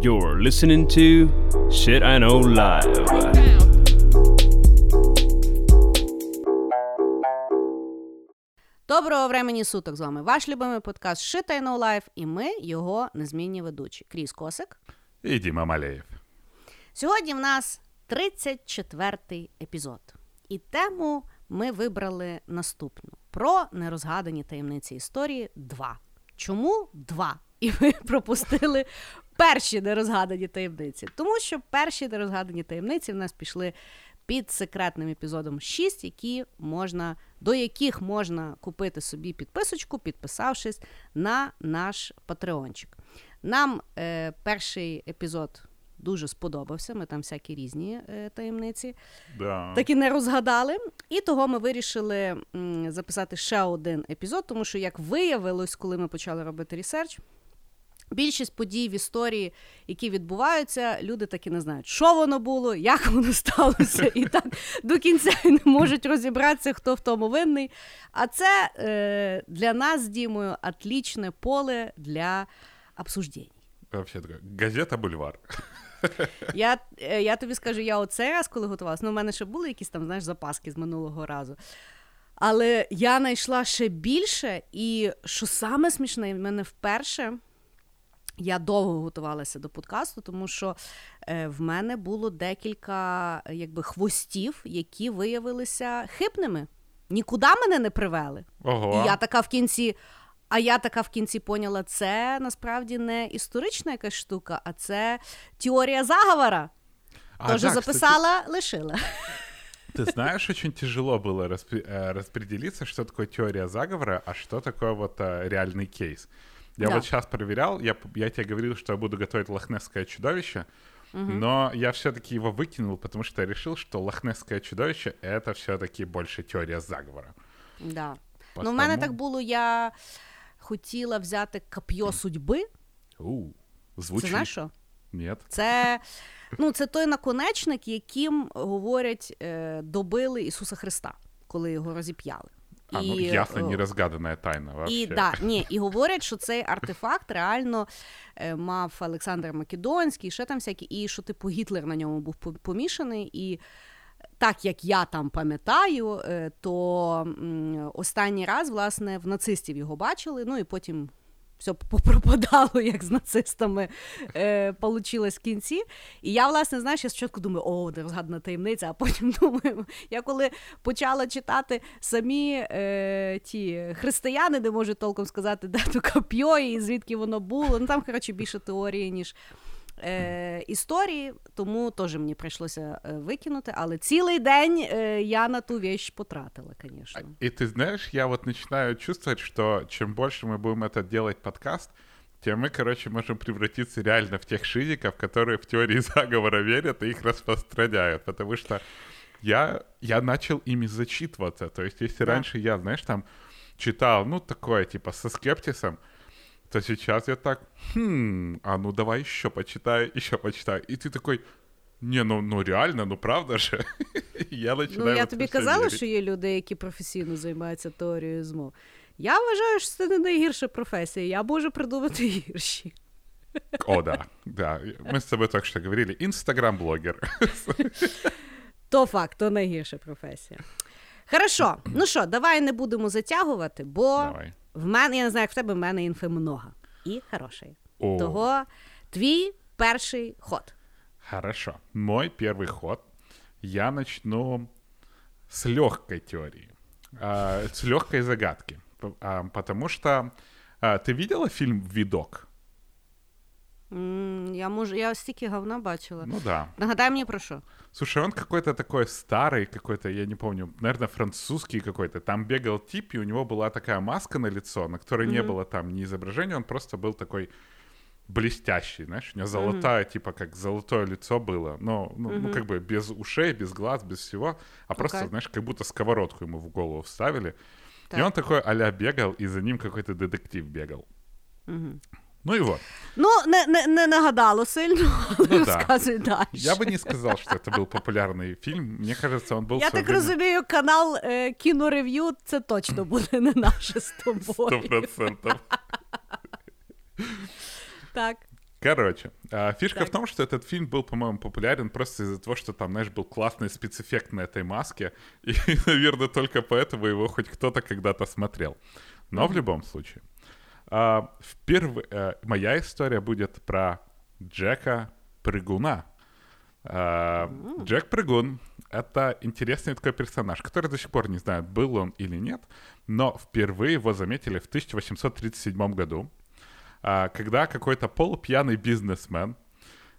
You're listening to Shit I Know Live. Доброго времені суток з вами ваш любимий подкаст Shit I Know Life і ми його незмінні ведучі. Кріс Косик. І Діма Малеєв. Сьогодні в нас 34-й епізод. І тему ми вибрали наступну: про нерозгадані таємниці історії 2. Чому 2? І ми пропустили перші нерозгадані таємниці. Тому що перші нерозгадані таємниці в нас пішли під секретним епізодом 6, які можна, до яких можна купити собі підписочку, підписавшись на наш патреончик. Нам е, перший епізод дуже сподобався. Ми там всякі різні е, таємниці Да. таки не розгадали. І того ми вирішили м, записати ще один епізод, тому що, як виявилось, коли ми почали робити research, більшість подій в історії, які відбуваються, люди так і не знають, що воно було, як воно сталося, і так до кінця не можуть розібратися, хто в тому винний. А це е, для нас з Дімою отлічне поле для обсуждень. Газета Бульвар. Я, е, я тобі скажу, я оцей раз, коли готувалася, ну, в мене ще були якісь там, знаєш, запаски з минулого разу. Але я знайшла ще більше, і що саме смішне, в мене вперше я довго готувалася до подкасту, тому що е, в мене було декілька е, якби, хвостів, які виявилися хибними. Нікуди мене не привели. Ого. І я така в кінці. А я така в кінці поняла, це насправді не історична якась штука, а це теорія заговора. А, Тоже да, записала, лишила. Кстати, ты знаешь, очень тяжело было распри- э, распределиться, что такое теория заговора, а что такое вот э, реальный кейс. Я Да. вот сейчас проверял, я, я тебе говорил, что я буду готовить лохнесское чудовище, но я все-таки его выкинул, потому что я решил, что лохнесское чудовище — это все-таки больше теория заговора. Да. Ну, в мене так було, я хотіла взяти коп'йо судьби. У, Це знаєш що? Нет. Це, ну, це той наконечник, яким говорять, е, добили Ісуса Христа, коли його розіп'яли. А, ну, ясно, не розгадана тайна вообще. І, да, ні, і говорять, що цей артефакт реально е, мав Олександр Македонський, ще там всякі, і що, типу, Гітлер на ньому був помішаний. І так як я там пам'ятаю, е, то останній раз, власне, в нацистів його бачили, ну і потім. Все попропадало, як з нацистами е, получилось в кінці. І я, власне, знаєш, я спочатку думаю, о, де розгадана таємниця, а потім думаю, я коли почала читати самі е, ті християни, не можуть толком сказати, де то і звідки воно було. Ну там, коротше, більше теорії, ніж е, історії, тому теж мені прийшлося е, викинути. Але цілий день е, я на ту вещь потратила, звісно. И ты знаешь, я вот начинаю чувствовать, что чем больше мы будем это делать подкаст, тем мы, короче, можем превратиться реально в тех шизиков, которые в теории заговора верят и их распространяют. Потому что я, я начал ими зачитываться. То есть, если Да. раньше я, знаешь, там читал, ну, такое, типа, со скептисом, то сейчас я так, хм, а ну давай еще почитаю, еще почитаю. И ты такой, не, ну, ну реально, ну правда же. И я начинаю Ну, я в это тобі всё казала, верить. що є люди, які професійно займаються теорією змов. Я вважаю, що це не найгірша професія. Я можу придумати гірші. О, да, да. Мы с тобой только что говорили. Инстаграм-блогер. То факт, то найгірша професія. Хорошо, ну що, давай не будемо затягувати, бо Давай. в мене, я не знаю, як в тебе в мене інфи много. І хорошої. О. Того твій перший ход. Хорошо. Мой первый ход. Я начну с легкой теории. с легкой загадки. Потому что ты видела фильм «Видок»? М, я можу, я стільки говна бачила. Ну да. Нагадай мені про що. Слушай, он какой-то такой старый, какой-то, я не помню, наверное, французский какой-то. Там бегал тип, и у него была такая маска на лицо, на которой не было там ни изображения, он просто был такой блестящий, знаешь, у него золотая, типа как золотое лицо было, но, ну, ну, как бы без ушей, без глаз, без всего, а просто, Окей. знаешь, как будто сковородку ему в голову вставили. И Так. он такой а бегал, и за ним какой-то детектив бегал. Ну и вот. Ну, не, не, не нагадало сильно, але Ну да. розказуй далі. Я бы не сказал, что это был популярный фильм. Мне кажется, он был... Я в своё так время- розумію, канал е, кінорев'ю це точно буде не наше з Сто тобою. процентов. Так. Короче, а, фишка в том, что этот фильм был, по-моему, популярен просто из-за того, что там, знаешь, был классный спецэффект на этой маске, и, наверное, только поэтому его хоть кто-то когда-то смотрел. Но в любом случае, а, впервые э, моя история будет про Джека Прыгуна. А, Джек Прыгун — это интересный такой персонаж, который до сих пор не знает, был он или нет, но впервые его заметили в 1837 году, а, когда какой-то полупьяный бизнесмен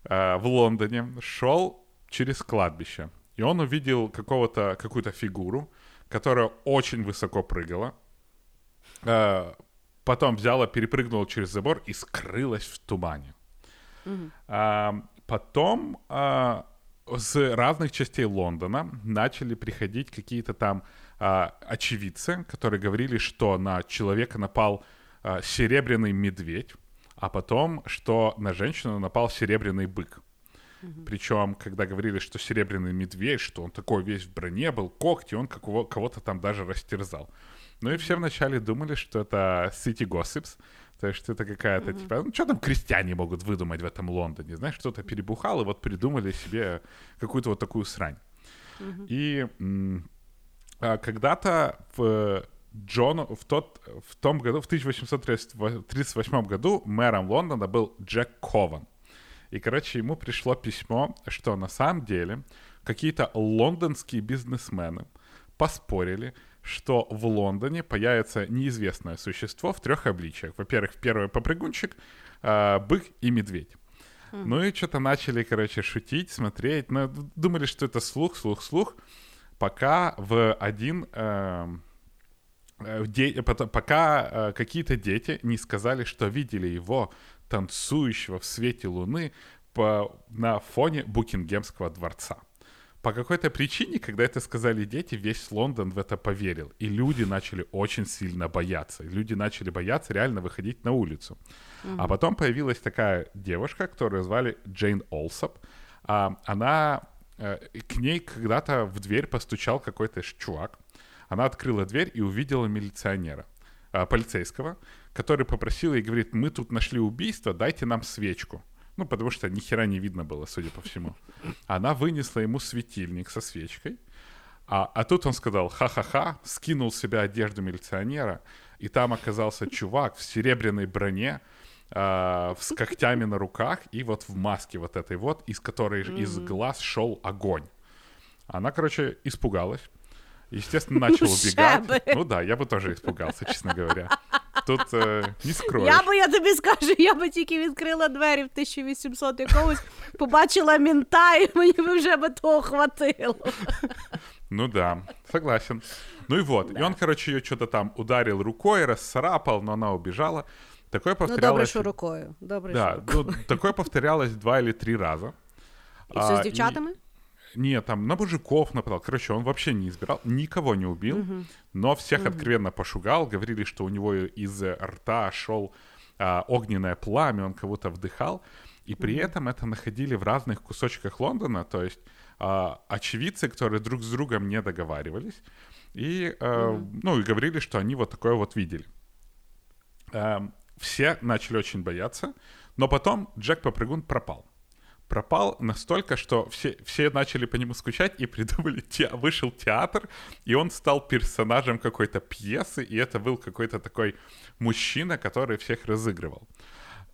а, в Лондоне шел через кладбище, и он увидел какого-то, какую-то фигуру, которая очень высоко прыгала, а, потом взяла, перепрыгнула через забор и скрылась в тумане. А, потом а, с разных частей Лондона начали приходить какие-то там а, очевидцы, которые говорили, что на человека напал а, серебряный медведь, а потом, что на женщину напал серебряный бык. Причем, когда говорили, что серебряный медведь, что он такой весь в броне был, когти, он какого- кого-то там даже растерзал. Ну и все вначале думали, что это City Gossips, то есть это какая-то, типа, ну что там крестьяне могут выдумать в этом Лондоне, знаешь, что-то перебухал, и вот придумали себе какую-то вот такую срань. И м, а, когда-то в Джону, в, тот, в том году, в 1838 году мэром Лондона был Джек Кован. И, короче, ему пришло письмо, что на самом деле какие-то лондонские бизнесмены поспорили, что в Лондоне появится неизвестное существо в трех обличиях. Во-первых, первый попрыгунчик, а, бык и медведь. Ну и что-то начали, короче, шутить, смотреть. Но думали, что это слух, слух, слух. Пока в один... эм, э, де- пока э, какие-то дети не сказали, что видели его танцующего в свете луны по, на фоне Букингемского дворца. По какой-то причине, когда это сказали дети, весь Лондон в это поверил. И люди начали очень сильно бояться. Люди начали бояться реально выходить на улицу. А потом появилась такая девушка, которую звали Джейн Олсоп. А, она... э, к ней когда-то в дверь постучал какой-то чувак. Она открыла дверь и увидела милиционера, а, полицейского, который попросил и говорит, мы тут нашли убийство, дайте нам свечку. Ну, потому что ни хера не видно было, судя по всему. Она вынесла ему светильник со свечкой, а, а тут он сказал ха-ха-ха, скинул с себя одежду милиционера, и там оказался чувак в серебряной броне, а, с когтями на руках и вот в маске вот этой вот, из которой из глаз шел огонь. Она, короче, испугалась. Естественно, начал убегать. Ну да, я бы тоже испугался, честно говоря. Тут э, не скроешь. Я би, я тобі скажу, я би тільки відкрила двері в 1800 якомусь, побачила мінта, і мені би вже би того хватило. Ну да, согласен. Ну и вот. И он, короче, ее что-то там ударил рукой, расцарапал, но она убежала. Такое Ну, добре, що рукою. Добре, Да, що рукою. ну, такое повторялось два или три раза. І все А, з и- Нет, там на мужиков нападал. Короче, он вообще не избирал, никого не убил, но всех откровенно пошугал. Говорили, что у него из рта шел а, огненное пламя, он кого-то вдыхал. И при этом это находили в разных кусочках Лондона, то есть а, очевидцы, которые друг с другом не договаривались, и, э, ну, и говорили, что они вот такое вот видели. Эм, все начали очень бояться, но потом Джек Попрыгун пропал. Пропал настолько, что все, все начали по нему скучать и придумали, те, вышел театр, и он стал персонажем какой-то пьесы, и это был какой-то такой мужчина, который всех разыгрывал.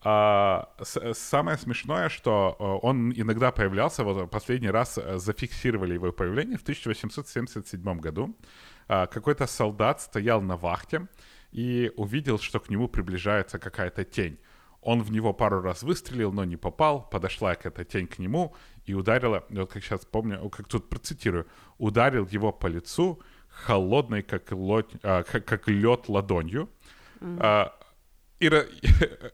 А, с- самое смешное, что э, он иногда появлялся, вот последний раз э, зафиксировали его появление в 1877 году. А, Какой-то солдат стоял на вахте и увидел, что к нему приближается какая-то тень. Он в него пару раз выстрелил, но не попал. Подошла какая-то тень к нему и ударила, вот как сейчас помню, как тут процитирую, ударил его по лицу холодной, как, лод- а, как, как лед ладонью. А, и,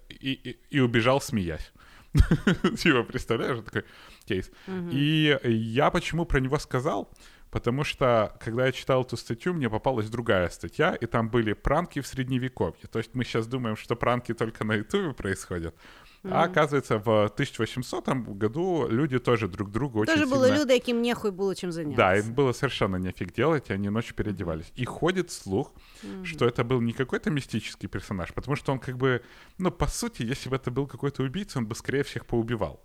и, и- и убежал, смеясь. Типа, представляешь, такой кейс. И я почему про него сказал? Потому что, когда я читал эту статью, мне попалась другая статья, и там были пранки в средневековье. То есть мы сейчас думаем, что пранки только на Ютубе происходят, А оказывается, в 1800 году люди тоже друг другу очень Тоже сильно... були люди, яким нехуй було чим Да, зайнятися. им было совершенно нефиг делать, и они ночью переодевались. И ходит слух, что это был не какой-то мистический персонаж, потому что он как бы, ну, по сути, если бы это был какой-то убийца, он бы скорее всех поубивал.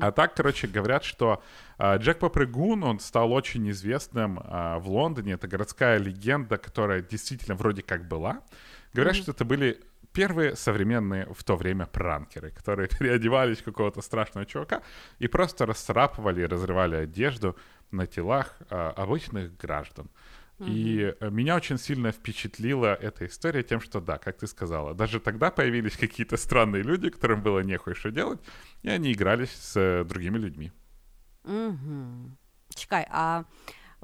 А так, короче, говорят, что а, Джек Попрыгун, он стал очень известным а, в Лондоне. Это городская легенда, которая действительно вроде как была. Говорят, что это были первые современные в то время пранкеры, которые переодевались в какого-то страшного чувака и просто расцарапывали и разрывали одежду на телах а, обычных граждан. И э, меня очень сильно впечатлила эта история тем, что да, как ты сказала, даже тогда появились какие-то странные люди, которым было нехуй что делать, и они игрались с э, другими людьми. Угу. Чекай, а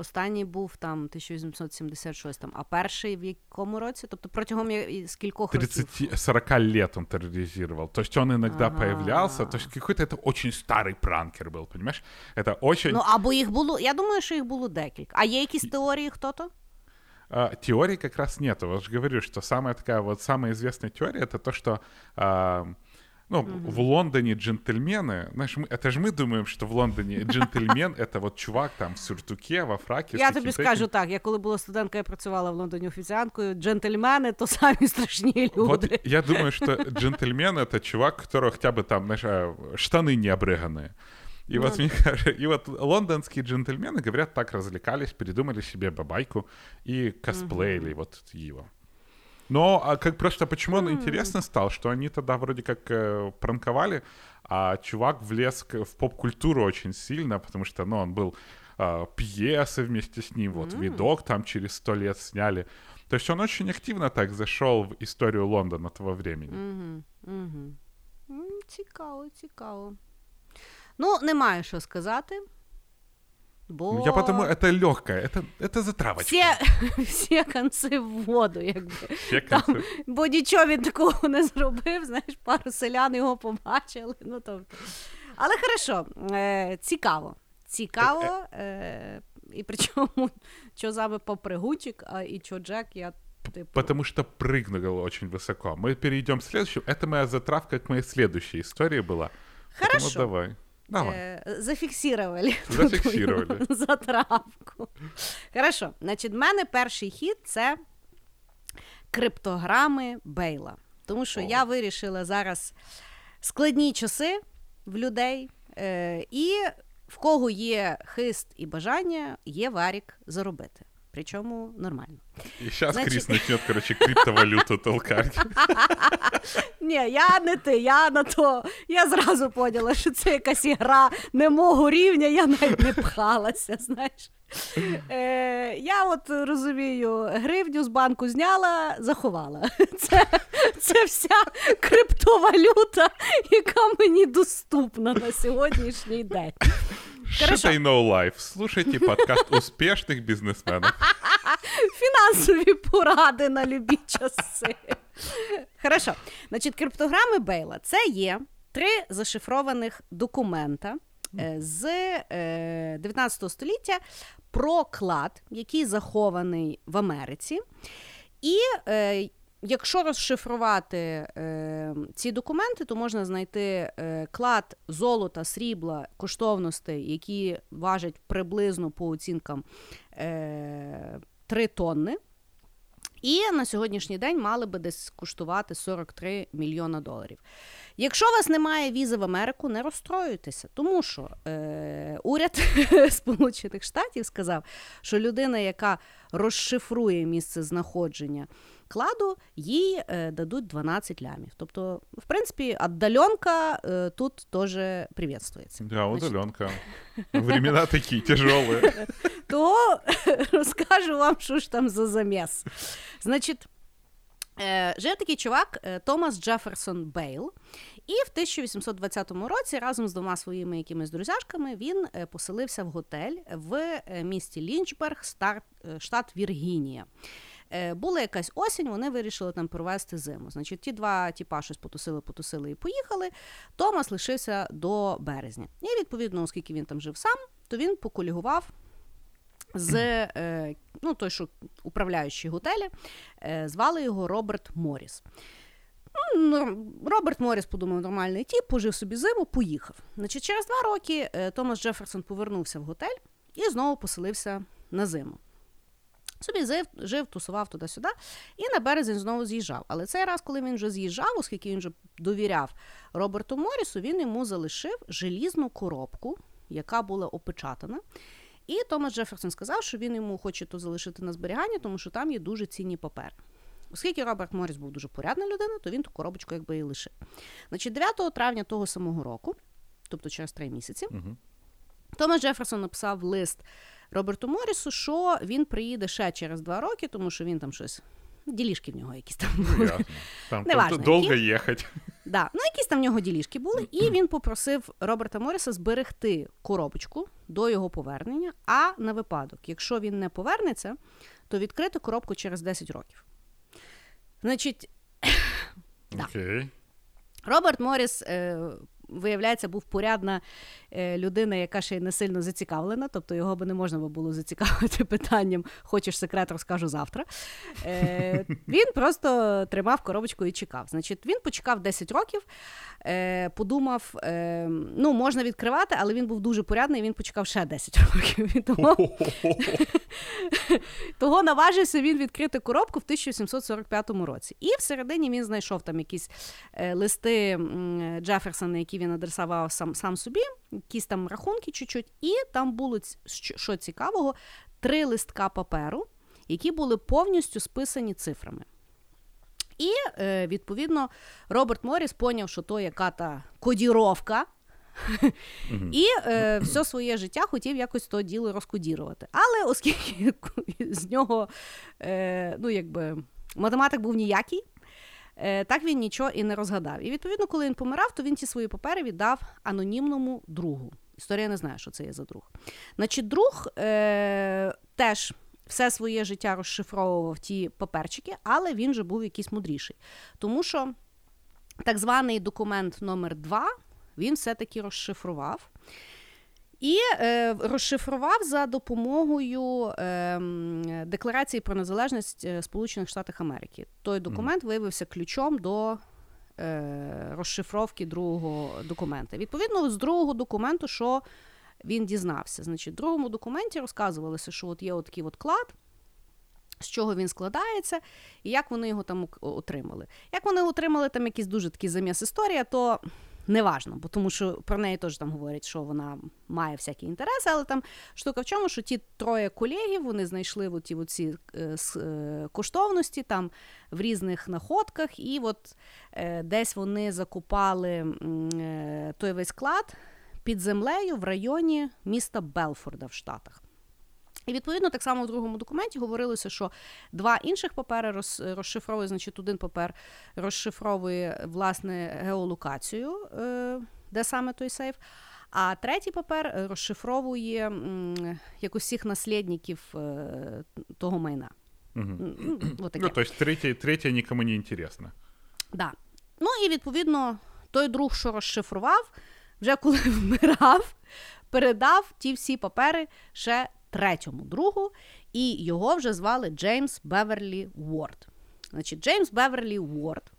останній був там 1876, а перший в якому році? Тобто протягом я- і скількох років? 30-40 лет он терроризировал. То есть он иногда Ага. появлялся, то есть какой-то это очень старый пранкер был, понимаешь? Это очень... Ну або їх було. Я думаю, що їх було декілька. А є якісь теорії, хто то? А, теории как раз нету. Вот же говорю, что самая такая вот самая известная теория это то, что а, ну, в Лондоне джентльмены, знаешь, мы, это же мы думаем, что в Лондоне джентльмен это вот чувак там в сюртуке, во фраке. с Я тобі каким-то скажу этим. так: я коли була студенткою, я працювала в Лондоні офіціанткою, джентльмени то самі страшні люди. Вот я думаю, что джентльмен это чувак, у которого хотя бы там, знаешь, а, штаны не обрыганные. И вот, мне кажется, и вот лондонские джентльмены, говорят, так развлекались, придумали себе бабайку и косплеили вот его. Но а как просто почему он интересно стал, что они тогда вроде как э, пранковали, а чувак влез к- в поп-культуру очень сильно, потому что, ну, он был а, пьесы вместе с ним, вот видок там через сто лет сняли. То есть он очень активно так зашел в историю Лондона того времени. Угу, угу. Цікаво, цікаво. Ну, немає що сказати. Бо Я потому это легкое, это, это затравочка. всі, всі конці в воду, якби. Все концы. Бо нічого він такого не зробив, знаєш, пару селян його побачили. Ну, тобто. Але хорошо, е, цікаво. Цікаво. Е, і причому, що заме попригучик, а і що Джек, я типу. Потому что прыгнул очень высоко. Мы перейдем к следующему. Это моя затравка к моей следующей истории была. Поэтому Хорошо. давай. Давай. Зафіксировали. Зафіксировали. Затравку. Хорошо. Значить, в мене перший хід це криптограми Бейла. Тому що О. я вирішила зараз складні часи в людей, е, і в кого є хист і бажання, є варік заробити. Причому нормально. И сейчас Значит- Крис начнет, короче, криптовалюту толкать. Ні, я не ти, я на то. Я зразу поняла, що це якась ігра не мого рівня, я навіть не пхалася, знаєш. Е, я от розумію, гривню з банку зняла, заховала. Це, це вся криптовалюта, яка мені доступна на сьогоднішній день. Хорошо. Shit I life. Слушайте подкаст успешных бизнесменов. Фінансові поради на любі часи. Хорошо. Значить, криптограми Бейла це є три зашифрованих документа е, з е, 19 століття про клад, який захований в Америці. І е, якщо розшифрувати е, ці документи, то можна знайти е, клад золота, срібла, коштовностей, які важать приблизно по оцінкам е, 3 тонни. І на сьогоднішній день мали би десь коштувати 43 мільйона доларів. Якщо у вас немає візи в Америку, не розстроюйтеся, тому що е, уряд Сполучених Штатів сказав, що людина, яка розшифрує місце знаходження кладу, їй е, дадуть 12 лямів. Тобто, в принципі, віддаленка е, тут теж привітствується. Да, удаленка. Времена такие тяжелые. то розкажу вам, що ж там за заміс. Значить, е, жив такий чувак Томас Джеферсон Бейл. І в 1820 році разом з двома своїми якимись друзяшками він поселився в готель в місті Лінчберг, штат Віргінія. Е, Була якась осінь, вони вирішили там провести зиму. Значить, ті два тіпа щось потусили, потусили і поїхали. Томас лишився до березня. І відповідно, оскільки він там жив сам, то він поколігував з е, ну, той, що управляючий готелі, е, звали його Роберт Моріс. Ну, Роберт Моріс подумав, нормальний тіп, пожив собі зиму, поїхав. Значить, Через два роки Томас Джеферсон повернувся в готель і знову поселився на зиму. Собі жив, жив, тусував туди-сюди, і на березень знову з'їжджав. Але цей раз, коли він вже з'їжджав, оскільки він вже довіряв Роберту Морісу, він йому залишив желізну коробку, яка була опечатана. І Томас Джеферсон сказав, що він йому хоче то залишити на зберігання, тому що там є дуже цінні папери. Оскільки Роберт Моріс був дуже порядна людина, то він ту коробочку якби і лишив. Значить, 9 травня того самого року, тобто через три місяці, Мгм. Томас Джеферсон написав лист Роберту Морісу, що він приїде ще через два роки, тому що він там щось. Ділішки в нього якісь там були. ясно. Там тут долго ехать. Да, ну якісь там в нього ділішки були, і він попросив Роберта Моріса зберегти коробочку до його повернення. А на випадок, якщо він не повернеться, то відкрити коробку через 10 років. Значить, Да. Окей. Роберт Моріс, е, виявляється, був порядна людина, яка ще й не сильно зацікавлена, тобто його би не можна було зацікавити питанням Хочеш секрет, розкажу завтра. Е, він просто тримав коробочку і чекав. Значить, він почекав 10 років, е, подумав, е, ну, можна відкривати, але він був дуже порядний, він почекав ще 10 років. І того, наважився він відкрити коробку в 1745 році. І всередині він знайшов там якісь е, листи Джеферсона, які він адресував сам, сам собі, якісь там рахунки чуть-чуть, і там було що, цікавого, три листка паперу, які були повністю списані цифрами. І, е, відповідно, Роберт Моріс поняв, що то яка та кодіровка. І е, все своє життя хотів якось то діло розкодірувати. Але оскільки з нього е, ну, якби, математик був ніякий, так він нічого і не розгадав. І відповідно, коли він помирав, то він ці свої папери віддав анонімному другу. Історія не знає, що це є за друг. Значить, друг е, теж все своє життя розшифровував ті паперчики, але він же був якийсь мудріший. Тому що так званий документ номер 2 він все-таки розшифрував. І е, розшифрував за допомогою е, Декларації про незалежність е, Сполучених Штатів Америки. Той документ виявився ключом до е, розшифровки другого документа. Відповідно, з другого документу, що він дізнався. Значить, в другому документі розказувалося, що от є такий от клад, з чого він складається, і як вони його там отримали. Як вони отримали там якийсь дуже такий заміс історія, то неважно, бо тому що про неї теж там говорять, що вона має всякі інтереси, але там штука в чому, що ті троє колегів вони знайшли от ті оці, е, е, коштовності там в різних находках, і от е, десь вони закупали е, той весь клад під землею в районі міста Белфорда в Штатах. І відповідно так само в другому документі говорилося, що два інших папери роз, розшифровує, значить, один папер розшифровує власне геолокацію, е, де саме той сейф. А третій папер розшифровує як усіх наслідників е, того майна. Мгм. Ну, отаке. Ну, то есть третье, третье никому не интересно. Да. Ну і відповідно той друг, що розшифрував, вже коли вмирав, передав ті всі папери ще третьому другу, і його вже звали Джеймс Беверлі Уорд. Значить, Джеймс Беверлі Уорд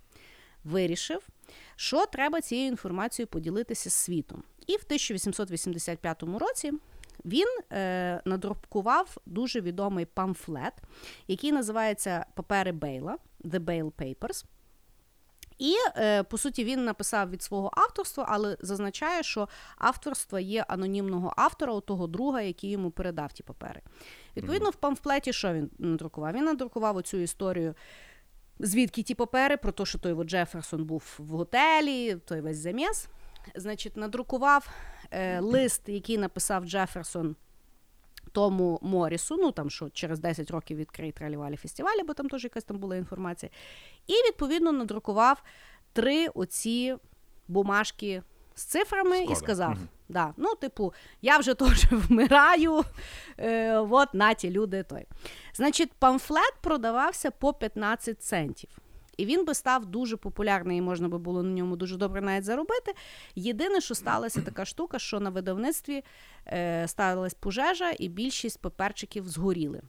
вирішив, що треба цією інформацією поділитися з світом. І в 1885 році він е, надрукував дуже відомий памфлет, який називається Папери Бейла The Bale Papers. І, е, по суті, він написав від свого авторства, але зазначає, що авторство є анонімного автора, у того друга, який йому передав ті папери. Відповідно, в памфлеті що він надрукував? Він надрукував оцю історію, звідки ті папери, про те, що той от Джеферсон був в готелі, той весь заміс. Значить, надрукував е, лист, який написав Джеферсон тому Морісу, ну там що через 10 років відкриє тралівалі фестивалі, бо там теж якась там була інформація. І відповідно надрукував три оці бумажки з цифрами і Скоро. сказав: Мгм. да, ну, типу, я вже теж вмираю. Е, от на ті люди той. Значить, памфлет продавався по 15 центів. І він би став дуже популярний, і можна би було на ньому дуже добре навіть заробити. Єдине, що сталася така штука, що на видавництві е, сталася пожежа, і більшість паперчиків згоріли.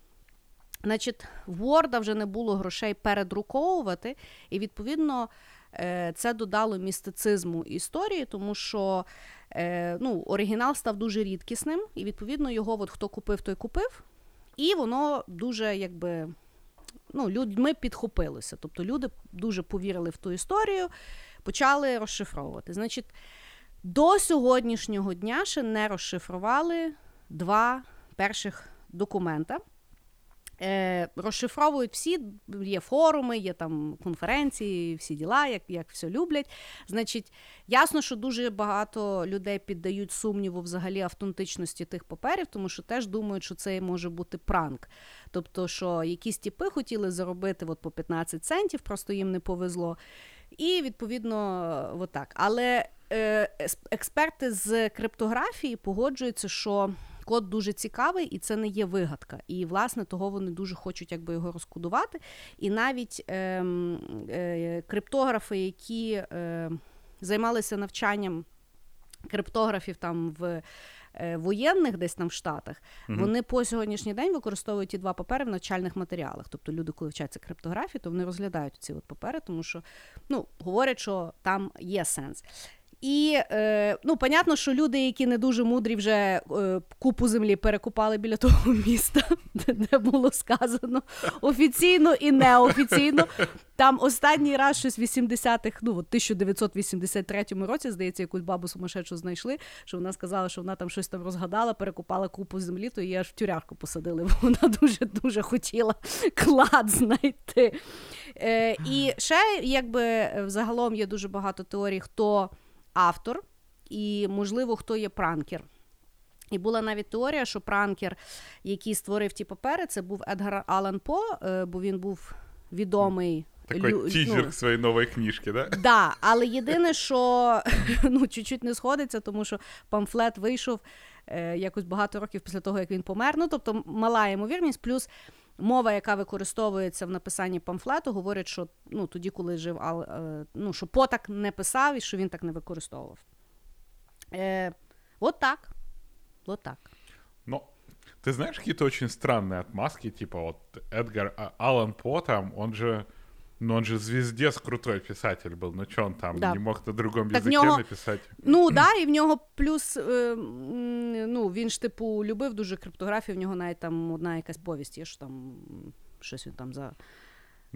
Значить, в Word вже не було грошей передруковувати, і відповідно е, це додало містицизму історії, тому що е, ну, оригінал став дуже рідкісним, і відповідно його от хто купив, той купив. І воно дуже якби ну, людьми підхопилося. Тобто люди дуже повірили в ту історію, почали розшифровувати. Значить, до сьогоднішнього дня ще не розшифрували два перших документа. Е, Розшифровують всі, є форуми, є там конференції, всі діла, як як все люблять. Значить, ясно, що дуже багато людей піддають сумніву взагалі автентичності тих паперів, тому що теж думають, що це може бути пранк. Тобто, що якісь тіпи хотіли заробити от по 15 центів, просто їм не повезло. І відповідно, отак. Але е, експерти з криптографії погоджуються, що код дуже цікавий, і це не є вигадка. І, власне, того вони дуже хочуть якби його розкодувати. І навіть е, е, криптографи, які е, займалися навчанням криптографів там в. Е, воєнних десь там в Штатах, uh-huh. вони по сьогоднішній день використовують ті два папери в навчальних матеріалах. Тобто люди, коли вчаться криптографії, то вони розглядають ці от папери, тому що ну, говорять, що там є сенс. І е, ну, понятно, що люди, які не дуже мудрі, вже е, купу землі перекупали біля того міста, де було сказано офіційно і неофіційно. Там останній раз щось в 80-х, ну от 1983 році, здається, якусь бабу сумасшедшу знайшли, що вона сказала, що вона там щось там розгадала, перекупала купу землі, то її аж в тюряшку посадили. бо Вона дуже дуже хотіла клад знайти. Е, І ще, якби взагалом є дуже багато теорій, хто автор, і, можливо, хто є пранкер. І була навіть теорія, що пранкер, який створив ті папери, це був Едгар Алан По, е, бо він був відомий. Такий лю... тізер ну, своєї нової книжки, да? Да, але єдине, що ну, чуть-чуть не сходиться, тому що памфлет вийшов е, якось багато років після того, як він помер. Ну, тобто мала ймовірність, плюс мова, яка використовується в написанні памфлету, говорить, що ну, тоді, коли жив Ал, е, ну, що Потак не писав і що він так не використовував. Е, Вот так. Вот так. Ну, ты знаешь какие-то очень странные отмазки, типа вот Эдгар а, Алан По там, он же Ну, он же звездец крутой писатель был. Ну, что он там да. не мог на другому так язикі нього... написати? Ну, да, і в нього плюс, е, ну, він ж, типу, любив дуже криптографію, в нього навіть там одна якась повість є, що там щось він там за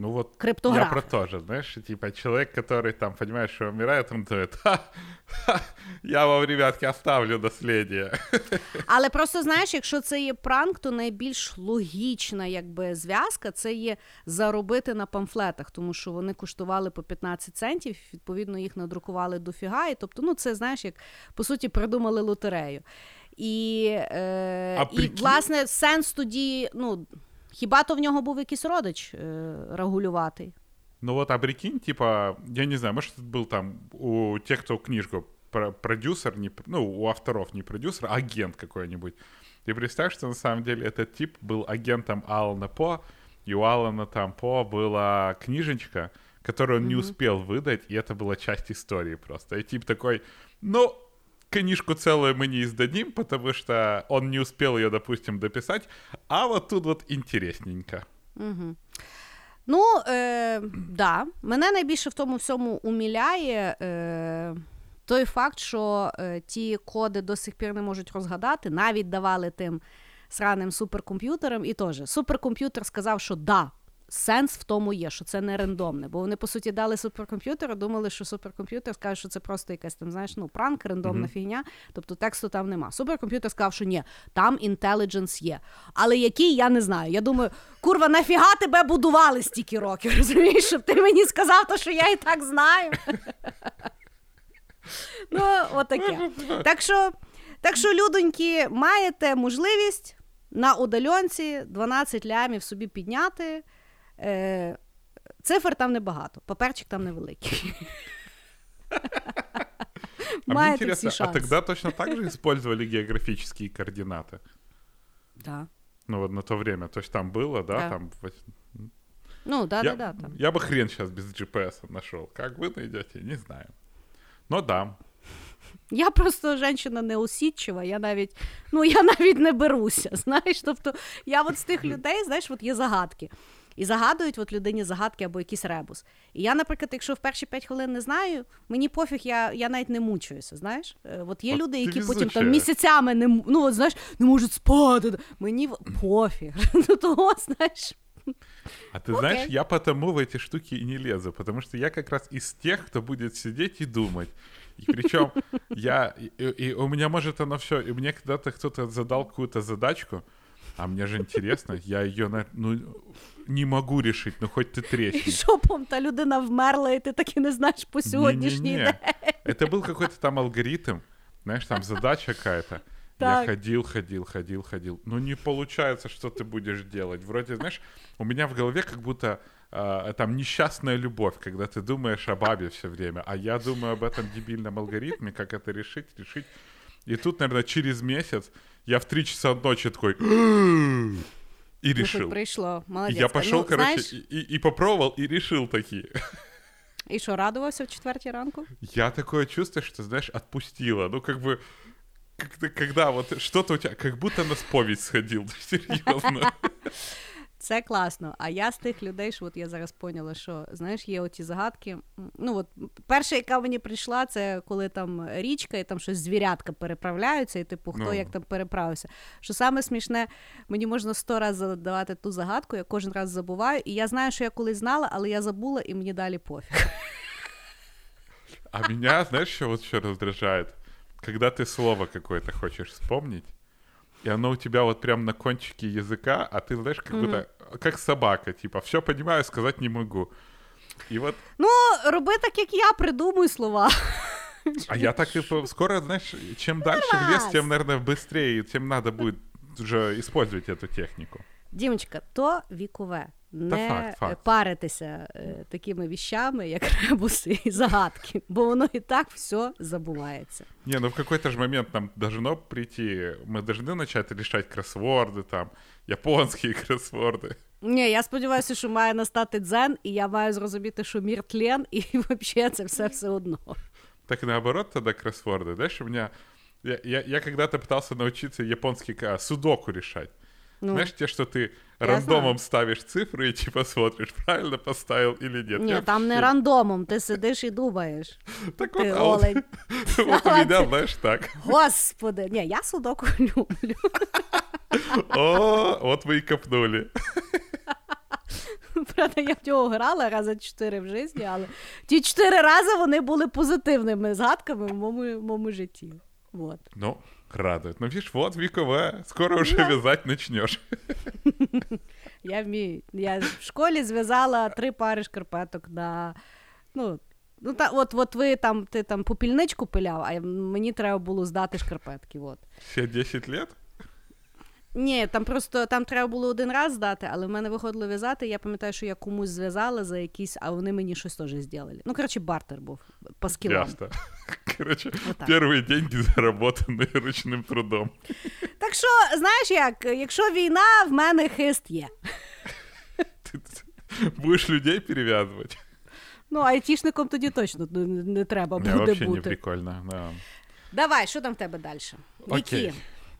Ну вот Криптограф. я про то же, знаешь, типа человек, который там, понимаешь, что умирает, он говорит, ха, ха, я вам, ребятки, оставлю насліддя. Але просто знаєш, якщо це є пранк, то найбільш логічна якби зв'язка це є заробити на памфлетах, тому що вони коштували по 15 центів, відповідно, їх надрукували дофіга. І тобто, ну це знаєш, як по суті придумали лотерею. І, е, і власне сенс тоді, ну. Хіба то в нього був якийсь родич е, регулюватий? Ну вот, а прикинь, типа, я не знаю, может, был там у тех, кто книжку продюсер, не, ну, у авторов не продюсер, а агент какой-нибудь. Ты представь, что на самом деле этот тип был агентом Алана По, и у Алана там По была книжечка, которую он mm-hmm. не успел выдать, и это была часть истории просто. И тип такой, ну, книжку целую мы не издадим, потому что он не успел ее, допустим, дописать, а вот тут вот интересненько. Угу. Ну, е, да. Мене найбільше в тому всьому уміляє е, той факт, що е, ті коди до сих пір не можуть розгадати, навіть давали тим сраним суперкомп'ютерам, і теж суперкомп'ютер сказав, що да, сенс в тому є, що це не рандомне. Бо вони, по суті, дали суперкомп'ютер, думали, що суперкомп'ютер скаже, що це просто якась там, знаєш, ну, пранк, рандомна mm-hmm. фігня, тобто тексту там нема. Суперкомп'ютер сказав, що ні, там інтелідженс є. Але який, я не знаю. Я думаю, курва, нафіга тебе будували стільки років? Розумієш, щоб ти мені сказав, то, що я і так знаю. Ну, отаке. Так що, так що, людоньки, маєте можливість на удальонці 12 лямів собі підняти. Е, Цифр там небагато, паперчик там невеликий. А мне интересно, а тогда точно так же использовали географические координаты? Да. Ну вот на то время, то есть там было, да, да. там... Ну, да, я, да, да. Там. Я бы хрен сейчас без GPS нашел. Как вы найдете, не знаю. Но да. Я просто женщина неусідчива, я навіть ну, я навіть не беруся. Знаєш, тобто я от з тих людей, знаєш, от є загадки. і загадують от людині загадки або якийсь ребус. І я, наприклад, якщо в перші 5 хвилин не знаю, мені пофіг, я я навіть не мучуюся. Знаєш, Е, от є От люди, які потім там місяцями не ну, от, знаєш, не можуть спати. Мені пофіг. Ну того, знаєш. А ты Окей. знаешь, я потому в эти штуки и не лезу, потому что я как раз из тех, кто будет сидеть и думать. И причем я, и, и у меня может оно все, и мне когда-то кто-то задал какую-то задачку, а мне же интересно, я ее, ну, не могу решить, ну хоть ты І тресни. шопом та людина вмерла, і ти так і не знаєш по сьогоднішній Не-не-не. день. Это был какой-то там алгоритм, знаешь, там задача какая-то. Я Так. ходил, ходил, ходил, ходил. Ну, не получается, что ты будешь делать. Вроде, знаешь, у меня в голове как будто а, там несчастная любовь, когда ты думаешь о бабе все время, а я думаю об этом дебильном алгоритме, как это решить, решить. И тут, наверное, через месяц я в 3 часа ночи такой и Ну, хоч решил. Пришло, молодец. Я пошел, ну, короче, знаешь... и, и- попробовал, и решил такие. И что, радовался в четвертій ранку? Я такое чувство, что, знаешь, отпустила. Ну, как бы, как-то, когда вот что-то у тебя, как будто на споведь сходил, серьезно. Це класно. А я з тих людей, що от я зараз поняла, що знаєш, є оті загадки. Ну от перша, яка мені прийшла, це коли там річка і там щось звірятка переправляються, і типу хто Ну. як там переправився. Що саме смішне, мені можна сто разів задавати ту загадку, я кожен раз забуваю, і я знаю, що я колись знала, але я забула, і мені далі пофіг. А меня, знаешь, что вот еще раздражает? Когда ты слово какое-то хочешь вспомнить, и оно у тебя вот прям на кончике языка, а ты, знаешь, как будто, как собака, типа, все понимаю, сказать не могу. И вот, Ну, роби так, як я придумую слова. а я так и по- скоро, знаешь, чем дальше в лес, тем, наверное, быстрее, тем надо будет уже использовать эту технику. Дімочка, то вікове. Не факт, факт. е, паритися е, такими віщами, як ребуси і загадки, бо воно і так все забувається. Не, ну в какой-то же момент нам должно прийти, мы должны начать решать кроссворды там, японские кроссворды. Ні, я сподіваюся, що має настати дзен, і я маю зрозуміти, що мір тлен, і взагалі це все все одно. Так наоборот тогда кроссворды. Знаешь, у меня... Я, я, я когда-то пытался научиться японский а, судоку решать. Ну, Знаешь, те, что ты Я рандомом ставишь цифры и типа смотришь, правильно поставил или нет. ні, Я там не рандомом, ти сидиш і думаєш. Так Ти вот, олень. вот у меня, знаешь, так. Господи, ні, я судоку люблю. О, вот вы и копнули. Правда, я в нього грала рази чотири в житті, але ті чотири рази вони були позитивними згадками в моєму, в моєму житті. Вот. Ну, радует. Ну, видишь, вот Викова, скоро уже вязать начнешь. Я вмію. Я в школі зв'язала три пари шкарпеток на. Ну, ну та, от, от ви там, ти там попільничку пиляв, а мені треба було здати шкарпетки. От. Все 10 лет? Ні, там просто там треба було один раз здати, але в мене виходило в'язати. Я пам'ятаю, що я комусь зв'язала за якісь, а вони мені щось теж зробили. Ну, коротше, бартер був по скілам. Ясно. Короче, Вот так. первые деньги заработанные ручным трудом. Так що, знаєш як, якщо війна, в мене хист є. Ты будешь людей перевязывать. Ну, айтішником тоді точно не, не треба Не, буде вообще не бути. прикольно. да. Давай, що там в тебе далі? Окей. Які?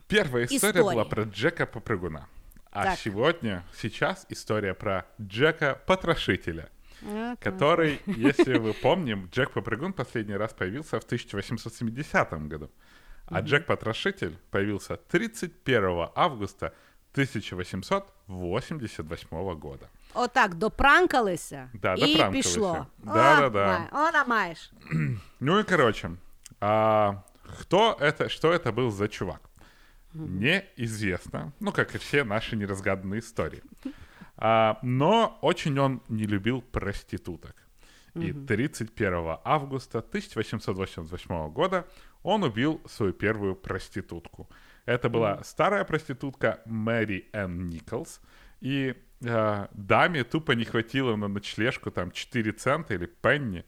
Первая история Истории. была про Джека Попрыгуна. А Так. сегодня, сейчас история про Джека Потрошителя, А, так. который, если вы помним, Джек Попрыгун последний раз появился в 1870 году. А Джек Потрошитель появился 31 августа 1888 года. Отак, допранкалися Да, і допранкалися. пішло. Да, О, да, да. май- Вона маєш. Ну и короче, а, кто это, что это был за чувак? Неизвестно. Ну, как и все наши неразгаданные истории. А, но очень он не любил проституток. И 31 августа 1888 года он убил свою первую проститутку. Это была старая проститутка Мэри Энн Николс. И а, даме тупо не хватило на ночлежку там 4 цента или пенни.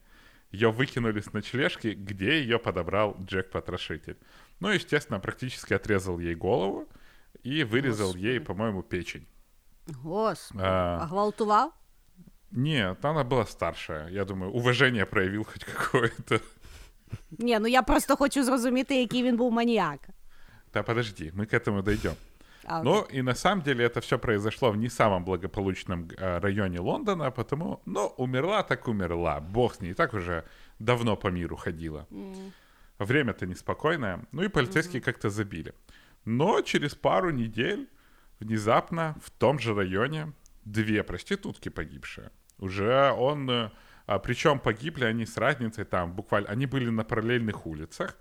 Ее выкинули с ночлежки, где ее подобрал Джек-потрошитель. Ну, естественно, практически отрезал ей голову и вырезал ей, по-моему, печень. Господи. А. А гвалтував? Нет, она была старшая. Я думаю, уважение проявил хоть какое-то. Ні, ну я просто хочу зрозуміти, який він був маніяк. Да подожди, мы к этому дойдем. А, Ну, и на самом деле это все произошло в не самом благополучном э, районе Лондона, потому, ну, умерла так умерла. Бог с ней, и так уже давно по миру ходила. Время-то неспокойное. Ну и полицейские как-то забили. Но через пару недель внезапно в том же районе две проститутки погибшие. Уже он... э, а, причем погибли они с разницей там буквально... Они были на параллельных улицах.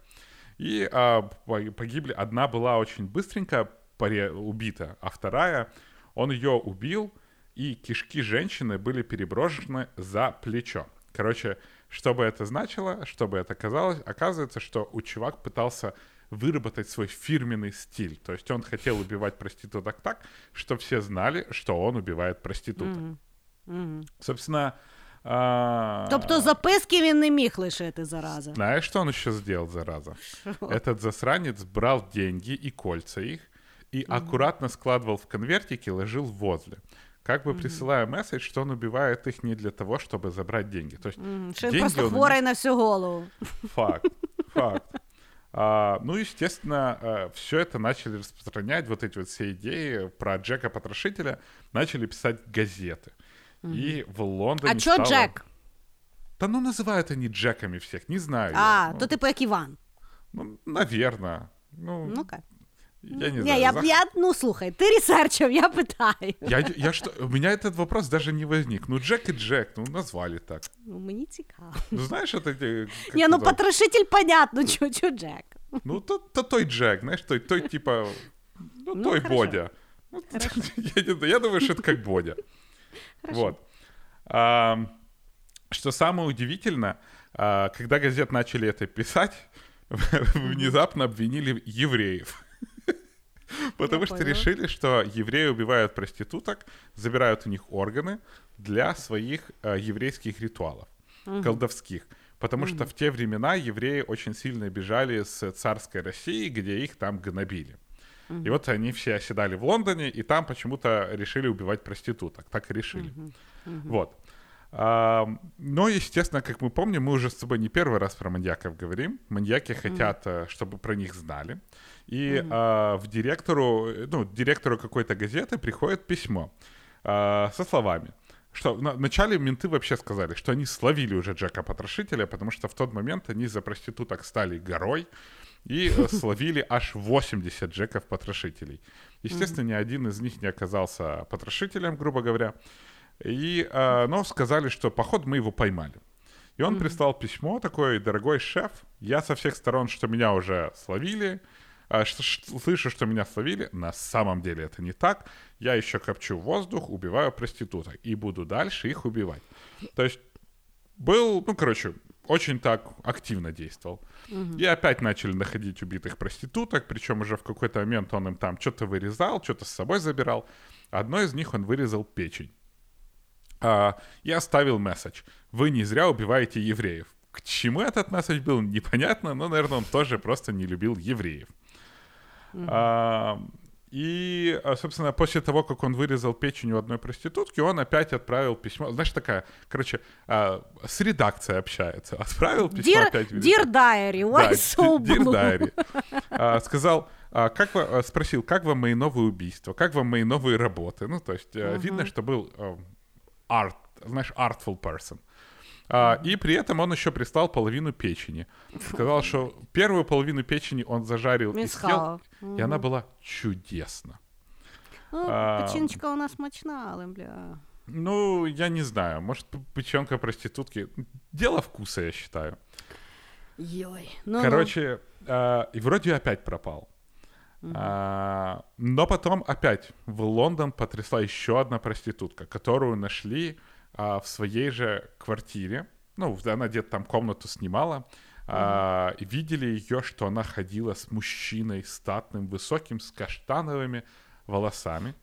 И а, по- погибли... Одна была очень быстренько убита, а вторая... Он ее убил, и кишки женщины были переброшены за плечо. Короче, что бы это значило, что бы это казалось, оказывается, что у чувак пытался выработать свой фирменный стиль. То есть он хотел убивать проституток так, что все знали, что он убивает проституток. Собственно, а, Тобто записки він не міг лишити зараза. знаешь, что он еще сделал, зараза? Этот засранец брал деньги и кольца их и аккуратно складывал в конвертики, ложил возле. Как бы присылая месседж, что он убивает их не для того, чтобы забрать деньги. То есть М, Що він деньги просто он хворий на всю голову. Факт, факт. А, ну, естественно, все это начали распространять, вот эти вот все идеи про Джека Потрошителя, начали писать газеты. И в Лондоне А чо стало- Джек? Да ну называют они Джеками всех, не знаю. А, ну, то типу як Іван. ну, наверное. Ну, Ну-ка. я не Ні, знаю. я, Зах- я, ну слухай, ти ресерчив, я питаю. Я, я что, у меня этот вопрос даже не возник. Ну, Джек и Джек, ну, назвали так. Ну, мені цікаво. Ну, знаешь, это... э, как Ні, ну называют? потрошитель понятно, чо, чо Джек. Ну, то, то той Джек, знаешь, той, той типа, ну, Ну, той хорошо. Бодя. Ну, я, не знаю, я думаю, что это как Бодя. Вот. А, что самое удивительно, а, когда газет начали это писать, внезапно обвинили евреев. Потому что решили, что евреи убивают проституток, забирают у них органы для своих э, еврейских ритуалов, колдовских. Потому что в те времена евреи очень сильно бежали с царской России, где их там гнобили. И вот они все оседали в Лондоне, и там почему-то решили убивать проституток. Так и решили. Вот. Но, естественно, как мы помним, мы уже с тобой не первый раз про маньяков говорим. Маньяки хотят, э, чтобы про них знали. И а, в директору, э, ну, директору какой-то газеты приходит письмо а, со словами, что на- вначале менты вообще сказали, что они словили уже Джека Потрошителя, потому что в тот момент они за проституток стали горой и э, словили аж 80 Джеков Потрошителей. Естественно, ни один из них не оказался потрошителем, грубо говоря. И, э, но сказали, что поход мы его поймали. И он прислал письмо такой, дорогой шеф, я со всех сторон, что меня уже словили, а, что- ш- слышу, что меня словили, на самом деле это не так. Я еще копчу воздух, убиваю проституток и буду дальше их убивать. То есть был, ну, короче, очень так активно действовал. И опять начали находить убитых проституток, причем уже в какой-то момент он им там что-то вырезал, что-то с собой забирал. Одной из них он вырезал печень. А, и оставил месседж. Вы не зря убиваете евреев. К чему этот месседж был, непонятно, но, наверное, он тоже просто не любил евреев. А, и, а, собственно, после того, как он вырезал печень у одной проститутки, он опять отправил письмо. Знаешь, такая, короче, а, с редакцией общается. Отправил письмо Dear, опять. в dear Diary, why да, so Dear blue? Diary. А, сказал, а, как вы, а, спросил, как вам мои новые убийства, как вам мои новые работы. Ну, то есть э, видно, что был э, арт, знаешь, artful person. А, и при этом он еще прислал половину печени. Сказал, что первую половину печени он зажарил и съел, и она была чудесна. Ну, А, печіночка у нас але бля. Ну, я не знаю, может, печенка проститутки. Дело вкуса, я считаю. Йой. Ну, Короче, а, и вроде опять пропал. А, но потом опять в Лондон потрясла еще одна проститутка, которую нашли а, в своей же квартире. Ну, она где-то там комнату снимала. а, и видели ее, что она ходила с мужчиной статным, высоким, с каштановыми волосами.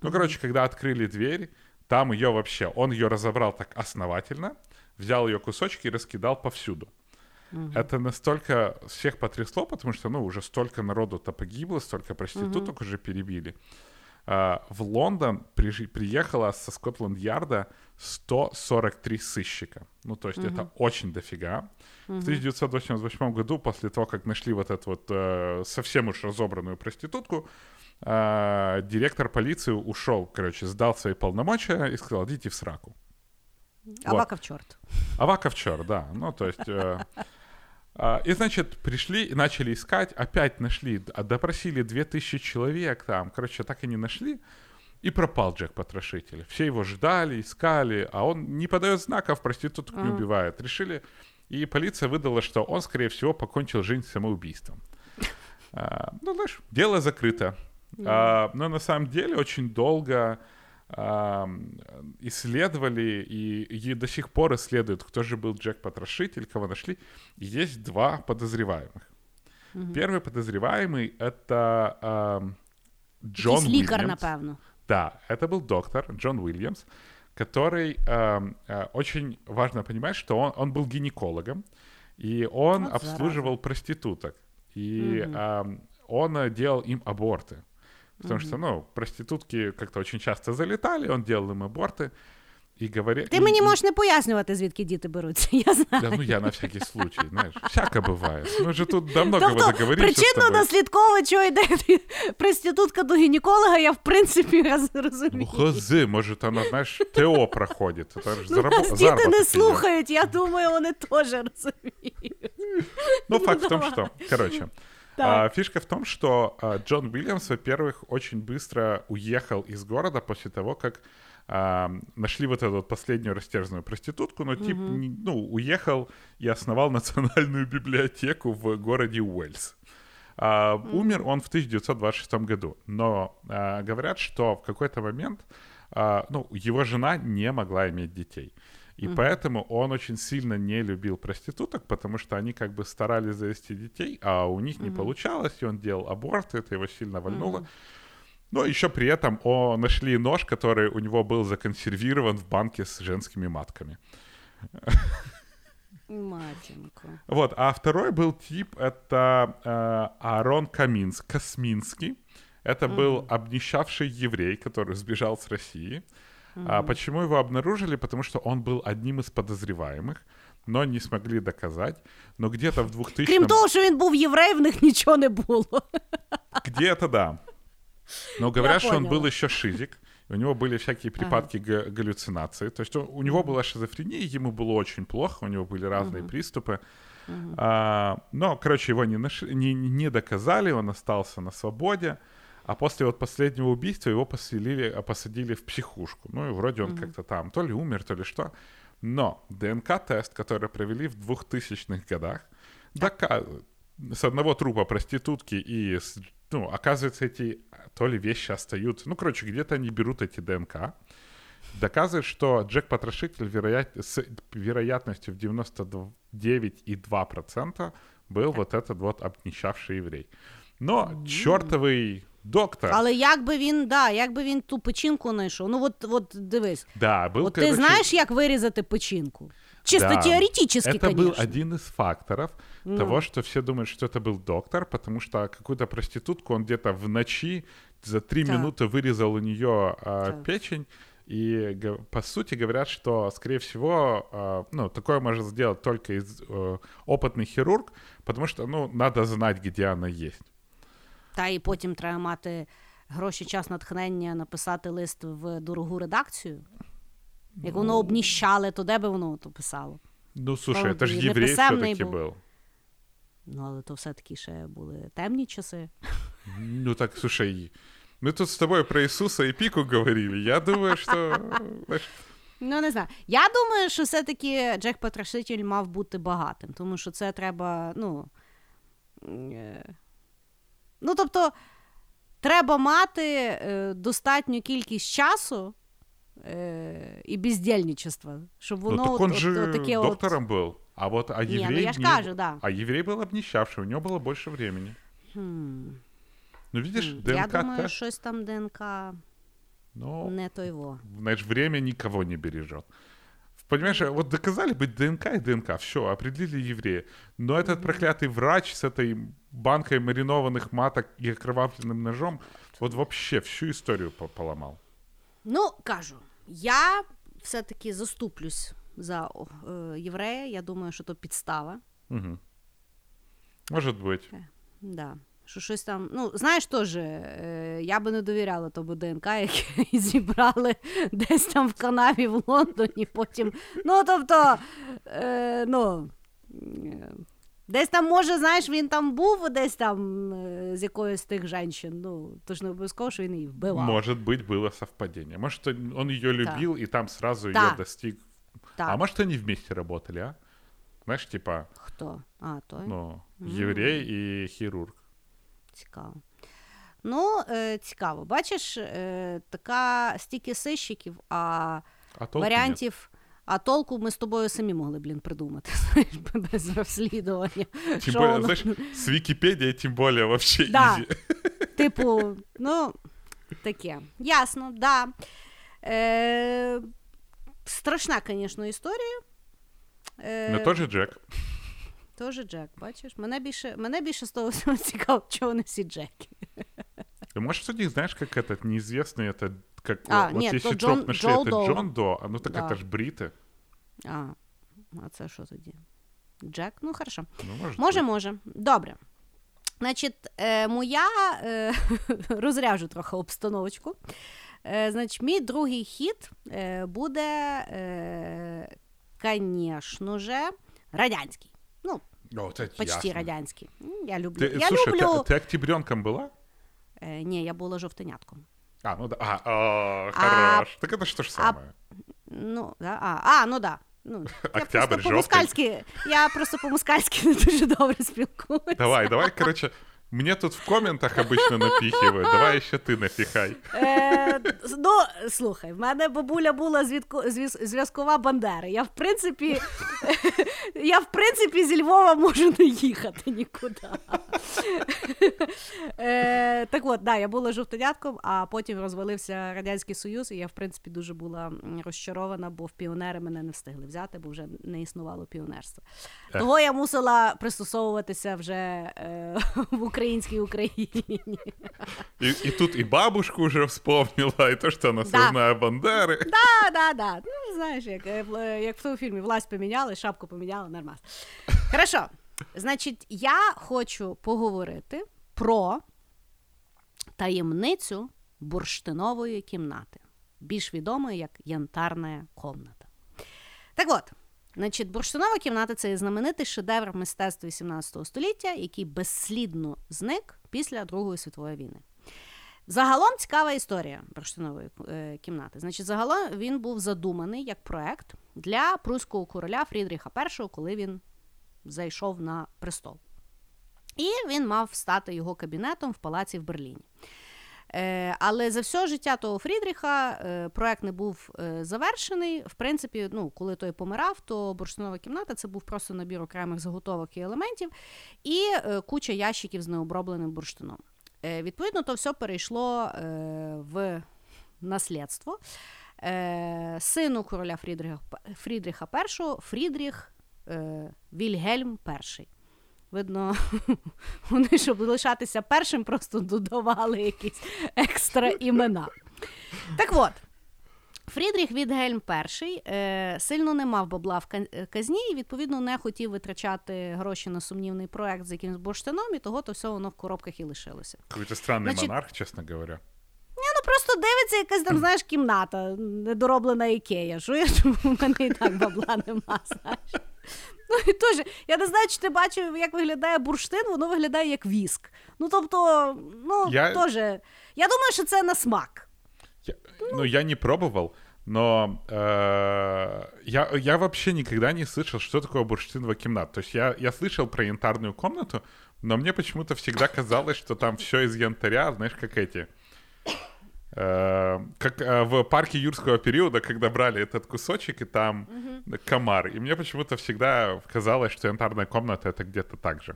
Ну, короче, когда открыли дверь, там ее вообще, он ее разобрал так основательно, взял ее кусочки и раскидал повсюду. Это настолько всех потрясло, потому что, ну, уже столько народу-то погибло, столько проституток уже перебили. А, в Лондон прижи- приехала со Скотланд-Ярда 143 сыщика. Ну, то есть угу. это очень дофига. Угу. В 1988 году, после того, как нашли вот эту вот э, совсем уж разобранную проститутку, э, директор полиции ушел, короче, сдал свои полномочия и сказал, идите в сраку. Аваков вот. черт. Аваков черт, да. Ну, то есть... Э, и, значит, пришли и начали искать, опять нашли, допросили 2000 человек там, короче, так и не нашли. И пропал Джек Потрошитель. Все его ждали, искали, а он не подает знаков, проституток не убивает. Решили, и полиция выдала, что он, скорее всего, покончил жизнь самоубийством. А, ну, знаешь, дело закрыто. А, но на самом деле очень долго а, исследовали и, и до сих пор исследуют, кто же был Джек Потрошитель, кого нашли. Есть два подозреваемых. Mm-hmm. Первый подозреваемый это а, Джон Уильямс. лікар, напевно. Да, это был доктор Джон Уильямс, который э, э, очень важно понимать, что он, он был гинекологом, и он вот обслуживал зараза. проституток, и угу. э, он делал им аборты. Потому угу. что, ну, проститутки как-то очень часто залетали, он делал им аборты. І говорять... Ти мені можеш не пояснювати, звідки діти беруться. Я знаю. Да, ну я на всякий случай, знаєш, всяке буває. Ми вже тут давно тобто, причинно наслідково, чого йде проститутка до гінеколога, я в принципі розумію. Ну, хози, може, вона, знаєш, ТО проходить. Це ну, зараб... нас діти не слухають, я думаю, вони теж розуміють. Ну, факт в том, что, короче, а, фишка в том, что а, Джон Уильямс, во-первых, очень быстро уехал из города после того, как а, нашли вот эту вот последнюю растерзанную проститутку, но тип, mm ну, уехал и основал национальную библиотеку в городе Уэльс. А, mm Умер он в 1926 году, но а, говорят, что в какой-то момент а, ну, его жена не могла иметь детей. И mm поэтому он очень сильно не любил проституток, потому что они как бы старались завести детей, а у них mm не получалось, и он делал аборты, это его сильно вольнуло. mm но еще при этом о, нашли нож, который у него был законсервирован в банке с женскими матками. Матинку. Вот, а второй был тип, это э, Аарон Каминс, Косминский. Это mm был обнищавший еврей, который сбежал с России. mm А почему его обнаружили? Потому что он был одним из подозреваемых, но не смогли доказать. Но где-то в 2000 Крім того, що він був єврей, в них нічого не було. Где-то да. Но говорят, что он был еще шизик. У него были всякие припадки ага. галлюцинации. То есть у него была шизофрения, ему было очень плохо, у него были разные угу. приступы. Угу. А, но, короче, его не, нашли, не, не доказали, он остался на свободе. А после вот последнего убийства его поселили, посадили в психушку. Ну и вроде он угу. как-то там то ли умер, то ли что. Но ДНК-тест, который провели в 2000-х годах, доказывает с одного трупа проститутки и с ну, оказывается, эти то ли вещи остаются. Ну, короче, где-то они берут эти ДНК. Доказывает, что Джек Потрошитель вероят... с вероятностью в 99,2% был вот этот вот обнищавший еврей. Но чортовий доктор. Але як би він, да, як би він ту печінку знайшов? Ну, от, от дивись. Да, был, от короче... ти знаєш, як вирізати печінку? Чисто да. теоретически, Это конечно. был один из факторов ну. того, что все думают, что это был доктор, потому что какую-то проститутку он где-то в ночи за три да. минуты вырезал у нее э, да. печень. И по сути говорят, что, скорее всего, э, ну, такое может сделать только из, э, опытный хирург, потому что, ну, надо знать, где она есть. Та і потім треба мати гроші, час, натхнення написати лист в дорогу редакцію. Як воно обніщали, то де би воно то писало? Ну, слушай, це ж єврей все-таки був. Ну, але то все-таки ще були темні часи. Ну так, слушай, ми тут з тобою про Ісуса і піку говорили. Я думаю, що. Ну, не знаю. Я думаю, що все-таки Джек Потрошитель мав бути багатим, тому що це треба, ну. Е, ну, тобто, треба мати е, достатню кількість часу е, і бездельничество, щоб ну, воно ну, так он от, же от, таке доктором от... был. А вот а еврей... Не, ну я ж кажу, да. А еврей был обнищавший, у него было больше времени. Хм. Ну, видишь, хм. ДНК... Я думаю, тест... щось там ДНК Но, не то его. Знаешь, время никого не бережет. Понимаешь, вот доказали быть ДНК и ДНК, все, определили еврея. Но этот mm-hmm. проклятый врач с этой банкой маринованных маток и окровавленным ножом вот вообще всю историю поломал. Ну, кажу, я все-таки заступлюсь за е, єврея. Я думаю, що то підстава. Угу. Может быть. Да. Що щось там, ну, знаєш, теж, е, я би не довіряла тому ДНК, яке зібрали десь там в канаві в Лондоні, потім. Ну, тобто, е, ну, е, десь там, може, знаєш, він там був десь там е, з якоюсь з тих жінчин. Ну, то ж не обов'язково, що він її вбивав. Может быть, было совпадение. Может, он он ее любил и там сразу ее достиг. Так, А может, они вместе работали, а? Знаешь, типа, хто? А, той? ну, еврей и хирург. Цікаво. Ну, е, цікаво. Бачиш, е, така стільки сищиків, а А варіантів. А толку ми з тобою самі могли, блін, придумати, знаєш, без розслідування. Що более, воно- знаешь, с Википедией тем более вообще Да. Типу, ну, таке. Ясно, да. Е, страшна, звісно, історія. Е, Но тоже Джек. Тоже Джек, бачиш? Мене більше, мене більше з того всього цікаво, чого вони всі Джеки. Ты можешь судить, знаешь, как этот неизвестный, это как А, вот нет, если то Джон, Джон- нашли, Джо это Доу. Джон До, а ну так Да. это ж бриты. А, а це що тоді? Джек? Ну, хорошо. Ну, может Може, быть. може. Добре. Значить, е, моя е, розряжу трохи обстановочку. Е, значить, мій другий хід е, буде, е, звісно же, радянський. Ну, О, вот это почти ясно. радянський. М, Я люблю. Ты, я слушай, люблю. ты, ты октябренком была? Е, не, я була жовтенятком. А, ну да. А, о, А- хорош. Так это ж то же самое. Ну, да, а, а, ну да. Ну, я Октябрь, просто по-москальськи, я просто по-москальськи не дуже добре спілкуюся. Давай, давай, короче, мне тут в комментах обычно напихивают. Давай еще ты напихай. Е, ну, слухай, в мене бабуля була звідку, зв'язкова Бандера. Я в принципі, я в принципі зі Львова можу не їхати нікуди. Е, так от, да, я була жовтонятком, а потім розвалився Радянський Союз, і я, в принципі, дуже була розчарована, бо в піонери мене не встигли взяти, бо вже не існувало піонерства. Ех. Того я мусила пристосовуватися вже е, в українській Україні. И, и тут и бабушку уже вспомнила, и то, что она Да. сложная Бандеры. Да, да, да. Ну, знаєш, як, е, в- е, як в тому фільмі власть поміняли, шапку поміняли, нормально. Хорошо. Значить, я хочу поговорити про таємницю бурштинової кімнати, більш відомої як янтарна комната. Так от, значить, бурштинова кімната це знаменитий шедевр мистецтва 18 століття, який безслідно зник після Другої світової війни. Загалом цікава історія бурштинової е, кімнати. Значить, загалом він був задуманий як проект для пруського короля Фрідріха І, коли він зайшов на престол. І він мав стати його кабінетом в палаці в Берліні. Е, але за все життя того Фрідріха е, проект не був е, завершений. В принципі, ну, коли той помирав, то бурштинова кімната це був просто набір окремих заготовок і елементів, і куча ящиків з необробленим бурштином. Відповідно, то все перейшло в наслідство. Сину короля Фрідріха, Фрідріха І, Фрідріх Вільгельм І. Видно, вони, щоб лишатися першим, просто додавали якісь екстра імена. Так от, Фрідріх Відгельм І е, сильно не мав бабла в е, казні і, відповідно, не хотів витрачати гроші на сумнівний проект з якимсь бурштином, і того то все воно в коробках і лишилося. Какой-то странный Значит- монарх, честно говоря. Ну просто дивиться якась там, знаєш, кімната, недороблена ікея. Чуєш, у мене і так бабла нема, знаєш. Ну і теж, я не знаю, чи ти бачив, як виглядає бурштин, воно виглядає як віск. Ну тобто, ну Я- теж. Я думаю, що це на смак. Я- ну, я не пробовал, но э, я, я вообще никогда не слышал, что такое бурштиновая комната. То есть я, я слышал про янтарную комнату, но мне почему-то всегда казалось, что там все из янтаря, знаешь, как эти... э, как э, в парке юрского периода, когда брали этот кусочек, и там комар. И мне почему-то всегда казалось, что янтарная комната это где-то так же.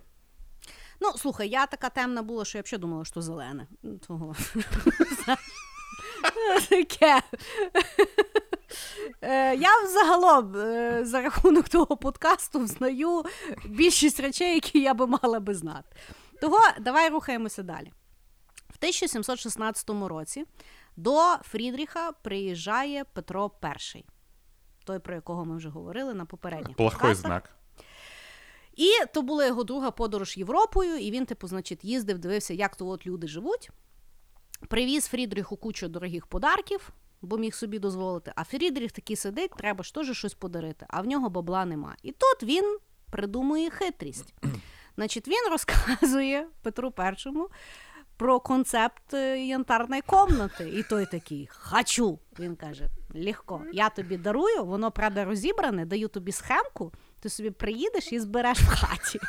Ну, слухай, я така темна була, що я взагалі думала, що зелене. Ну, Того. Таке. Е, Я взагалом е, за рахунок того подкасту знаю більшість речей, які я би мала би знати. Того давай рухаємося далі. В 1716 році до Фрідріха приїжджає Петро І. той, про якого ми вже говорили на попередніх Плохой подкастах. знак. І то була його друга подорож Європою, і він, типу, значить, їздив, дивився, як то от люди живуть. Привіз Фрідріху кучу дорогих подарків, бо міг собі дозволити. А Фрідріх такий сидить, треба ж теж щось подарити, а в нього бабла нема. І тут він придумує хитрість. Значить, він розказує Петру Першому про концепт е, янтарної комнати. І той такий хочу. Він каже: легко, я тобі дарую, воно правда розібране, даю тобі схемку. Ти собі приїдеш і збереш в хаті.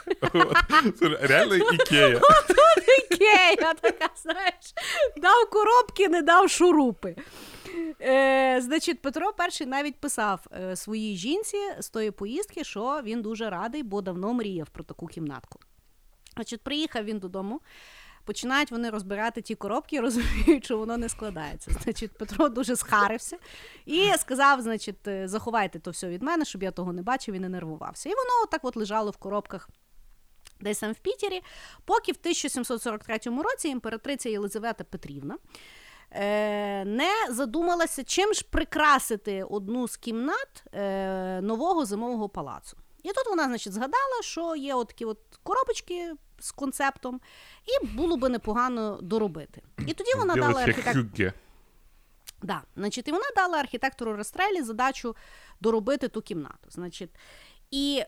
Реально Икея. Ікея, така, знаєш, дав коробки, не дав шурупи. Е, значить, Петро І навіть писав е, своїй жінці з тої поїздки, що він дуже радий, бо давно мріяв про таку кімнатку. Значить, приїхав він додому. Починають вони розбирати ті коробки, розуміють, що воно не складається. Значить, Петро дуже схарився і сказав: значить, е, заховайте то все від мене, щоб я того не бачив і не нервувався. І воно отак от лежало в коробках десь там в Пітері, поки в 1743 році імператриця Єлизавета Петрівна е, не задумалася, чим ж прикрасити одну з кімнат е, нового зимового палацу. І тут вона, значить, згадала, що є от такі от коробочки з концептом, і було би непогано доробити. І тоді вона дала Делать хюгге. Да, значить, і вона дала архітектору Растрелі задачу доробити ту кімнату. Значить, і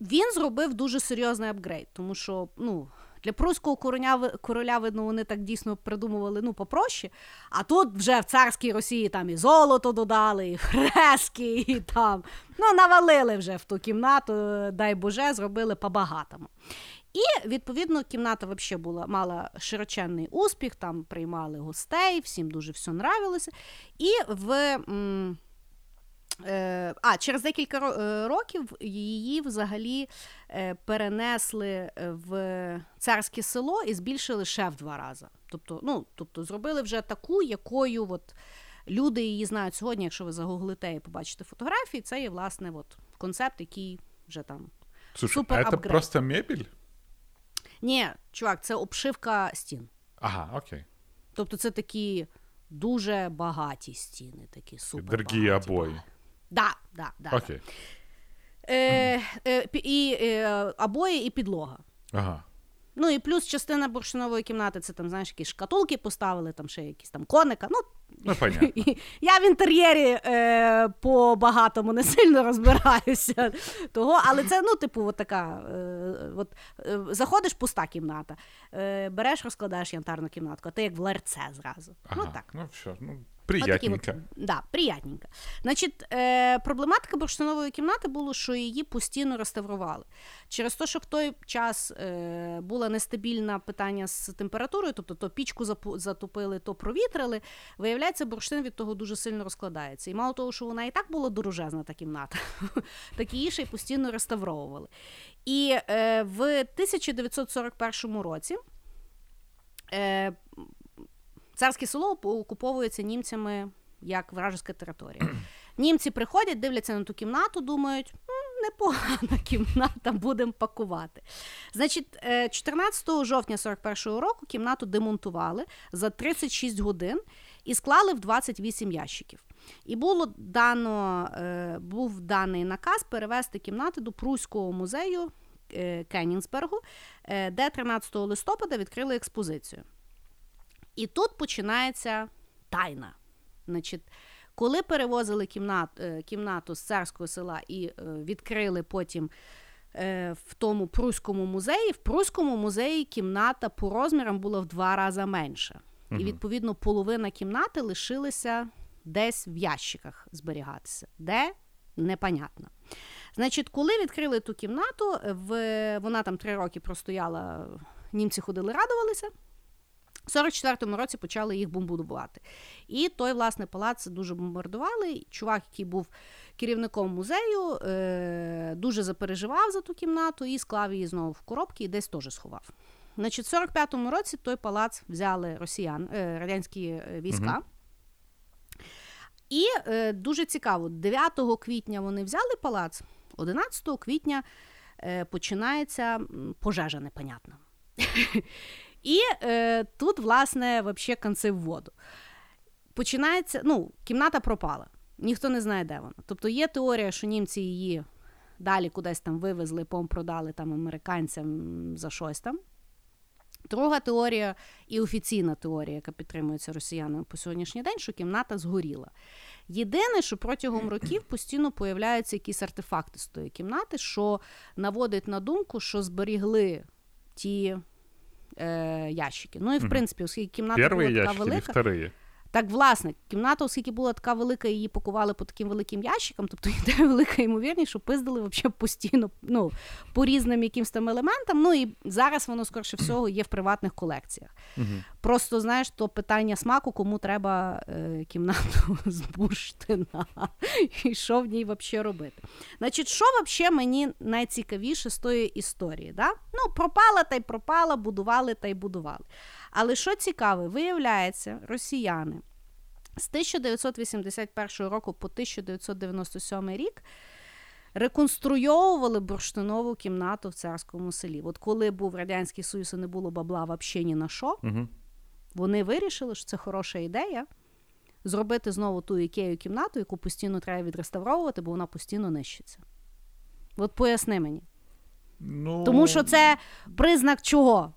він зробив дуже серйозний апгрейд, тому що ну, для пруського короля, короля, видно, вони так дійсно придумували ну, попроще. А тут вже в царській Росії там і золото додали, і фрески, і там ну, навалили вже в ту кімнату, дай Боже, зробили по-багатому. І відповідно кімната вообще була мала широченний успіх, там приймали гостей, всім дуже все нравилося. І в е, а через декілька е, років її взагалі перенесли е, в царське село і збільшили ще в два рази. Тобто, ну, тобто зробили вже таку, якою от люди її знають сьогодні. Якщо ви загуглите і побачите фотографії, це є власне от концепт, який вже там. Слушай, Супер а апгрейд. просто мебель? Ні, чувак, це обшивка стін. Ага, окей. Тобто це такі дуже багаті стіни, такі супер. Дорогие обои. Да, да, да. Окей. Е, е, і е, обої і підлога. Ага. Ну і плюс частина бурштинової кімнати, це там, знаєш, якісь шкатулки поставили, там ще якісь там коника. Ну, Ну, понятно. я в інтер'єрі е, по багатому не сильно розбираюся. Того, але це, ну, типу, от така. Е, от, е, заходиш пуста кімната, е, береш, розкладаєш янтарну кімнатку, а ти як в ларце зразу. Ага. Ну так. Ну, все, ну, приятненько. От, да, приятненько. Значить, е, проблематика бурштинової кімнати була, що її постійно реставрували. Через те, що в той час е, було нестабільне питання з температурою, тобто то пічку затопили, то провітрили, виявляється, бурштин від того дуже сильно розкладається. І мало того, що вона і так була дорожезна, та кімната, так її ще й постійно реставровували. І е, в 1941 році. Е, Царське село окуповується німцями як вражеська територія. Німці приходять, дивляться на ту кімнату, думають, «М, непогана кімната, будемо пакувати. Значить, е, 14 жовтня 41-го року кімнату демонтували за 36 годин і склали в 28 ящиків. І було дано, е, був даний наказ перевести кімнати до Пруського музею е, Кенінсбергу, е, де 13 листопада відкрили експозицію. І тут починається тайна. Значить, коли перевозили кімнат, е, кімнату з царського села і е, відкрили потім е, в тому Пруському музеї, в Пруському музеї кімната по розмірам була в два рази менша. І, відповідно, половина кімнати лишилася десь в ящиках зберігатися, де непонятно. Значить, коли відкрили ту кімнату, в, вона там три роки простояла, німці ходили, радувалися. В 44-му році почали їх бомбардувати. І той, власне, палац дуже бомбардували. Чувак, який був керівником музею, е- дуже запереживав за ту кімнату і склав її знову в коробки і десь теж сховав. Значить, в 45-му році той палац взяли росіян, е- радянські е, війська. І е, дуже цікаво, 9 квітня вони взяли палац, 11 квітня починається пожежа непонятна. І е, тут, власне, вообще конце в воду. Починається, ну, кімната пропала. ніхто не знає, де вона. Тобто є теорія, що німці її далі кудись там вивезли, продали там американцям за щось там. Друга теорія і офіційна теорія, яка підтримується росіянами по сьогоднішній день, що кімната згоріла. Єдине, що протягом років постійно появляються якісь артефакти з тої кімнати, що наводить на думку, що зберігли ті е, ящики. Ну і в принципі, оскільки кімната була така велика. Вторые? Так, власне, кімната, оскільки була така велика, її пакували по таким великим ящикам, тобто йде велика ймовірність, що пиздили взагалі постійно ну, по різним якимсь там елементам. Ну і зараз воно, скорше всього, є в приватних колекціях. Угу. Просто, знаєш, то питання смаку, кому треба е, кімнату з бурштина, і що в ній взагалі робити. Значить, що взагалі мені найцікавіше з тої історії? Да? Ну, пропала та й пропала, будували та й будували. Але що цікаве, виявляється, росіяни з 1981 року по 1997 рік реконструйовували бурштинову кімнату в царському селі. От коли був Радянський Союз і не було бабла взагалі ні на що, угу. вони вирішили, що це хороша ідея. Зробити знову ту ікею кімнату, яку постійно треба відреставровувати, бо вона постійно нищиться. От поясни мені. Ну... Тому що це признак чого?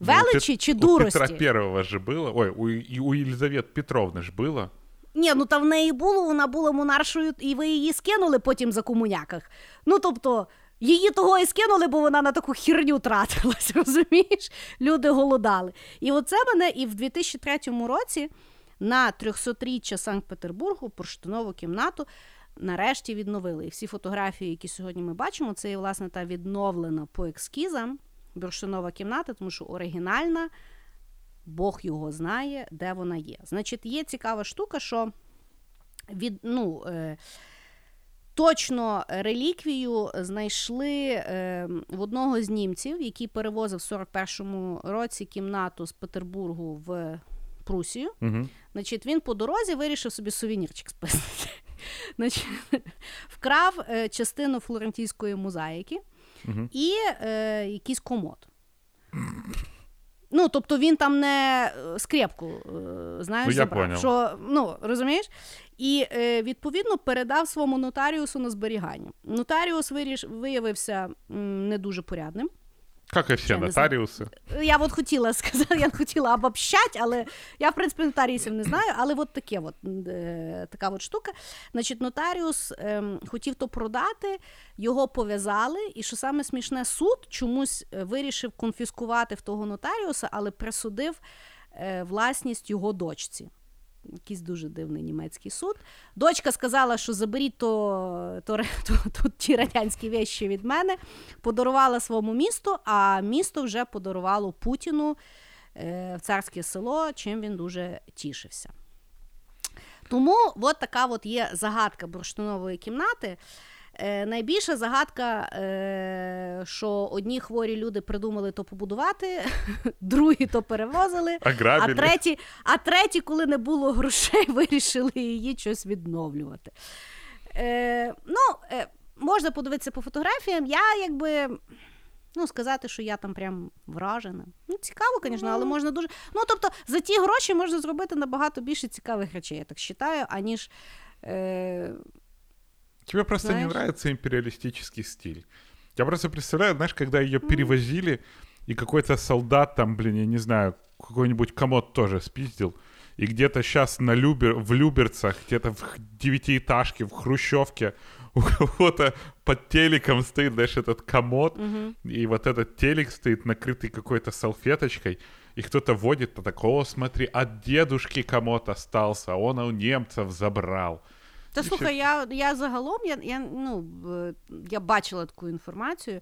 Величі ну, чи дурості? У Петра Первого ж було. Ой, у, і у Єлизавет Петровни ж було. Ні, ну та в неї було, вона була монаршою, і ви її скинули потім за комуняках. Ну тобто, її того і скинули, бо вона на таку херню тратилась, розумієш? Люди голодали. І оце мене і в 2003 році на 300-річчя Санкт-Петербургу бурштинову кімнату нарешті відновили. І всі фотографії, які сьогодні ми бачимо, це є власне та відновлена по ескізам бурштинова кімната, тому що оригінальна, Бог його знає, де вона є. Значить, є цікава штука, що від, ну, е, точно реліквію знайшли е, в одного з німців, який перевозив в 41-му році кімнату з Петербургу в Прусію. Угу. Значить, він по дорозі вирішив собі сувенірчик списати. Значить, Вкрав е, частину флорентійської мозаїки угу. і е, якийсь комод. Ну, тобто він там не е, скрепку, е, знаєш, ну, я забрав. понял. Що, ну, розумієш? І е, відповідно передав своєму нотаріусу на зберігання. Нотаріус виріш, виявився не дуже порядним. Як і всі нотаріуси. Я от хотіла сказати, я хотіла обобщать, але я, в принципі, нотаріусів не знаю, але от таке от, е, така от штука. Значить, нотаріус е, хотів то продати, його пов'язали, і що саме смішне, суд чомусь е, вирішив конфіскувати в того нотаріуса, але присудив е, власність його дочці. Якийсь дуже дивний німецький суд. Дочка сказала, що заберіть то, то, то, то ті радянські вещі від мене, подарувала своєму місту, а місто вже подарувало Путіну е, в царське село, чим він дуже тішився. Тому от така от є загадка бурштинової кімнати. Е, Найбільша загадка, е, що одні хворі люди придумали то побудувати, другі то перевозили, а треті, а треті, коли не було грошей, вирішили її щось відновлювати. Е, Ну, е, Можна подивитися по фотографіям. Я якби. Ну, сказати, що я там прям вражена. Ну, цікаво, звісно, але можна дуже. Ну, тобто, за ті гроші можна зробити набагато більше цікавих речей, я так вважаю, аніж. Е... Тебе просто знаешь? не нравится империалистический стиль. Я просто представляю, знаешь, когда ее перевозили, и какой-то солдат там, блин, я не знаю, какой-нибудь комод тоже спиздил, и где-то сейчас на Любер, в Люберцах, где-то в девятиэтажке, в Хрущевке у кого-то под телеком стоит, знаешь, этот комод, угу. и вот этот телек стоит накрытый какой-то салфеточкой, и кто-то водит по такого, смотри, от дедушки комод остался, он у немцев забрал. Та слухай, я я загалом я, я, ну, я бачила таку інформацію.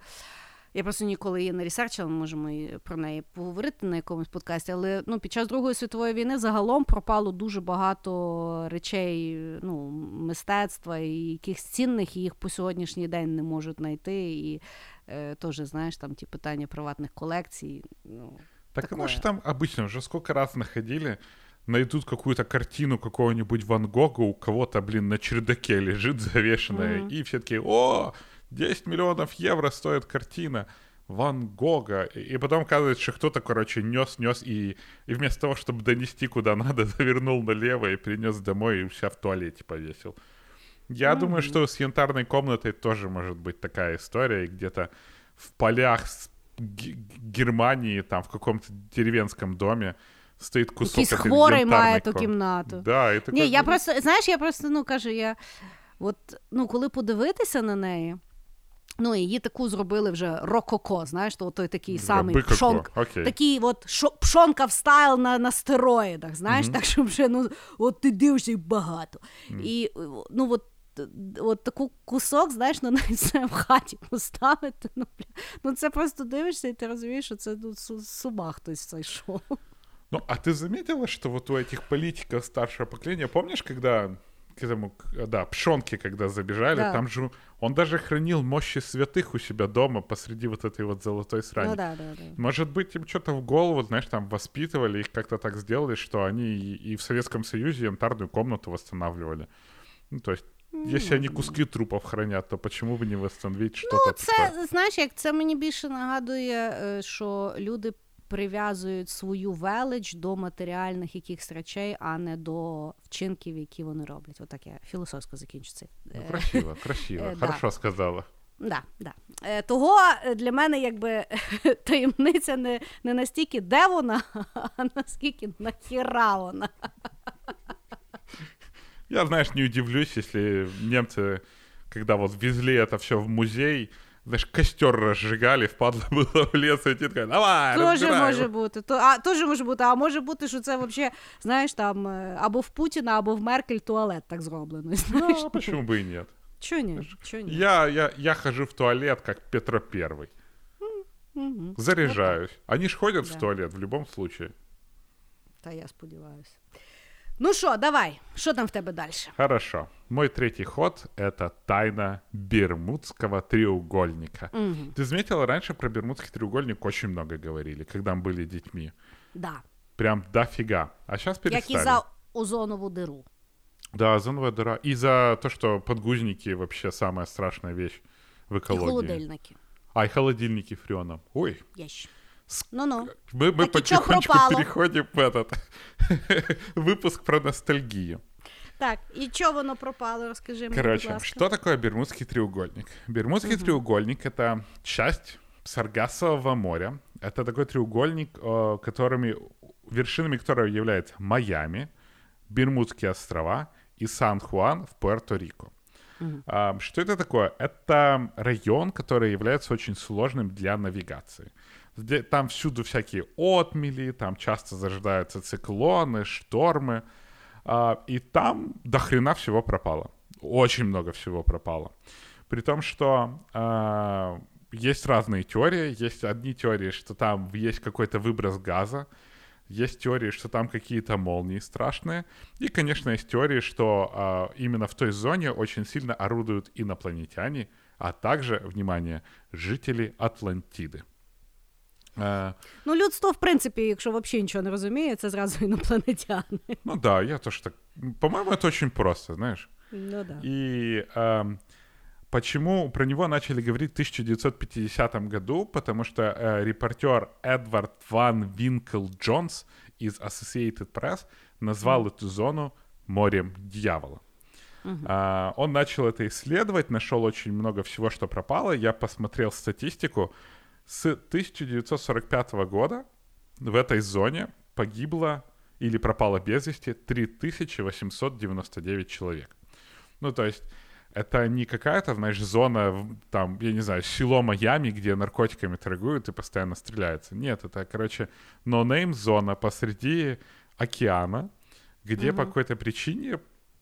Я просто ніколи її не ресерчила, можемо про неї поговорити на якомусь подкасті. Але ну, під час Другої світової війни загалом пропало дуже багато речей ну, мистецтва і якихось цінних, і їх по сьогоднішній день не можуть знайти. І е, теж, знаєш, там ті питання приватних колекцій. Ну, Так, такое. может, там обычно уже сколько раз находили, найдут какую-то картину какого-нибудь Ван Гога у кого-то, блин, на чердаке лежит завешенная, mm-hmm. и все такие, о, 10 миллионов евро стоит картина. Ван Гога. И потом оказывается, что кто-то, короче, нес, нес, и, и вместо того, чтобы донести куда надо, завернул налево и принес домой, и вся в туалете повесил. Я mm-hmm. думаю, что с янтарной комнатой тоже может быть такая история, где-то в полях Германии, там, в каком-то деревенском доме, стоїть кусок Якийсь хворий має ту кімнату. Да, і такой... Ні, я просто, знаєш, я просто, ну, кажу, я, от, ну, коли подивитися на неї, Ну, її таку зробили вже рококо, знаєш, то той такий самий пшонк, okay. такий от шо, пшонка в стайл на на стероїдах, знаєш, mm-hmm. так що вже ну, от ти дивишся їх багато. Mm-hmm. І ну, от от таку кусок, знаєш, на навіть в хаті поставити. Ну, бля. ну це просто дивишся, і ти розумієш, що це ну, суба хтось зайшов. Ну, а ты заметила, что вот у этих политиков старшего поколения, помнишь, когда к этому, да, пшонки, когда забежали, да. там же он даже хранил мощи святых у себя дома посреди вот этой вот золотой срани. Ну да, да, да. Может быть, им что-то в голову, знаешь, там воспитывали, их как-то так сделали, что они и, и в Советском Союзе янтарную комнату восстанавливали. Ну, то есть Якщо вони куски трупів хранять, то чому б не встановити щось? Ну, це, таке? знаєш, як це мені більше нагадує, що люди прив'язують свою велич до матеріальних якихось речей, а не до вчинків, які вони роблять. Отак я філософсько закінчу це. Ну, красиво, красиво, хорошо сказала. Да, да. Того для мене якби таємниця не не настільки де вона, а наскільки нахіра вона. Я, знаешь, не удивлюсь, если немцы, когда вот везли это все в музей, знаєш, костер розжигали, впадло було в ліс, і така, давай, Тоже може бути. То, а, Тоже може бути, а може бути, що це взагалі, знаєш, там, або в Путіна, або в Меркель туалет так зроблено. Знаєш? Ну, а почему бы и нет? Чего нет? Чего нет? Я, я, я хожу в туалет, как Петро Первый. Угу. Заряжаюсь. Вот Они ж ходят да. в туалет в любом случае. Та я сподіваюся. Ну что, давай, что там в тебе дальше? Хорошо. Мой третий ход — это тайна Бермудского треугольника. Угу. Ты заметила, раньше про Бермудский треугольник очень много говорили, когда мы были детьми. Да. Прям дофига. А сейчас перестали. Як і за озонову дыру. Да, озоновая дыра. И за то, что подгузники вообще самая страшная вещь в экологии. И холодильники. А, и холодильники фреоном. Ой. Есть. Ну-ну. Мы, мы потихонечку переходим в этот выпуск про ностальгию. Так, и что воно пропало, расскажи мне, Короче, что такое Бермудский треугольник? Бермудский угу. треугольник — это часть Саргассового моря. Это такой треугольник, которыми, вершинами которого являются Майами, Бермудские острова и Сан-Хуан в Пуэрто-Рико. Угу. Что это такое? Это район, который является очень сложным для навигации. Там всюду всякие отмели, там часто зажидаются циклоны, штормы. А, и там до хрена всего пропало. Очень много всего пропало. При том, что а, есть разные теории. Есть одни теории, что там есть какой-то выброс газа. Есть теории, что там какие-то молнии страшные. И, конечно, есть теории, что а, именно в той зоне очень сильно орудуют инопланетяне, а также, внимание, жители Атлантиды. Е... Ну, людство, в принципі, якщо взагалі нічого не розуміє, це зразу інопланетяни. Ну да, я тоже так. По-моему, это очень просто, знаешь. Ну да. И э, почему про него начали говорить в 1950 году? Потому что э, репортер Эдвард Ван Винкл Джонс из Associated Press назвал mm. эту зону морем дьявола. Uh-huh. А, он начал это исследовать, нашел очень много всего, что пропало. Я посмотрел статистику. С 1945 года в этой зоне погибло или пропало без вести 3899 человек. Ну, то есть это не какая-то, знаешь, зона, там, я не знаю, село Майами, где наркотиками торгуют и постоянно стреляются. Нет, это, короче, no-name зона посреди океана, где mm-hmm. по какой-то причине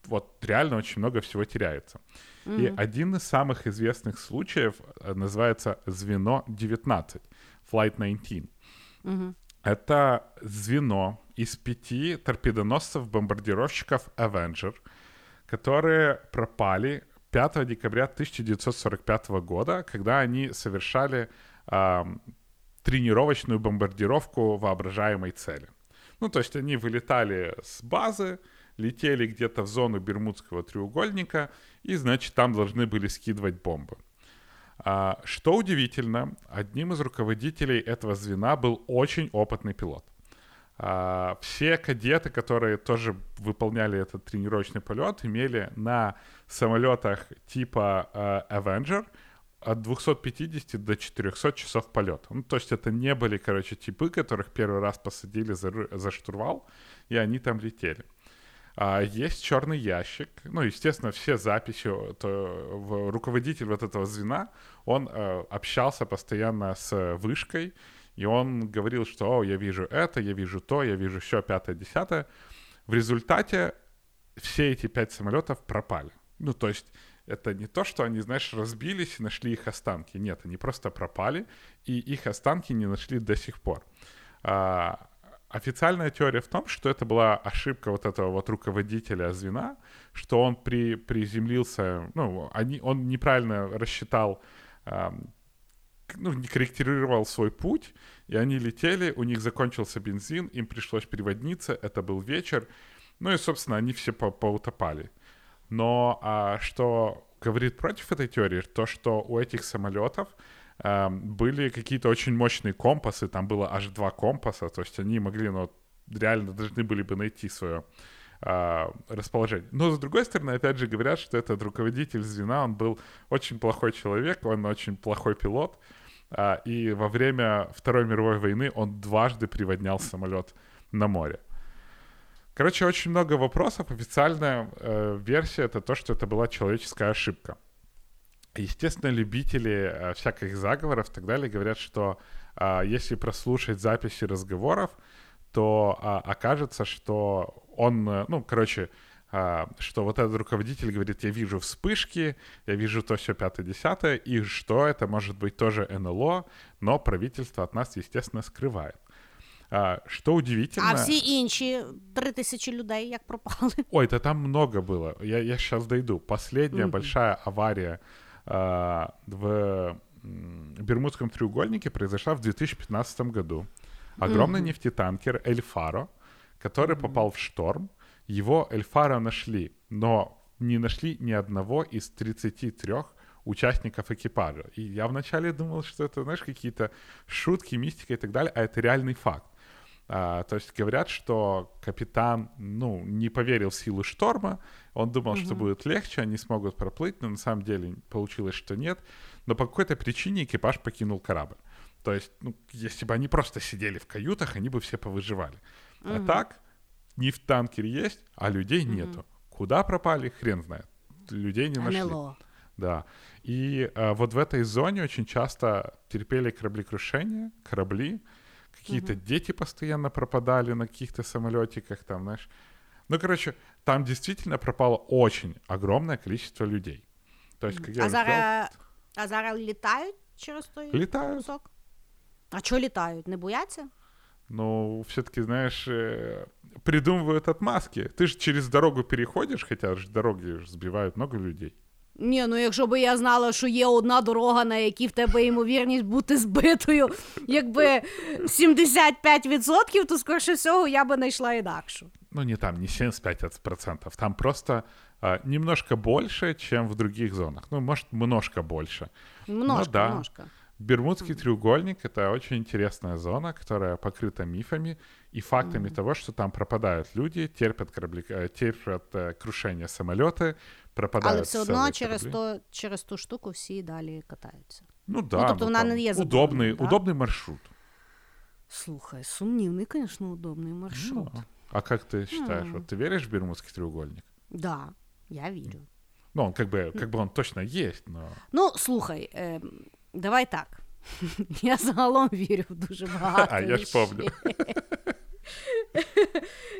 вот реально очень много всего теряется. Mm-hmm. И один из самых известных случаев э, называется звено 19, Flight 19. Mm-hmm. Это звено из пяти торпедоносцев-бомбардировщиков Avenger, которые пропали 5 декабря 1945 года, когда они совершали э, тренировочную бомбардировку воображаемой цели. Ну, то есть они вылетали с базы, летели где-то в зону Бермудского треугольника, и, значит, там должны были скидывать бомбы. А, что удивительно, одним из руководителей этого звена был очень опытный пилот. А, все кадеты, которые тоже выполняли этот тренировочный полет, имели на самолетах типа а, Avenger от 250 до 400 часов полета. Ну, то есть это не были, короче, типы, которых первый раз посадили за, за штурвал, и они там летели. А есть черный ящик. Ну, естественно, все записи, то, руководитель вот этого звена, он э, общался постоянно с вышкой, и он говорил, что «О, я вижу это, я вижу то, я вижу все пятое, десятое». В результате все эти пять самолетов пропали. Ну, то есть это не то, что они, знаешь, разбились и нашли их останки. Нет, они просто пропали, и их останки не нашли до сих пор. А, официальная теория в том, что это была ошибка вот этого вот руководителя звена, что он при, приземлился, ну, они, он неправильно рассчитал ну, не корректировал свой путь, и они летели, у них закончился бензин, им пришлось переводниться, это был вечер, ну и, собственно, они все по поутопали. Но а, что говорит против этой теории, то, что у этих самолетов были какие-то очень мощные компасы, там было аж два компаса, то есть они могли, ну, реально должны были бы найти свое а, расположение. Но, с другой стороны, опять же, говорят, что этот руководитель звена, он был очень плохой человек, он очень плохой пилот, а, и во время Второй мировой войны он дважды приводнял самолет на море. Короче, очень много вопросов. Официальная э, версия это то, что это была человеческая ошибка. Естественно, любители э, всяких заговоров и так далее говорят, что э, если прослушать записи разговоров, то э, окажется, что он, э, ну, короче, а, что вот этот руководитель говорит, я вижу вспышки, я вижу то все пятое-десятое, и что это может быть тоже НЛО, но правительство от нас, естественно, скрывает. А, что удивительно... А всі інші три тисячі людей як пропали? Ой, да там много было. Я, я сейчас дойду. Последняя mm-hmm. большая авария а, в Бермудском треугольнике произошла в 2015 году. Огромный mm-hmm. нефтетанкер Эль Фаро, который mm-hmm. попал в шторм, его Эльфара нашли, но не нашли ни одного из 33 участников экипажа. И я вначале думал, что это, знаешь, какие-то шутки, мистика и так далее, а это реальный факт. А, то есть говорят, что капитан, ну, не поверил в силу шторма, он думал, mm-hmm. что будет легче, они смогут проплыть, но на самом деле получилось, что нет. Но по какой-то причине экипаж покинул корабль. То есть, ну, если бы они просто сидели в каютах, они бы все повыживали. Mm-hmm. А так, не в танкере есть, а людей mm-hmm. нету. Куда пропали, хрен знает. Людей не нашли. НЛО. Да. И а, вот в этой зоне очень часто терпели кораблекрушения, корабли, какие-то mm-hmm. дети постоянно пропадали на каких-то самолетиках, там, знаешь. Ну, короче, там действительно пропало очень огромное количество людей. То есть, как а, зараз... а зараз літають через той літають. кусок? А чого літають? Не бояться? Ну, все-таки, знаешь, э, придумывают отмазки. Ты же через дорогу переходишь, хотя же дороги сбивают много людей. Ні, ну якщо б я знала, що є одна дорога, на якій в тебе ймовірність бути збитою, якби 75%, то скоріше всього я би знайшла інакшу. Ну, не там, не 75%, там просто а, немножко больше, чем в других зонах. Ну, может, немножко больше. Немножко, ну, да. немножко. Бермудский треугольник — это очень интересная зона, которая покрыта мифами и фактами mm-hmm. того, что там пропадают люди, терпят, корабли, э, терпят э, крушение самолеты, пропадають Але все одно через то, через ту штуку всі далі катаються. Ну да, ну, тобто ну, вона не є удобний, да? удобний маршрут. Слухай, сумнівний, конечно, удобний маршрут. Ну, а как ты считаешь? Mm. Вот ты веришь в Бермудский треугольник? Да, я верю. Ну, он как бы, как бы он точно есть, но... Ну, слухай, э, давай так. Я загалом вірю в дуже багато. А я ж помню.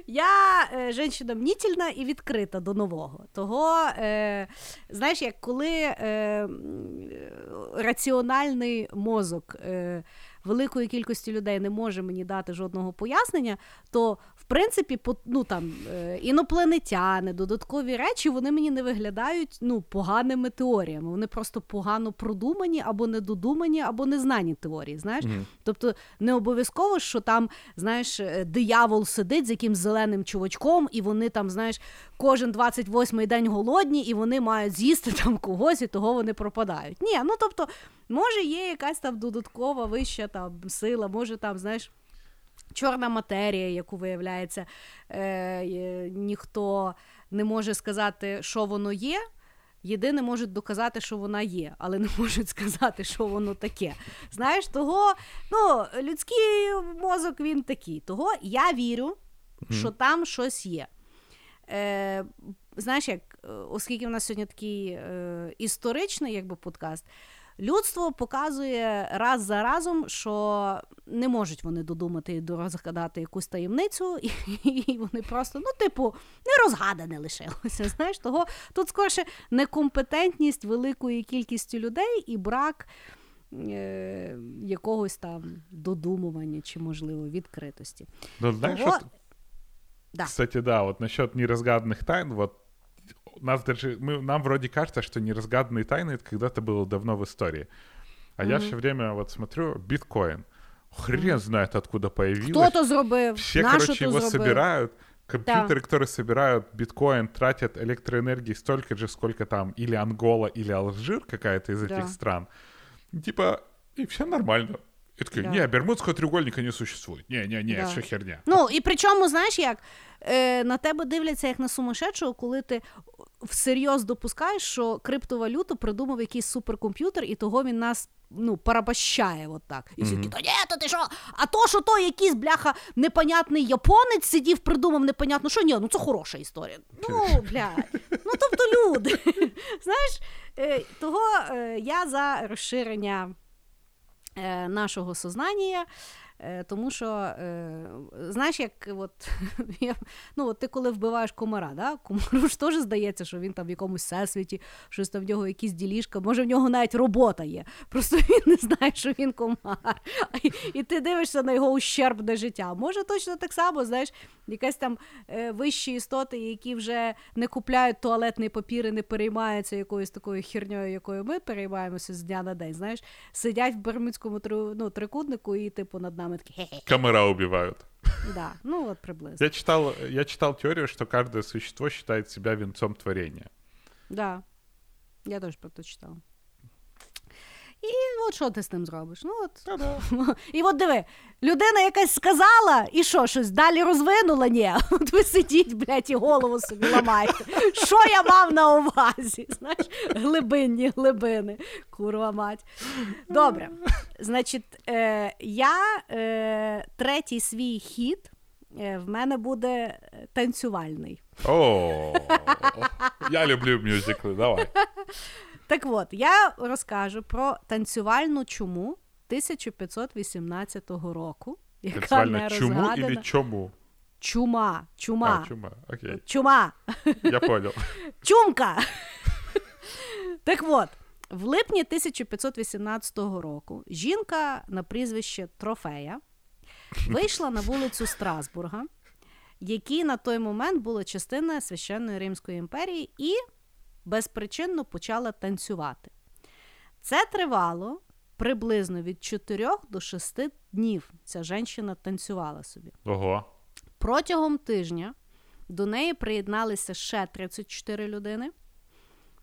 Я е, женщина мнітільна і відкрита до нового. Того, е, знаєш, як коли е, раціональний мозок е, великої кількості людей не може мені дати жодного пояснення, то принципі, по, ну, там, е, інопланетяни, додаткові речі, вони мені не виглядають ну, поганими теоріями. Вони просто погано продумані, або недодумані, або незнані теорії. знаєш. Мгм. Тобто не обов'язково, що там, знаєш, е, диявол сидить з якимсь зеленим чувачком, і вони там, знаєш, кожен 28-й день голодні, і вони мають з'їсти там когось, і того вони пропадають. Ні, ну тобто, може, є якась там додаткова вища там сила, може там, знаєш. Чорна матерія, яку виявляється, е, е, ніхто не може сказати, що воно є. Єдине можуть доказати, що вона є, але не можуть сказати, що воно таке. Знаєш, того ну, людський мозок він такий. Того я вірю, що там щось є. Е, знаєш, як, е, оскільки в нас сьогодні такий е, історичний якби, подкаст, людство показує раз за разом, що не можуть вони додумати і розгадати якусь таємницю, і, і вони просто, ну, типу, не розгадане лишилося. Знаєш, того тут скорше некомпетентність великої кількості людей і брак. е, Якогось там додумування чи, можливо, відкритості. Ну, знаешь, Того- вот, Да. кстати, да, вот насчет неразгаданных тайн, вот нас даже, мы, нам вроде кажется, что неразгаданные тайны это когда-то было давно в истории. А я все время вот смотрю, биткоин. Хрен знает, откуда появилось. Хто то зробив? Все, Нащо короче, его зробив? собирают. Компьютеры, которые собирают биткоин, тратят электроэнергии столько же, сколько там или Ангола, или Алжир, какая-то из Да. этих стран. Типа, и все нормально. И такие, Да. не, Бермудского треугольника не существует. Не-не-не, Да. все херня. Ну, і причому, знаєш як, е, на тебе дивляться як на сумасшедшого, коли ти всерйоз допускаєш, що криптовалюту придумав якийсь суперкомп'ютер, і того він нас. Ну, порабощає от так. І всі такі, та ні, то ти що? А то, що той якийсь бляха непонятний японець сидів, придумав непонятно, що ні, ну це хороша історія. Ну, блядь, ну тобто люди. Знаєш, е, того е, я за розширення нашого сознання. Е, Тому що, е, знаєш, як от, ну, от ти коли вбиваєш комара, да? комару ж теж здається, що він там в якомусь всесвіті, щось там в нього якісь ділішка, може в нього навіть робота є. Просто він не знає, що він комар. І, і ти дивишся на його ущербне життя. Може точно так само, знаєш, якась там е, вищі істоти, які вже не купляють туалетний папір і не переймаються якоюсь такою херньою, якою ми переймаємося з дня на день. Знаєш, сидять в Бермудському ну, трикутнику і типу над нами такі хе-хе. Комара убивают. Да, ну от приблизно. Я читал, я читал теорию, что каждое существо считает себя венцом творения. Да. Я теж про це читала. І от що ти з ним зробиш? Ну, от. І от диви, людина якась сказала, і що, щось далі розвинула? Ні. От ви сидіть, блядь, і голову собі ламаєте. Що я мав на увазі? Знаєш, глибинні глибини, курва мать. Добре. Значить, е, я е, третій свій хід е, в мене буде е, танцювальний. О, я люблю мюзиклы, давай. Так от, я розкажу про танцювальну чуму 1518 року, яка Танцевально не чуму или чому? Чума, чума, А, чума, окей, чума, я понял. чумка. так от, в липні 1518 року жінка на прізвище Трофея вийшла на вулицю Страсбурга, які на той момент була частина священної Римської імперії, і безпричинно почала танцювати. Це тривало приблизно від 4 до 6 днів. Ця жінка танцювала собі. Ого. Протягом тижня до неї приєдналися ще 34 людини,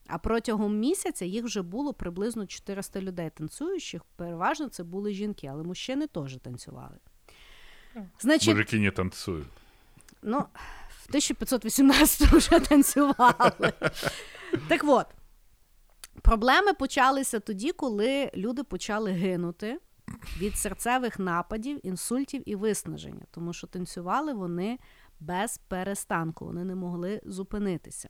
а протягом місяця їх вже було приблизно 400 людей танцюючих. Переважно це були жінки, але мужчини теж танцювали. Значить, Мужики не танцуют. Ну, в 1518 вже танцювали. Так от, проблеми почалися тоді, коли люди почали гинути від серцевих нападів, інсультів і виснаження, тому що танцювали вони без перестанку, вони не могли зупинитися.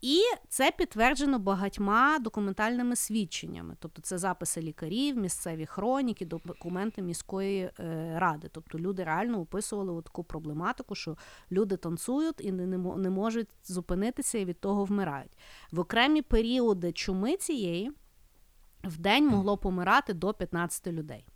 І це підтверджено багатьма документальними свідченнями. Тобто це записи лікарів, місцеві хроніки, документи міської е, ради. Тобто люди реально описували таку проблематику, що люди танцюють і не, не, мо- не можуть зупинитися і від того вмирають. В окремі періоди чуми цієї в день могло помирати до 15 людей.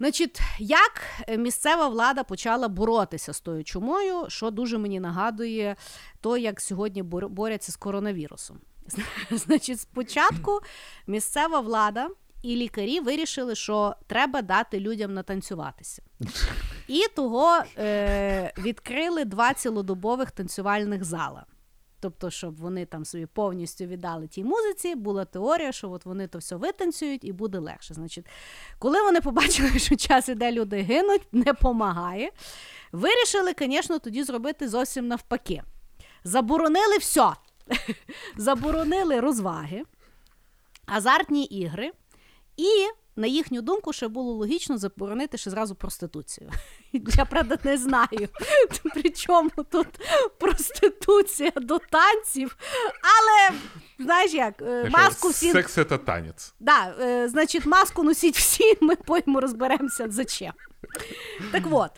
Значить, як місцева влада почала боротися з тою чумою, що дуже мені нагадує то, як сьогодні бор- борються з коронавірусом. Значить, спочатку місцева влада і лікарі вирішили, що треба дати людям натанцюватися. І того е, відкрили два цілодобових танцювальних зала. Тобто, щоб вони там собі повністю віддали тій музиці, була теорія, що от вони то все витанцюють і буде легше. Значить, коли вони побачили, що час іде, люди гинуть, не помагає. Вирішили, звісно, тоді зробити зовсім навпаки. Заборонили все. Заборонили розваги, азартні ігри, і, на їхню думку, ще було логічно заборонити ще зразу проституцію. Я правда не знаю. При чому тут проституція до танців, але знаєш як, е, маску всі. Секс — это танец. Да, е, значить, маску носіть всі, ми потім розберемося зачем. Так от.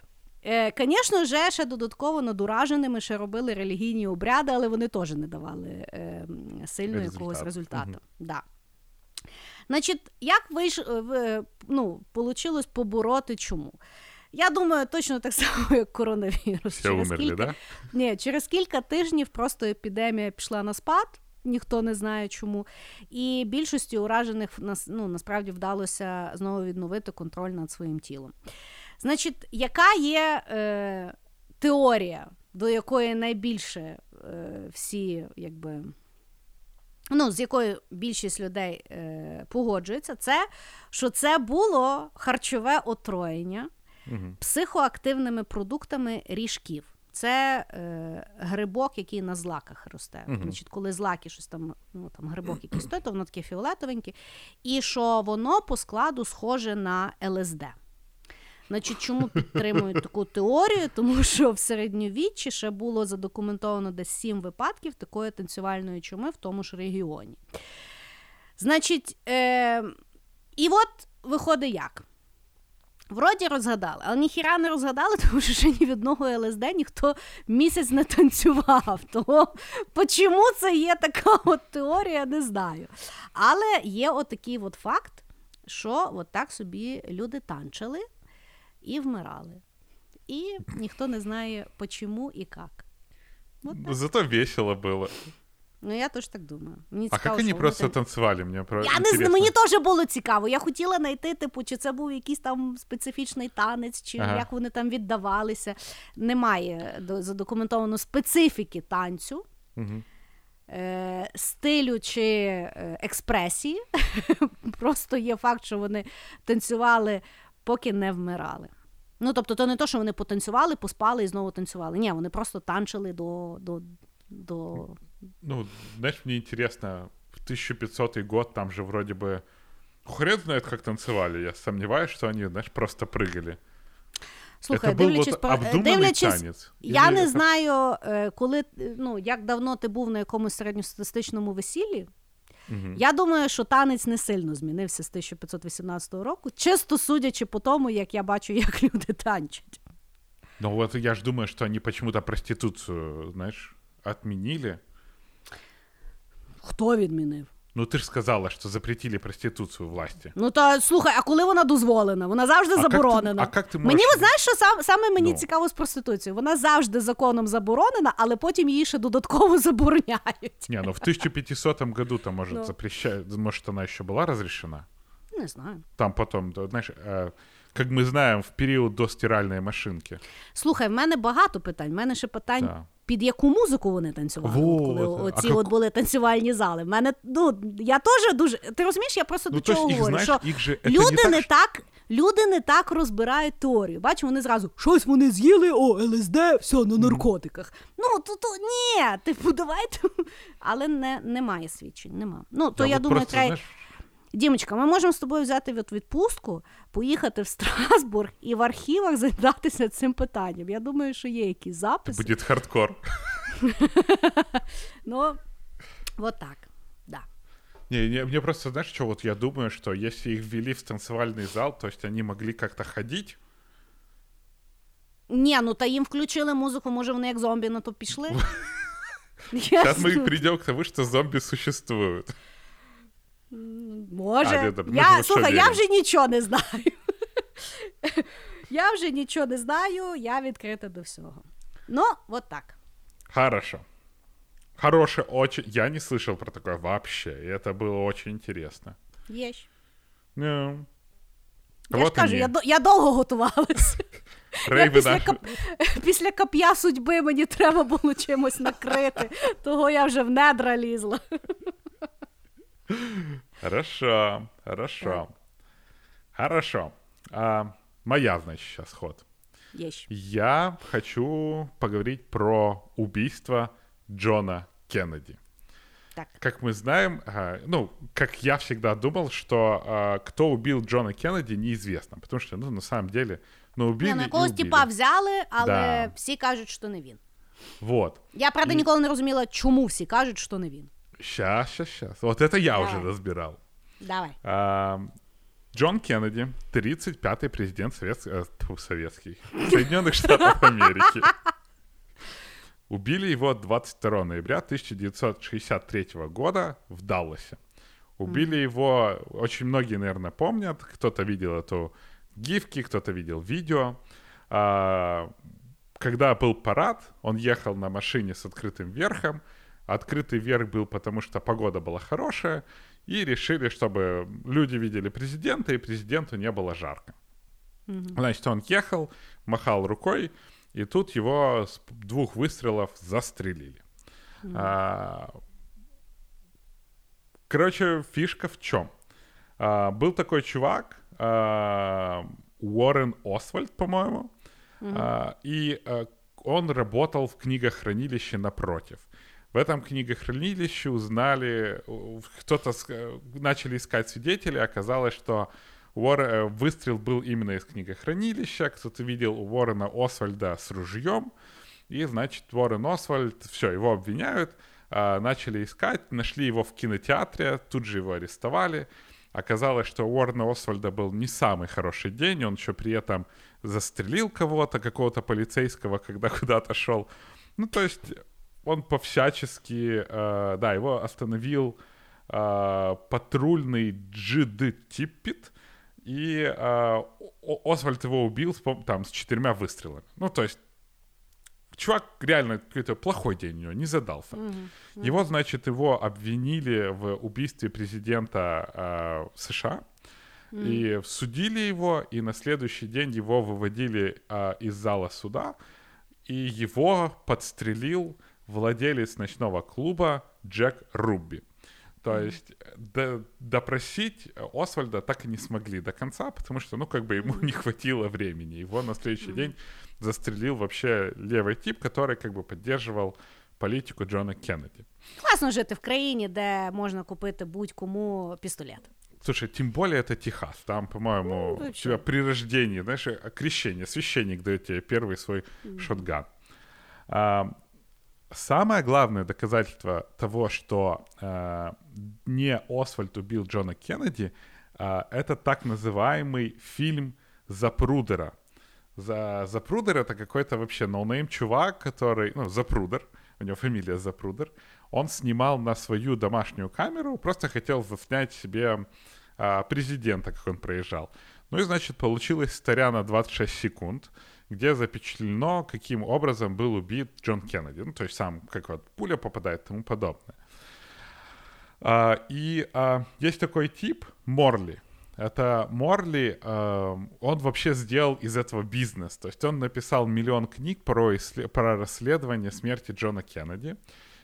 Е, Звісно ж, ще додатково надураженими ще робили релігійні обряди, але вони теж не давали е, сильно Результат. якогось результату. Мгм. Да. Значить, як вийш... е, ну, получилось побороти чому? Я думаю, точно так само, як коронавірус. Все Через умерли, кілька- да? ні, через кілька тижнів просто епідемія пішла на спад, ніхто не знає чому. І більшості уражених ну, насправді вдалося знову відновити контроль над своїм тілом. Значить, яка є е, теорія, до якої найбільше е, всі, якби. Ну, з якою більшість людей е, погоджується, це що це було харчове отруєння Мгм. психоактивними продуктами ріжків. Це е, грибок, який на злаках росте. Мгм. Значить, коли злаки щось там, ну там грибок якийсь той, то воно таке фіолетовеньке, і що воно по складу схоже на ЛСД. Значить, чому підтримують таку теорію? Тому що в середньовіччі ще було задокументовано десь сім випадків такої танцювальної чуми в тому ж регіоні. Значить, е, і от виходить як. Вроді розгадали, але ніхіра не розгадали, тому що ще ні від одного ЛСД ніхто місяць не танцював. Того чому це є така от теорія, не знаю. Але є отакий от факт, що от так собі люди танчили і вмирали. І ніхто не знає, чому і як. От так. Зато весело было. Ну, я теж так думаю. Мені А как они вони просто там- танцевали? Мне про... Я не мені теж було цікаво. Я хотіла знайти, типу, чи це був якийсь там специфічний танець, чи Ага. як вони там віддавалися. Немає до- задокументовано специфіки танцю, Мгм. е, стилю чи е, експресії. Просто є факт, що вони танцювали, поки не вмирали. Ну, тобто, то не то, що вони потанцювали, поспали і знову танцювали. Ні, вони просто танчили до. до, до... Ну, знаешь, мне интересно, в 1500 год там же вроде бы... Хрен знает, как танцевали. Я сомневаюсь, что они, знаешь, просто прыгали. Слухай, Это был дивлячись, вот по- обдуманный дивлячись танец. Я Или не это- знаю, е, коли е, ну як давно ти був на якомусь середньостатистичному весіллі. Мгм. Я думаю, що танець не сильно змінився з 1518 року, чисто судячи по тому, як я бачу, як люди танчать. Ну вот я ж думаю, что они почему-то проституцию, знаешь, отменили. Хто відмінив? Ну ты же сказала, что запретили проституцию власти. Ну та слухай, а коли вона дозволена? Вона завжди А як ти- заборонена. а як ти Мені можеш- от знаєш, що сам, саме мені Ну. цікаво з проституцією. Вона завжди законом заборонена, але потім її ще додатково забороняють. Не, ну в 1500 году-то, может, Ну. запрещать, может, она еще была разрешена? Не знаю. Там потом, да, знаешь, э, как мы знаем, в период до стиральной машинки. Слухай, в мене багато питань. В мене ще питань, Да. під яку музику вони танцювали, от коли А оці как- от були танцювальні зали. В мене ну я теж дуже. Ти розумієш, я просто Ну, до чого их, говорю, знаешь, що их же... люди не так, так. Люди не так розбирають теорію. Бачиш, вони зразу щось вони з'їли, о, ЛСД, все на наркотиках. Ну, то, то ні, типу, давайте. Але не, немає свідчень, нема. Ну, то Да, я думаю, просто, треба. знаешь, Дімочка, ми можемо з тобою взяти від відпустку, поїхати в Страсбург і в архівах займатися цим питанням. Я думаю, що є якісь записи. будет хардкор. Ну, от так. Да. Не, не, мне просто, знаешь, что вот я думаю, что если их ввели в танцевальный зал, то есть они могли как-то ходить, Ні, ну та їм включили музику, може вони як зомбі на то пішли. сейчас мы придем к тому, что зомби существуют. Може. А, ні, да, ми ж я, в що слухай, я віримо? вже нічого не знаю. Я вже нічого не знаю, я відкрита до всього. Ну, от так. Хорошо. Хороший, очень... Я не слышал про такое вообще, и это было очень интересно. Є ж. Ну, Я вот ж кажу, они. я, до- я довго готувалась. Я Рейвы після, наши. кап... після кап'я судьби мені треба було чимось накрити, того я вже в недра лізла. Хорошо, хорошо. Хорошо. А, моя, значит, сейчас ход. Ж. Я хочу поговорить про убийство Джона Кеннеди. Так. Как мы знаем, ну, как я всегда думал, что кто убил Джона Кеннеди, неизвестно. Потому что, ну, на самом деле, ну, убили Ні, ну убили. типа взяли, але Да. всі кажуть, що не він. Вот. Я правда ніколи не розуміла, чому всі кажуть, що не він. Сейчас, сейчас, сейчас. Вот это я уже Давай. разбирал. Давай. А, Джон Кеннеди, 35-й президент Совет... э, тьфу, Советских, Соединенных Штатов Америки. Убили его 22 ноября 1963 года в Далласе. Убили его, очень многие, наверное, помнят, кто-то видел эту гифки, кто-то видел видео. А, когда был парад, он ехал на машине с открытым верхом. Открытый верх был потому, что погода была хорошая, и решили, чтобы люди видели президента, и президенту не было жарко. Значит, он ехал, махал рукой, и тут его с двух выстрелов застрелили. А, короче, фишка в чем? А, был такой чувак, а, Уоррен Освальд, по-моему, а, и а, он работал в книгохранилище напротив. В этом книгохранилище узнали, у- кто-то начали искать свидетелей, оказалось, что Уор- э, выстрел был именно из книгохранилища, кто-то видел Уоррена Освальда с ружьем, и, значит, Уоррен Освальд, все, его обвиняют, а, начали искать, нашли его в кинотеатре, тут же его арестовали. Оказалось, что у Уоррена Освальда был не самый хороший день, он еще при этом застрелил кого-то, какого-то полицейского, когда куда-то шел. Ну, то есть он по-всячески, э, да, его остановил э, патрульный Джиды Типпит, и э, Освальд его убил там с четырьмя выстрелами. Ну, то есть чувак реально какой-то плохой день у него, не задался. Его, значит, его обвинили в убийстве президента э, США. И судили его, и на следующий день его выводили э, из зала суда, и его подстрелил владелец ночного клуба Джек Рубби. То есть э, до- допросить Освальда так и не смогли до конца, потому что, ну, как бы ему не хватило времени. Его на следующий день застрелил вообще левый тип, который как бы поддерживал политику Джона Кеннеди. Класно жити в країні, де можна купити будь-кому пістолет. Слушай, тем более это Техас. Там, по-моему, Ну, у вообще. тебя при рождении, знаешь, э, крещение, священник дает тебе первый свой шотган. А, самое главное доказательство того, что а, не Освальд убил Джона Кеннеди, а, это так называемый фильм Запрудера. За, Запрудер это какой-то вообще noname чувак, который, ну, Запрудер, у него фамилия Запрудер, он снимал на свою домашнюю камеру, просто хотел заснять себе а, президента, как он проезжал. Ну и, значит, получилась стория на 26 секунд, где запечатлено, каким образом был убит Джон Кеннеди. Ну, то есть сам, как вот пуля попадает и тому подобное. А, и а, есть такой тип Морли. Это Морли, а, он вообще сделал из этого бизнес. То есть он написал миллион книг про, иссле- про расследование смерти Джона Кеннеди.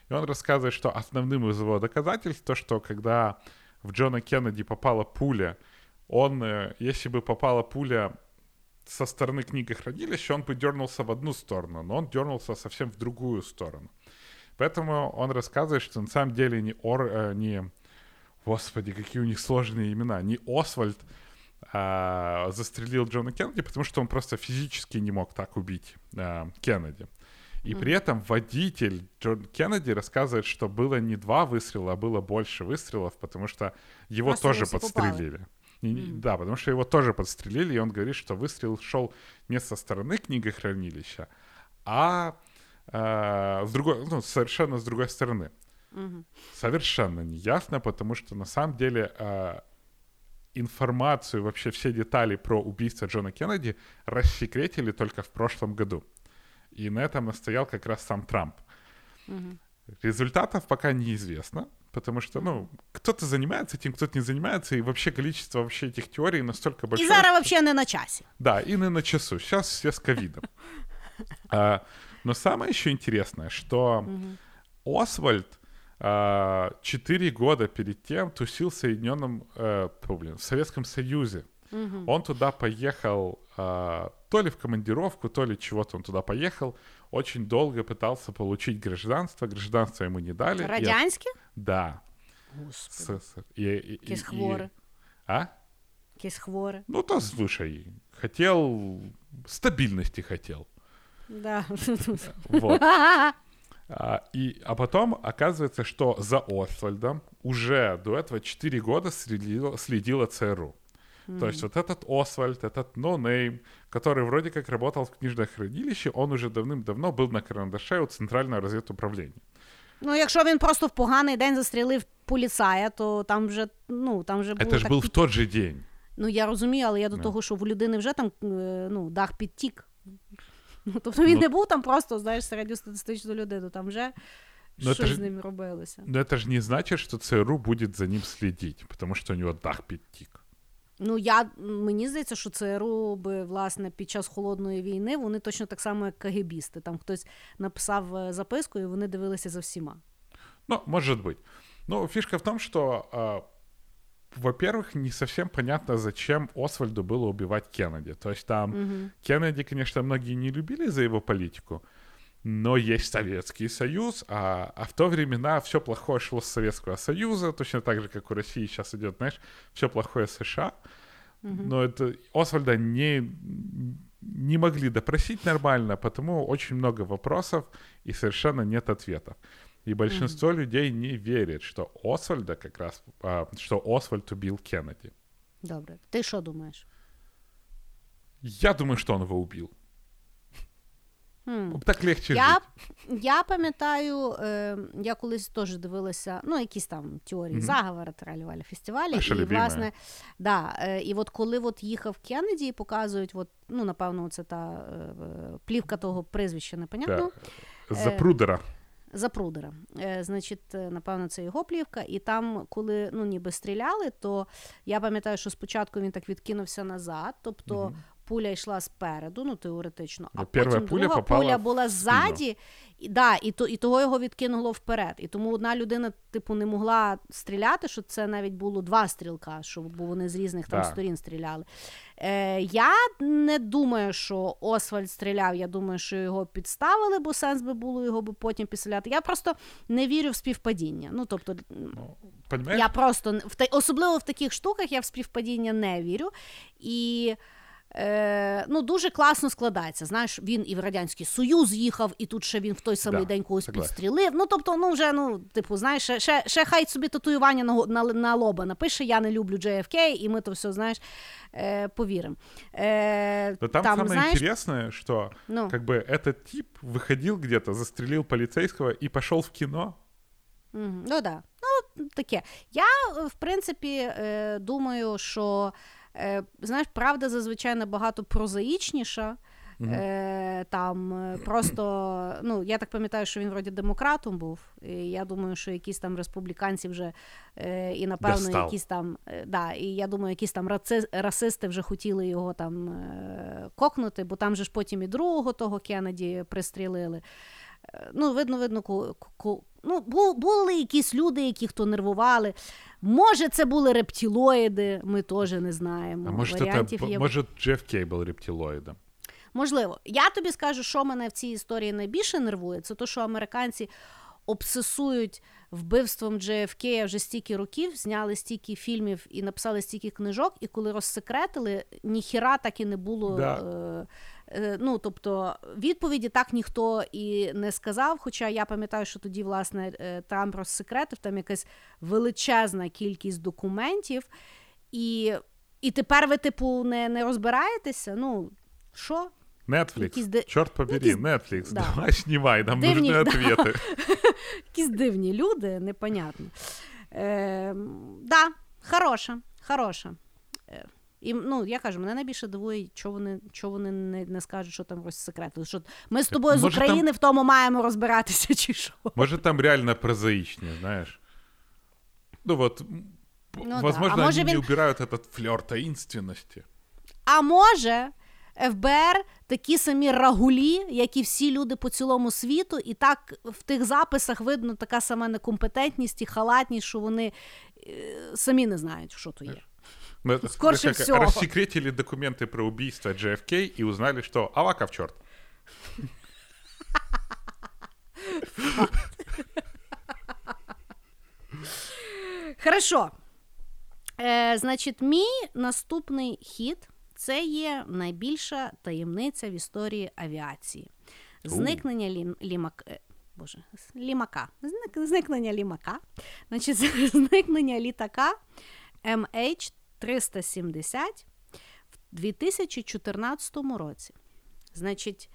И он рассказывает, что основным из его доказательств то, что когда в Джона Кеннеди попала пуля, он, э, если бы попала пуля со стороны книгохранилища, он бы дернулся в одну сторону, но он дернулся совсем в другую сторону. Поэтому он рассказывает, что на самом деле не, Ор, э, не Господи, какие у них сложные имена. Не Освальд а, застрелил Джона Кеннеди, потому что он просто физически не мог так убить а, Кеннеди. И при этом водитель Джон Кеннеди рассказывает, что было не два выстрела, а было больше выстрелов, потому что его Просто тоже подстрелили. И не- Да, потому что его тоже подстрелили, и он говорит, что выстрел шел не со стороны книгохранилища, а э, с другой, ну, совершенно с другой стороны. Совершенно неясно, потому что на самом деле э, информацию, вообще все детали про убийство Джона Кеннеди рассекретили только в прошлом году. И на этом настоял как раз сам Трамп. Мгм. Результатов пока неизвестно, потому что, ну, кто-то занимается этим, кто-то не занимается, и вообще количество вообще этих теорий настолько большое. І зараз взагалі не на часі. Да, и не на часу. Сейчас все с ковидом. А, но самое еще интересное, что Освальд а, четыре года перед тем тусил в Соединенном, э, фу, блин, в Советском Союзе. Он туда поехал а, то ли в командировку, то ли чего-то он туда поехал. Очень долго пытался получить гражданство, гражданство ему не дали. и от- Радянське? Да. Господи, С- с- и- и- якесь и-. А? Якесь хворе. Ну, то, слушай, хотел... Стабильности хотел. Да. Вот. А, и, а потом оказывается, что за Освальдом уже до этого 4 года следило, следила ЦРУ. То есть вот этот Освальд, этот noname, который вроде как работал в книжном хранилище, он уже давным-давно был на карандаше у Центрального разведуправления. Ну, якщо він просто в поганий день застрілив поліцая, то там вже, ну, там вже було Это же так был в під- тот же день. Ну, я розумію, але я до Да. того, що в людини вже там е, ну, дах підтік. Ну, тобто він Ну- не був там просто, знаєш, середньостатистичну людину, там вже Ну, щось це ж- з ним робилося. Но это же не значит, что ЦРУ будет за ним следить, потому что у него дах підтік. Ну, я, мені здається, що ЦРУ би, власне, під час холодної війни вони точно так само, як кагебісти. Там хтось написав е, записку, і вони дивилися за всіма. Ну, может быть. Но фишка в том, что, а, во-первых, не совсем понятно, зачем Освальду было убивать Кеннеди. То есть там Кеннеди, конечно, многие не любили за его политику, Но есть Советский Союз, а, а в то времена все плохое шло с Советского Союза, точно так же, как у России сейчас идет, знаешь, все плохое США. Но это Освальда не, не могли допросить нормально, потому очень много вопросов и совершенно нет ответов. И большинство людей не верит, что Освальда как раз, а, что Освальд убил Кеннеди. Добре. Ти що думаєш? Я думаю, что он его убил. Хм. Так легче Я, жить. я пам'ятаю, е, я колись теж дивилася, ну, якісь там теорії Мгм. заговори тралювалі фестивалі. Наша і, любима. власне, да, е, і от коли от їхав Кеннеді і показують, от, ну, напевно, це та е, е, плівка того прізвища, непонятно. Да. Запрудера. Запрудера. Е, значить, е, напевно, це його плівка. І там, коли ну, ніби стріляли, то я пам'ятаю, що спочатку він так відкинувся назад, тобто пуля йшла спереду, ну теоретично, а Ну, перша потім пуля друга попала пуля була ззаді, і, да, і, то, і того його відкинуло вперед. І тому одна людина, типу, не могла стріляти, що це навіть було два стрілка, що, бо вони з різних там Да. сторін стріляли. Е, я не думаю, що Освальд стріляв. Я думаю, що його підставили, бо сенс би було його би потім підстріляти. Я просто не вірю в співпадіння. Ну, тобто, Ну, я просто в та, особливо в таких штуках я в співпадіння не вірю. І е, ну, дуже класно складається. Знаєш, він і в Радянський Союз їхав, і тут ще він в той самий Да, день когось согласен. підстрілив. Ну, тобто, ну вже, ну, типу, знаєш, ще, ще, ще хай собі татуювання на, го- на, на лоба напише, я не люблю JFK, і ми то все, знаєш, е, повіримо. Е, Но там, самое знаєш, интересное, что Ну. как бы этот тип выходил где-то, застрелил полицейского и пошел в кино. Мгм, Ну да. Ну, таке. Я, е, в принципі, е, думаю, що е, знаєш, правда зазвичай набагато прозаїчніша. Е, там е, просто, ну, я так пам'ятаю, що він вроді демократом був. І я думаю, що якісь там республіканці вже е, і напевно Достав. якісь там, е, да, і я думаю, якісь там раци, расисти вже хотіли його там е, кокнути, бо там же ж потім і другого того Кеннеді пристрілили. Е, Ну, видно, видно, ну, бу, були якісь люди, які хто нервували. Може, це були рептилоїди, ми теж не знаємо. А может, Варіантів это, є. может, JFK был рептилоидом. Можливо, я тобі скажу, що мене в цій історії найбільше нервує, це те, що американці обсесують вбивством JFK вже стільки років, зняли стільки фільмів і написали стільки книжок, і коли розсекретили, ніхіра так і не було. Да. Е, ну, тобто, відповіді так ніхто і не сказав. Хоча я пам'ятаю, що тоді, власне, е, Трамп розсекретив там якась величезна кількість документів, і, і тепер ви, типу, не, не розбираєтеся. Ну, що? Netflix. Якісь де- Черт побери, якісь- Netflix. да. Давай снимай, нам Дивні- да. ответы. Якісь дивні люди, непонятно. Е, да, хороша, хороша. І ну я кажу, мене найбільше дивує, що вони що вони не, не скажуть, що там розсекретили. Що ми з тобою Може, з України там- в тому маємо розбиратися, чи що? Может, там реально прозаичнее, знаешь. Ну п- Ну да. возможно, А может, они не він- убирают этот флер таинственности. А може, ФБР такі самі рагулі, як і всі люди по цілому світу, і так в тих записах видно така сама некомпетентність і халатність, що вони е, самі не знають, що то є. Мы это, Скорше знаешь, как всего. рассекретили документы про убийство JFK и узнали, что Авака в черт. Хорошо. Е, значить, мій наступний хід це є найбільша таємниця в історії авіації. Зникнення лі, лімак, е, Боже, лімака. Зник, зникнення лімака. Значить, зникнення літака MH370 в 2014 році. Значить,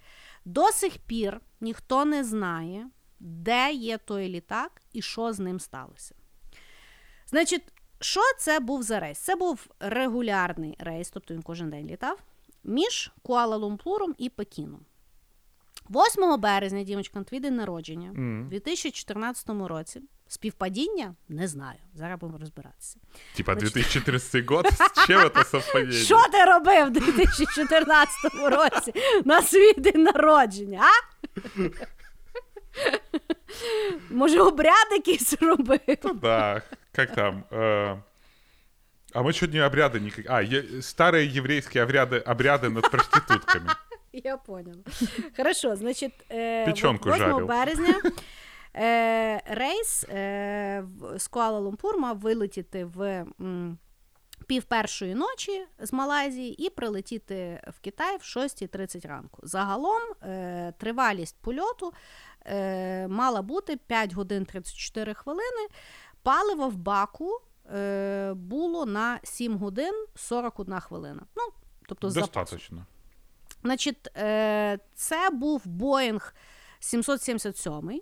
до сих пір ніхто не знає, де є той літак і що з ним сталося. Значить, що це був за рейс? Це був регулярний рейс, тобто він кожен день літав, між Куала-Лумпуром і Пекіном. 8 березня, дімочка, твій день народження, у 2014 році. Співпадіння? Не знаю. Зараз будемо розбиратися. Типа 2014 год, с чем это совпадение? Що ти робив у 2014 році на свій день народження? а? Може, обряд якийсь робив? Ну да, как там? э, А мы чуть не обряды никак... А, е- старые еврейские обряды, обряды над проститутками. Я поняла. Хорошо, значить, е, 8 жарив. березня е, рейс е, з Куала-Лумпур мав вилетіти в м, пів першої ночі з Малайзії і прилетіти в Китай в 6.30 ранку. Загалом е, тривалість польоту е, мала бути 5 годин 34 хвилини. Паливо в баку е, було на 7 годин 41 хвилина. Ну, тобто. Достаточно. Значить, е, це був Боїнг 777.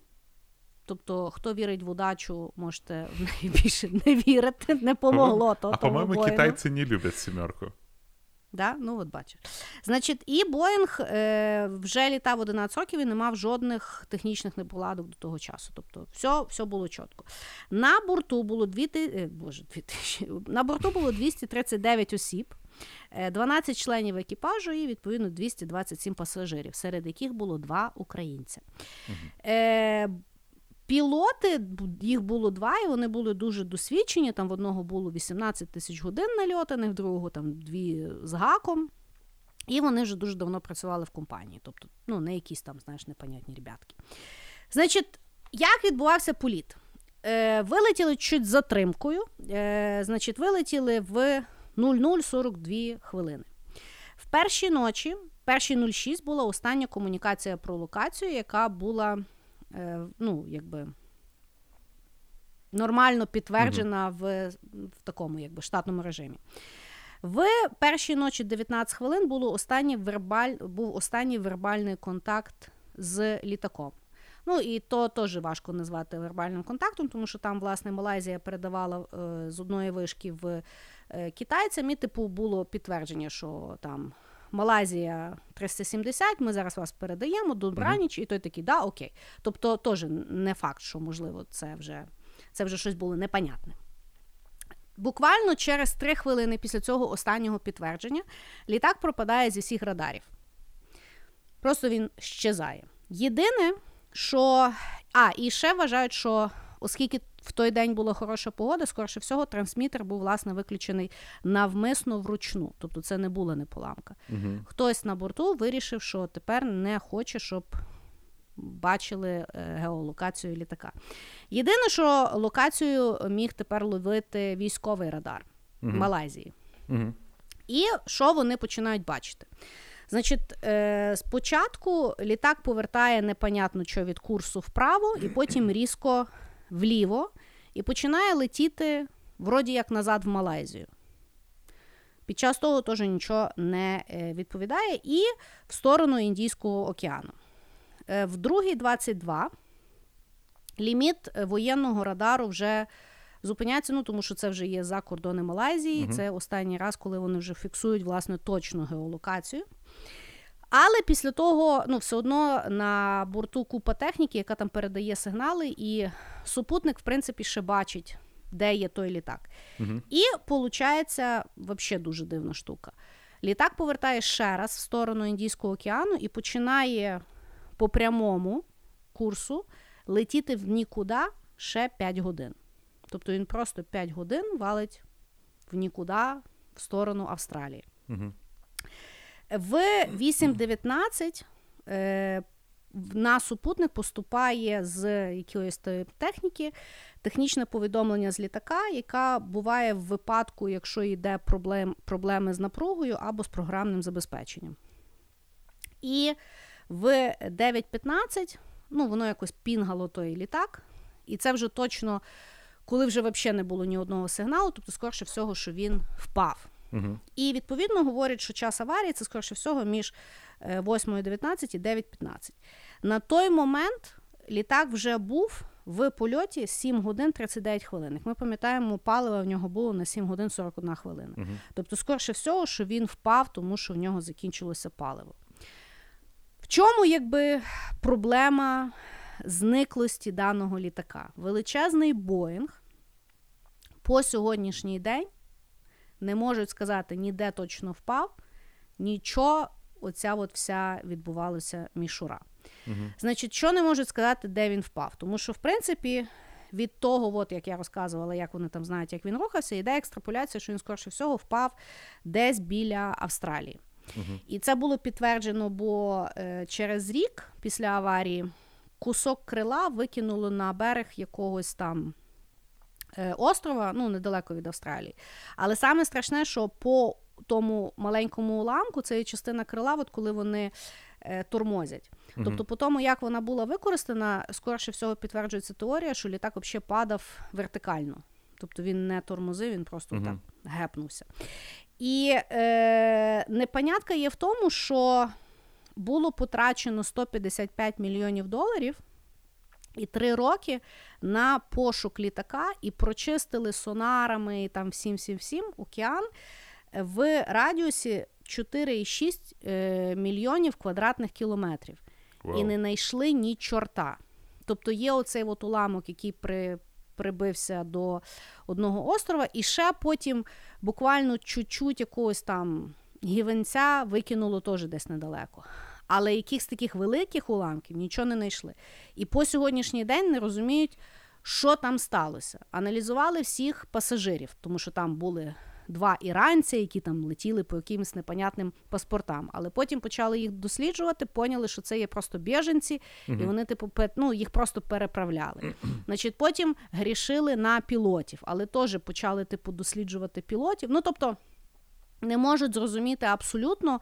Тобто, хто вірить в удачу, можете в неї більше не вірити, не помогло. то А по-моему, Боїнгу. китайцы не любят семерку. Да? Ну, от бачиш. Значить, і Боїнг е, вже літав 11 років і не мав жодних технічних неполадок до того часу. Тобто, все, все було чітко. На борту було 2 ти... е, Боже, 2000... на борту було 239 осіб, 12 членів екіпажу і відповідно 227 пасажирів, серед яких було два українця. Е, Пілоти, їх було два, і вони були дуже досвідчені. Там в одного було 18 тисяч годин нальотаних, в другого там дві з гаком. І вони вже дуже давно працювали в компанії. Тобто, ну, не якісь там, знаєш, непонятні ребятки. Значить, як відбувався політ? Е, вилетіли чуть з затримкою. Е, значить, вилетіли в 0042 хвилини. В першій ночі, першій 06 була остання комунікація про локацію, яка була е, ну, якби, нормально підтверджена в, в такому якби, штатному режимі. В першій ночі 19 хвилин було останній вербаль, був останній вербальний контакт з літаком. Ну і то теж важко назвати вербальним контактом, тому що там, власне, Малайзія передавала е, з одної вишки в китайцям, і типу було підтвердження, що там Малайзія 370, ми зараз вас передаємо, добраніч, і той такий, да, окей. Тобто, теж не факт, що можливо це вже, це вже щось було непонятне. Буквально через три хвилини після цього останнього підтвердження літак пропадає зі всіх радарів. Просто він щезає. Єдине, що. А, і ще вважають, що оскільки в той день була хороша погода, скоріше всього, трансмітер був власне виключений навмисно вручну. Тобто це не була неполамка. Хтось на борту вирішив, що тепер не хоче, щоб бачили е, геолокацію літака. Єдине, що локацію міг тепер ловити військовий радар Малайзії. Мгм. І що вони починають бачити? Значить, е, спочатку літак повертає непонятно що від курсу вправо, і потім різко вліво, і починає летіти вроді як назад в Малайзію. Під час того теж нічого не е, відповідає, і в сторону Індійського океану. Е, В другій 22 ліміт е, воєнного радару вже зупиняться, ну тому що це вже є за кордони Малайзії. Мгм. Це останній раз, коли вони вже фіксують власне точну геолокацію. Але після того, ну, все одно на борту купа техніки, яка там передає сигнали, і супутник, в принципі, ще бачить, де є той літак. Мгм. І виходить, взагалі дуже дивна штука. Літак повертає ще раз в сторону Індійського океану і починає по прямому курсу летіти в нікуди ще 5 годин. Тобто він просто 5 годин валить в нікуди в сторону Австралії. Мгм. В 8.19 е, на супутник поступає з якоїсь техніки технічне повідомлення з літака, яка буває в випадку, якщо йде проблем, проблеми з напругою або з програмним забезпеченням. І в 9.15 ну, воно якось пінгало той літак, і це вже точно, коли вже взагалі не було ні одного сигналу, тобто, скорше всього, що він впав. Мгм. І відповідно говорять, що час аварії це скоріше всього між е, 8.19 і 9.15. На той момент літак вже був в польоті 7 годин 39 хвилин. Як ми пам'ятаємо, паливо в нього було на 7 годин 41 хвилина. Мгм. Тобто, скоріше всього, що він впав, тому що в нього закінчилося паливо. В чому якби проблема зниклості даного літака? Величезний Боїнг по сьогоднішній день не можуть сказати ніде точно впав, нічого, оця от вся відбувалася мішура. Мгм. Значить, що не можуть сказати, де він впав? Тому що, в принципі, від того, от, як я розказувала, як вони там знають, як він рухався, йде екстраполяція, що він, скоріше всього, впав десь біля Австралії. Мгм. І це було підтверджено, бо е, через рік після аварії кусок крила викинуло на берег якогось там острова, ну, недалеко від Австралії. Але саме страшне, що по тому маленькому уламку це є частина крила, от коли вони е, тормозять. Мгм. Тобто, по тому, як вона була використана, скоріше всього підтверджується теорія, що літак взагалі падав вертикально. Тобто він не тормозив, він просто Мгм. так гепнувся. І е, непонятка є в тому, що було потрачено 155 мільйонів доларів і три роки на пошук літака, і прочистили сонарами і там всім всім всім океан в радіусі 4,6 е, мільйонів квадратних кілометрів Вау. і не знайшли ні чорта. Тобто є оцей от уламок, який при, прибився до одного острова, і ще потім буквально чуть-чуть якогось там гівенця викинуло теж десь недалеко. Але якихось таких великих уламків нічого не знайшли. І по сьогоднішній день не розуміють, що там сталося. Аналізували всіх пасажирів, тому що там були два іранці, які там летіли по якимось непонятним паспортам. Але потім почали їх досліджувати, поняли, що це є просто біженці, і вони, типу, ну, їх просто переправляли. Значить, потім грішили на пілотів, але теж почали, типу, досліджувати пілотів. Ну, тобто, не можуть зрозуміти абсолютно,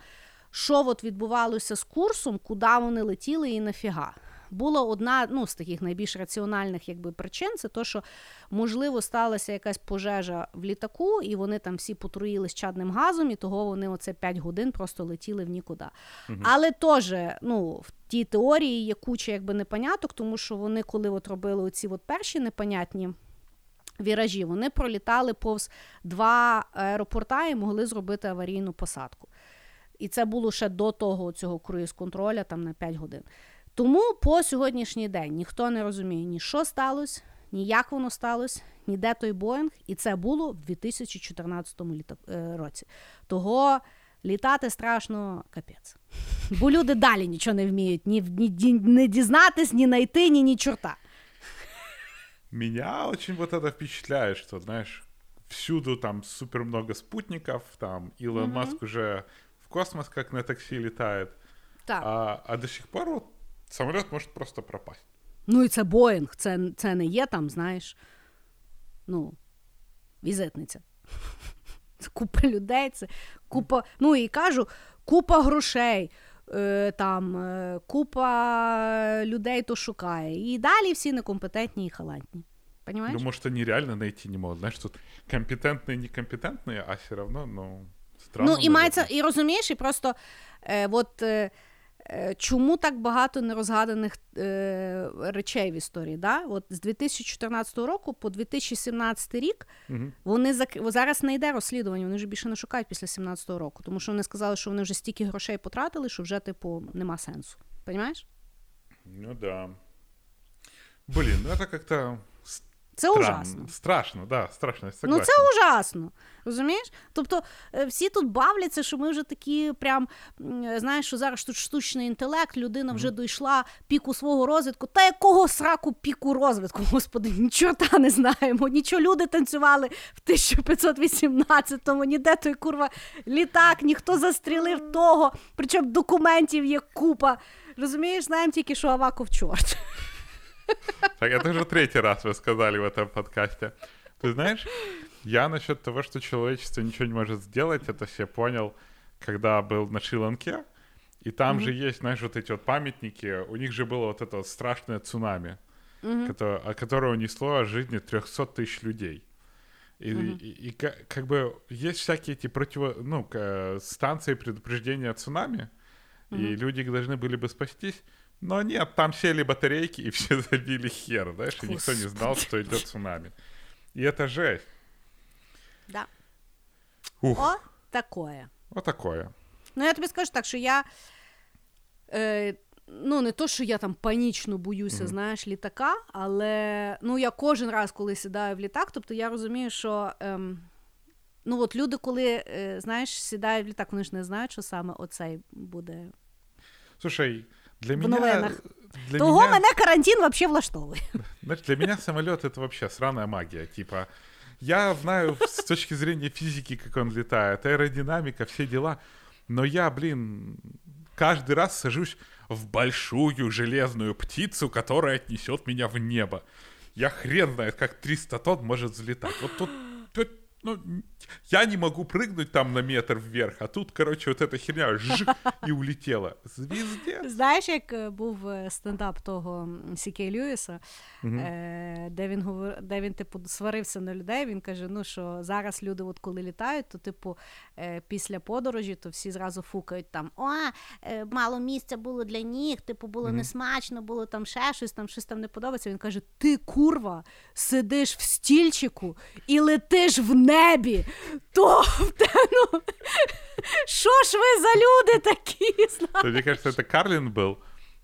що от відбувалося з курсом, куди вони летіли і нафіга. Була одна ну, з таких найбільш раціональних якби, причин, це то, що можливо сталася якась пожежа в літаку, і вони там всі потруїлись чадним газом, і того вони оце 5 годин просто летіли в нікуди. Але теж ну, в тій теорії є куча якби, непоняток, тому що вони, коли от робили оці от перші непонятні віражі, вони пролітали повз два аеропорта і могли зробити аварійну посадку. І це було ще до того цього круїз-контроля там на 5 годин. Тому по сьогоднішній день ніхто не розуміє ні що сталося, ні як воно сталося, ні де той Боїнг. І це було в 2014 літа- е, році. Того літати страшно капець. Бо люди далі нічого не вміють ні, ні, ні, не дізнатись, ні знайти, ні, ні чорта. Меня очень вот это впечатляет, что, знаешь, всюду там супер много спутников, там Илон Маск уже космос как на такси летает, Так. а, а до сих пор вот самолет может просто пропасть. Ну і це Боїнг, це, це не є там, знаєш, ну, візитниця. Це купа людей, це купа, ну і кажу, купа грошей, е, там, е, купа людей то шукає. І далі всі некомпетентні і халантні. Понимаєш? Ну, может, они реально найти не могут. Знаешь, тут компетентные, некомпетентные, а все равно, ну, странно. Ну, і мається, і розумієш, і просто е, от, е, Е, чому так багато нерозгаданих е, речей в історії? Да? От З 2014 року по 2017 рік Угу. вони зак... зараз не йде розслідування, вони вже більше не шукають після 2017 року, тому що вони сказали, що вони вже стільки грошей потратили, що вже, типу, нема сенсу. Понімаєш? Ну да. Блин, ну это как-то Це странно. ужасно. Страшно, да, страшно, я Ну це ужасно. Розумієш? Тобто е, всі тут бавляться, що ми вже такі, прям знаєш, що зараз тут штучний інтелект, людина вже дійшла піку свого розвитку. Та якого сраку піку розвитку? Господи, нічого та не знаємо. Нічого люди танцювали в 1518-му, ніде той курва літак, ніхто застрілив того. Причому документів є купа. Розумієш, знаємо тільки, що Аваков чорт. Так, это уже третий раз вы сказали в этом подкасте. Ты знаешь, я насчет того, что человечество ничего не может сделать, это все понял, когда был на Шри-Ланке, и там же есть, знаешь, вот эти вот памятники, у них же было вот это вот страшное цунами, которое, а которое унесло жизни 300 тысяч людей. И, и- и ка- как бы есть всякие эти противо, ну, к- станции предупреждения цунами, и люди должны были бы спастись. Но нет, там сели батарейки, и все забили хер, знаешь, и никто не знал, что идет цунами. И это жесть. Да. Ух, О, такое. вот такое. Ну, я тобі скажу так, що я. Е, ну, не то, що я там панічно боюся, знаєш, літака, але ну, я кожен раз, коли сідаю в літак, тобто я розумію, що. Ем, Ну, от люди, коли, е, знаєш, сідають в літак, вони ж не знають, що саме оцей буде. Слушай, для В меня... новинах. Для Того меня, мене карантин взагалі влаштовує. знаешь, для меня самолет это вообще сраная магия. Типа, я знаю с точки зрения физики, как он летает, аэродинамика, все дела. Но я, блин, каждый раз сажусь в большую железную птицу, которая отнесет меня в небо. Я хрен знает, как 300 тонн может взлетать. Вот тут, тут, ну, я не могу прыгнуть там на метр вверх, а тут, короче, вот эта херня жик, и улетела. Звезде. Знаєш, як е, був е, стендап того Сікей Льюіса, е, де він де він типу сварився на людей. Він каже: ну що зараз люди, от коли літають, то типу після подорожі, то всі зразу фукають там: о, мало місця було для ніг, типу було несмачно, було там ще щось, там щось там не подобається. Він каже: Ти курва, сидиш в стільчику і летиш в небі. То ну, що ж ви за люди такі? знаєш? Мне кажется, это Карлин был,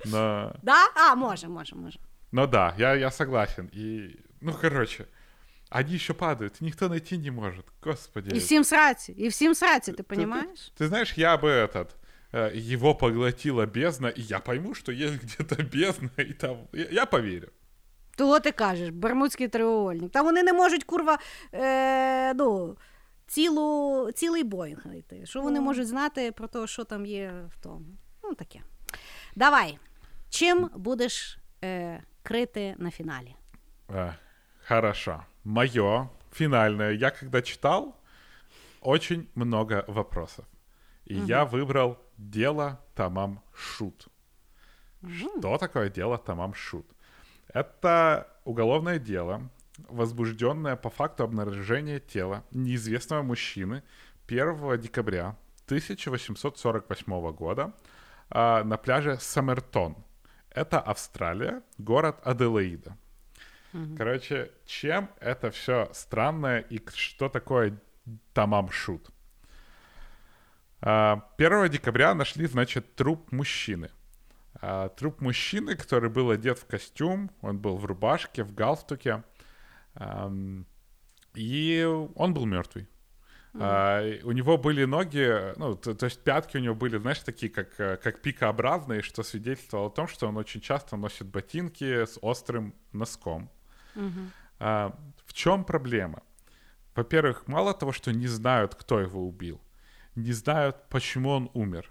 но... Да? А, може, може, може. Ну да, я, я согласен. И, ну, короче, они еще падают, никто найти не может. Господи. І всім сраці, і всім сраці, ти Ты- ты- розумієш? Ты, знаешь, я бы этот, э, его поглотила бездна, и я пойму, что есть где-то бездна, и там, я, я поверю. Того ти кажеш, Бермудський треугольник. Та вони не можуть, курва, е, ну, цілу, цілий боїнг знайти. Що вони можуть знати про те, що там є в тому? Ну, таке. Давай. Чим будеш е, крити на фіналі? Э, хорошо. Мое финальное. Я когда читал, очень много вопросов. И я выбрал дело Тамам Шут. Что такое дело Тамам Шут? Это уголовное дело, возбужденное по факту обнаружения тела неизвестного мужчины 1 декабря 1848 года а, на пляже Саммертон. Это Австралия, город Аделаида. Короче, чем это все странное и что такое Тамам Шут? А, 1 декабря нашли, значит, труп мужчины. А, Труп мужчины, который был одет в костюм, он был в рубашке, в галстуке, и он был мертвый. А, и у него были ноги, ну, то, то есть пятки у него были, знаешь, такие, как, э, как пикообразные, что свидетельствовало о том, что он очень часто носит ботинки с острым носком. А, в чем проблема? Во-первых, мало того, что не знают, кто его убил, не знают, почему он умер.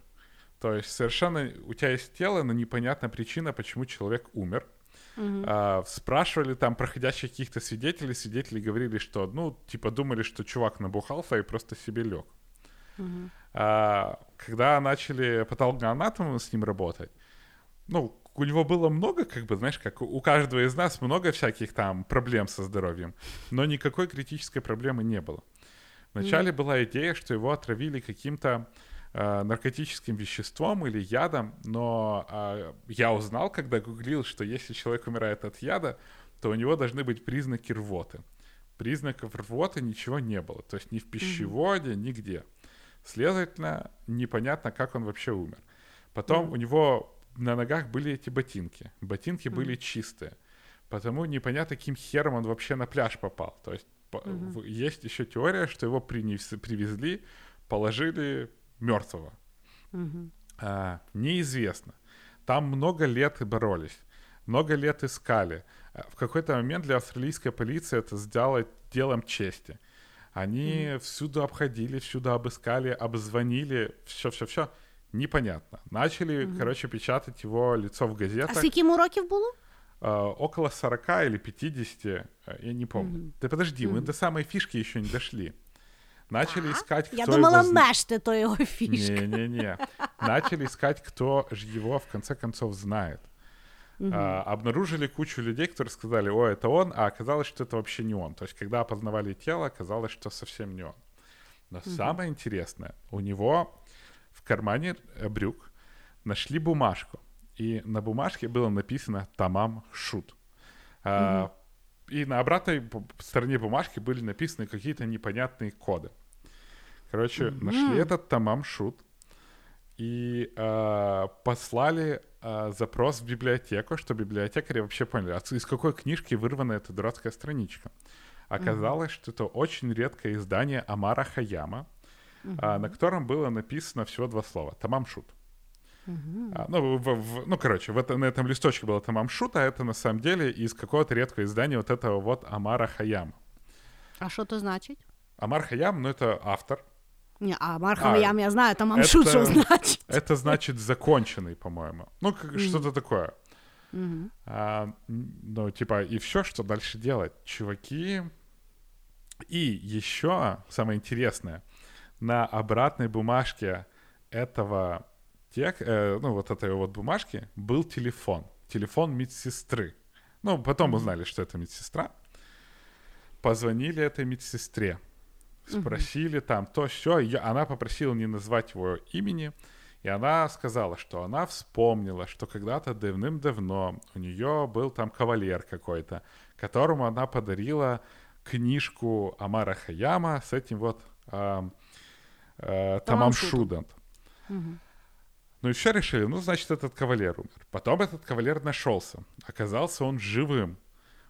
То есть совершенно у тебя есть тело, но непонятна причина, почему человек умер. А, спрашивали там проходящих каких-то свидетелей, свидетели говорили, что, ну, типа думали, что чувак набухался и просто себе лег. А, когда начали патологоанатомы с ним работать, ну, у него было много, как бы, знаешь, как у- каждого из нас много всяких там проблем со здоровьем, но никакой критической проблемы не было. Вначале была идея, что его отравили каким-то наркотическим веществом или ядом, но э, я узнал, когда гуглил, что если человек умирает от яда, то у него должны быть признаки рвоты. Признаков рвоты ничего не было, то есть ни в пищеводе, mm-hmm. нигде. Следовательно, непонятно, как он вообще умер. Потом mm-hmm. у него на ногах были эти ботинки. Ботинки mm-hmm. были чистые. Потому непонятно, каким хером он вообще на пляж попал. То есть mm-hmm. есть еще теория, что его принес, привезли, положили мертвого. Mm-hmm. А, неизвестно. Там много лет и боролись, много лет искали. А, в какой-то момент для австралийской полиции это сделать делом чести. Они mm-hmm. всюду обходили, всюду обыскали, обзвонили, все-все-все. Непонятно. Начали, mm-hmm. короче, печатать его лицо в газетах. А скільки йому років було? Около 40 или 50, я не помню. Mm-hmm. Да подожди, mm-hmm. мы до самой фишки еще не дошли. Начали а? искать, кто Я думала, его... Мэш то его фишка. Не-не-не. Начали искать, кто же его в конце концов знает. Угу. А, обнаружили кучу людей, которые сказали, о, это он, а оказалось, что это вообще не он. То есть, когда опознавали тело, оказалось, что совсем не он. Но угу. самое интересное, у него в кармане э, брюк нашли бумажку. И на бумажке было написано «Тамам Шут». А, И на обратной стороне бумажки были написаны какие-то непонятные коды. Короче, угу. нашли этот Тамам Шут и э, послали э, запрос в библиотеку, что библиотекари вообще поняли, а из какой книжки вырвана эта дурацкая страничка. Оказалось, mm-hmm. что это очень редкое издание Амара Хаяма, mm-hmm. э, на котором было написано всего два слова «Тамам Шут». Mm-hmm. А, ну, в, в, ну, короче, в это, на этом листочке было Тамам Шут, а это на самом деле из какого-то редкого издания вот этого вот Амара Хаяма. А что это значит? Амар Хаям, ну, это автор, не, а Мархам а, я знаю, там Амшут что значит. Это значит законченный, по-моему. Ну, как, mm-hmm. что-то такое. Mm-hmm. А, ну, типа, и все, что дальше делать? Чуваки... И еще самое интересное, на обратной бумажке этого тех, э, ну, вот этой вот бумажки был телефон. Телефон медсестры. Ну, потом узнали, что это медсестра. Позвонили этой медсестре спросили угу. там то все, она попросила не назвать его имени, и она сказала, что она вспомнила, что когда-то давным-давно у нее был там кавалер какой-то, которому она подарила книжку Амара Хаяма с этим вот э, э, Тамам. Угу. Ну и все решили, ну, значит, этот кавалер умер. Потом этот кавалер нашелся. Оказался он живым.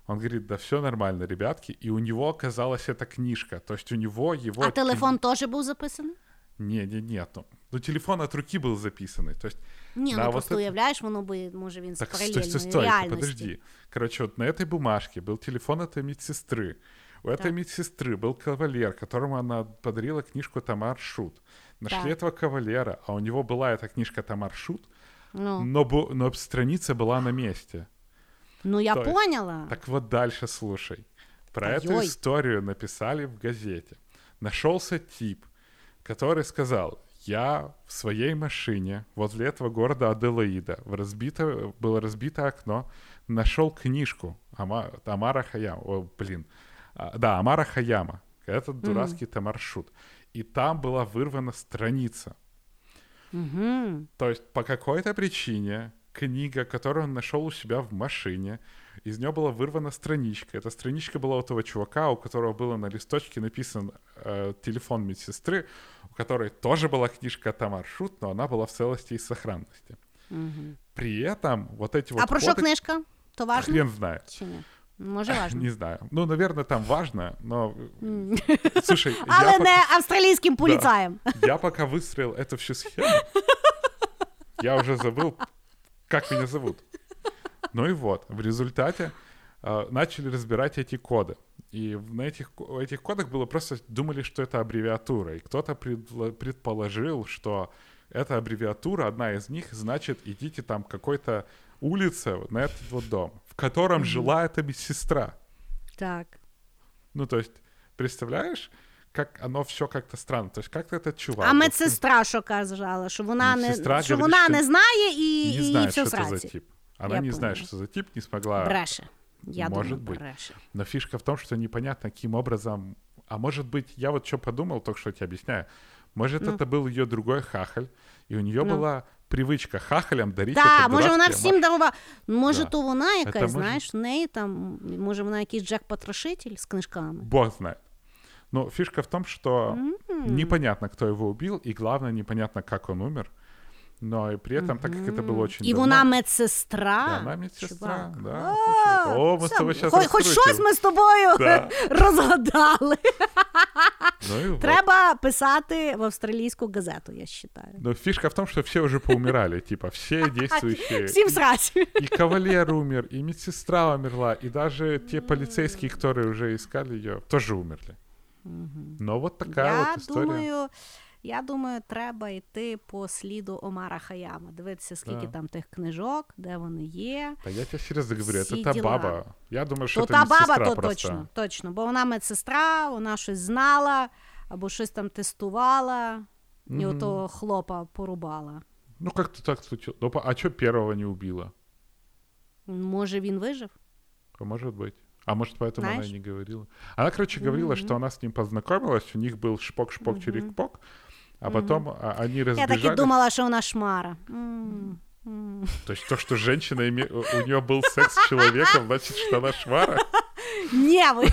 Он говорит, да все нормально, ребятки. И у него оказалась эта книжка. То есть у него его... А телефон тоже был записан? Не, не, нет. Ну, ну телефон от руки был записанный. То есть, не, ну просто это... уявляешь, воно би, може він так, з паралельної стой, стой, стой, подожди. Короче, вот на этой бумажке был телефон этой медсестры. У этой так. медсестры был кавалер, которому она подарила книжку Тамар Шут. Нашли так. этого кавалера, а у него была эта книжка Тамар Шут, ну. но, но страница была на месте. Ну, я То поняла. Есть, так вот дальше слушай. Про Ой-ой. эту историю написали в газете. Нашелся тип, который сказал, я в своей машине возле этого города Аделаида, в разбито, было разбито окно, нашел книжку Ама, Амара Хаяма. О, блин. А, да, Амара Хаяма. Этот дурацкий mm-hmm. маршрут. И там была вырвана страница. Mm-hmm. То есть по какой-то причине книга, которую он нашел у себя в машине. Из нее была вырвана страничка. Эта страничка была у того чувака, у которого было на листочке написан э, телефон медсестры, у которой тоже была книжка Тамар Шут, но она была в целости и сохранности. Угу. При этом вот эти вот... А про что книжка? То важно? Хрен знает. Чему? Може важно. Не знаю. Ну, наверное, там важно, но... Слушай, Але я не пока... австралийским полицаем. Да. Я пока выстроил эту всю схему, я уже забыл, как меня зовут. Ну и вот, в результате э, начали разбирать эти коды. И на этих, этих кодах было просто думали, что это аббревиатура. И кто-то пред, предположил, что эта аббревиатура, одна из них, значит, идите там какой-то улице на этот вот дом, в котором mm-hmm. жила эта медсестра. Так. Ну, то есть, представляешь, как оно все как-то странно. То есть как-то этот чувак. А медсестра що казала, що вона не що говорить, вона не знає і, не знает, і все что это за тип. Она Я не понял. знает, что за тип, не смогла. Бреше. Я может думаю, быть. Бреше. Но фишка в том, что непонятно, каким образом. А может быть, я вот что подумал, только что тебе объясняю. Может, Ну. это был ее другой хахаль, и у нее Ну. была привычка хахалям дарить Так, это може вона дурацкие всім дарувала. Може, Да. то вона якась, може- знаєш, в неї там, може, вона якийсь Джек-потрошитель з книжками. Бог знает. Но фишка в том, что М. непонятно, кто его убил, и главное, непонятно, как он умер. Но и при этом, так как это было очень І давно, вона медсестра. Да, она медсестра, чувак. да, А, слушай, о, мы с сам- тобой щас хоч, хоч раскрутим. щось ми з тобою Да. розгадали. Ну Треба вот. Писати в австралійську газету, я вважаю. Но фишка в том, что все уже поумирали, типа, все действующие. Всім срать. И кавалер умер, и медсестра умерла, и даже те полицейские, которые уже искали ее, тоже умерли. Но вот такая Я вот история. думаю, я думаю, треба йти по сліду Омара Хаяма, дивитися, скільки Да. там тих книжок, де вони є. Да я тебе серьезно говорю, это Все та дела. баба. Я думаю, что То это та баба, медсестра то просто. точно, точно. Бо вона медсестра, вона щось знала, або щось там тестувала, і Мгм. ото хлопа порубала. Ну, как-то так случилось. Ну, по- а что первого не убила? Може, він вижив? А Может быть. А может, поэтому она Знаешь? и не говорила. Она, короче, говорила, что она с ним познакомилась, у них был шпок-шпок чирик-пок, а потом а, они Я так і думала, що вона шмара. М, м. То есть то, что женщина, име... у у нее был секс с человеком, значит, что она шмара? Ні, ви,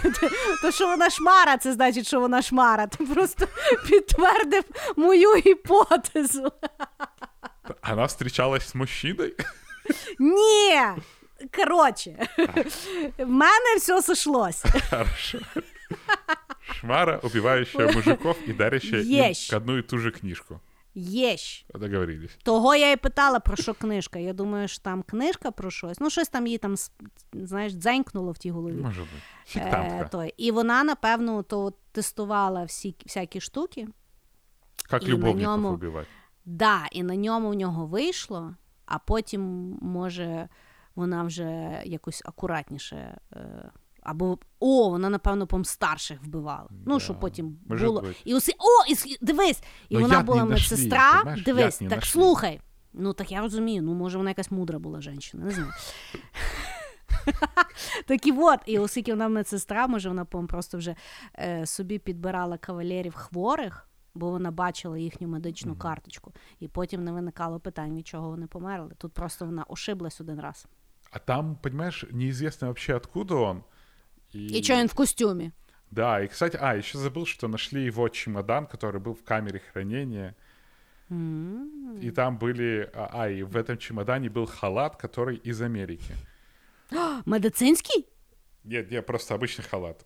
то, що вона шмара, це значить, що вона шмара. Ти просто підтвердив мою гіпотезу. Она встречалась с мужчиной? Ні. Коротше, в мене все сошлося. Хорошо. Шмара, убивающая мужиков и дарящая им Ещь. одну и ту же книжку. Єщ. Договорились. Того я і питала, про що книжка. Я думаю, що там книжка про щось. Ну, щось там їй там, знаєш, дзенькнуло в тій голові. Может быть. Е, той. І вона, напевно, то тестувала всі, всякі штуки. На любовников нёму- убивать. Да, і на ньому в нього вийшло, а потім, може, вона вже якось акуратніше. Е, або о, вона, напевно, пом старших вбивала. Ну, Да, що потім може було. бути. І усе, о, і, дивись, і Ну, вона була не нашли, медсестра. Дивись, так нашли. слухай. Ну, так я розумію, ну, може, вона якась мудра була жінка, не знаю. Так і от, і оскільки вона медсестра, може, вона по просто вже е, собі підбирала кавалерів хворих, бо вона бачила їхню медичну карточку, і потім не виникало питань, від чого вони померли. Тут просто вона ошиблась один раз. А там, понимаешь, неизвестно вообще откуда он. И... І що він в костюмі? Да, и, кстати, а, еще забыл, что нашли его чемодан, который был в камере хранения. М. И там были... А, а, и в этом чемодане был халат, который из Америки. Медицинський? Нет, нет, просто обычный халат.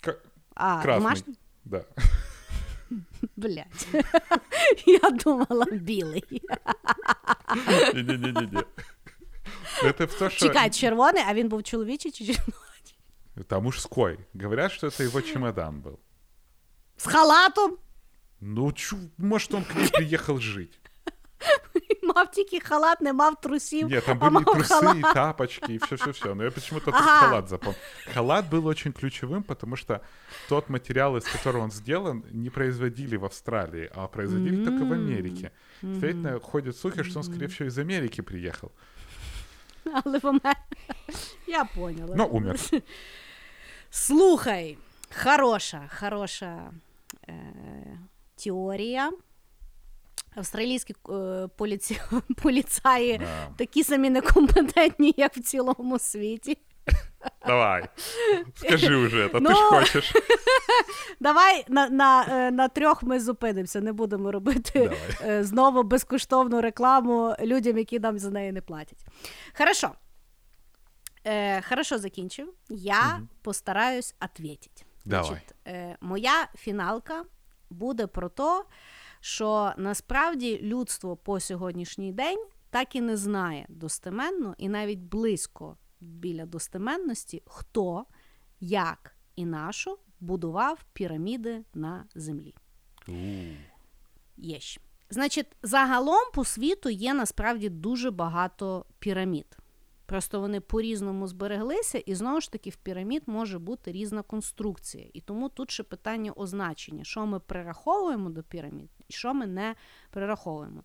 К- А, красный. домашній? Да. Блять. Я думала, білий. Не-не-не-не. Это в то, что... Чекай, червоний, а він був чоловічий чи жіночий? Это мужской. Говорят, что это его чемодан был. З халатом? Ну, чу, может, он к ней приехал жить. Мав тільки халат, не мав трусів. Нет, там а были и мав трусы, халат. и тапочки, и все-все-все. Но я почему-то Ага. халат запомнил. Халат был очень ключевым, потому что тот материал, из которого он сделан, не производили в Австралии, а производили только в Америке. Следовательно, ходят слухи, что он, скорее всего, из Америки приехал. Але помер. Я поняла. Но умер. Слухай, хороша, хороша е, теорія. Австралійські е, поліці... поліцаї Да. такі самі некомпетентні, як в цілому світі. Давай, скажи это, ты Ну. ж хочешь. Давай на, на, е, на трьох ми зупинимося, не будемо робити Давай. е, знову безкоштовну рекламу людям, які нам за неї не платять. Хорошо. Е, хорошо закінчив. Я постараюсь відповідати. Давай. е, моя фіналка буде про те, що насправді людство по сьогоднішній день так і не знає достеменно і навіть близько біля достеменності, хто, як і нащо будував піраміди на землі. Є ще. Значить, загалом по світу є насправді дуже багато пірамід. Просто вони по-різному збереглися, і знову ж таки в пірамід може бути різна конструкція. І тому тут ще питання означення, що ми прираховуємо до пірамід, і що ми не прираховуємо.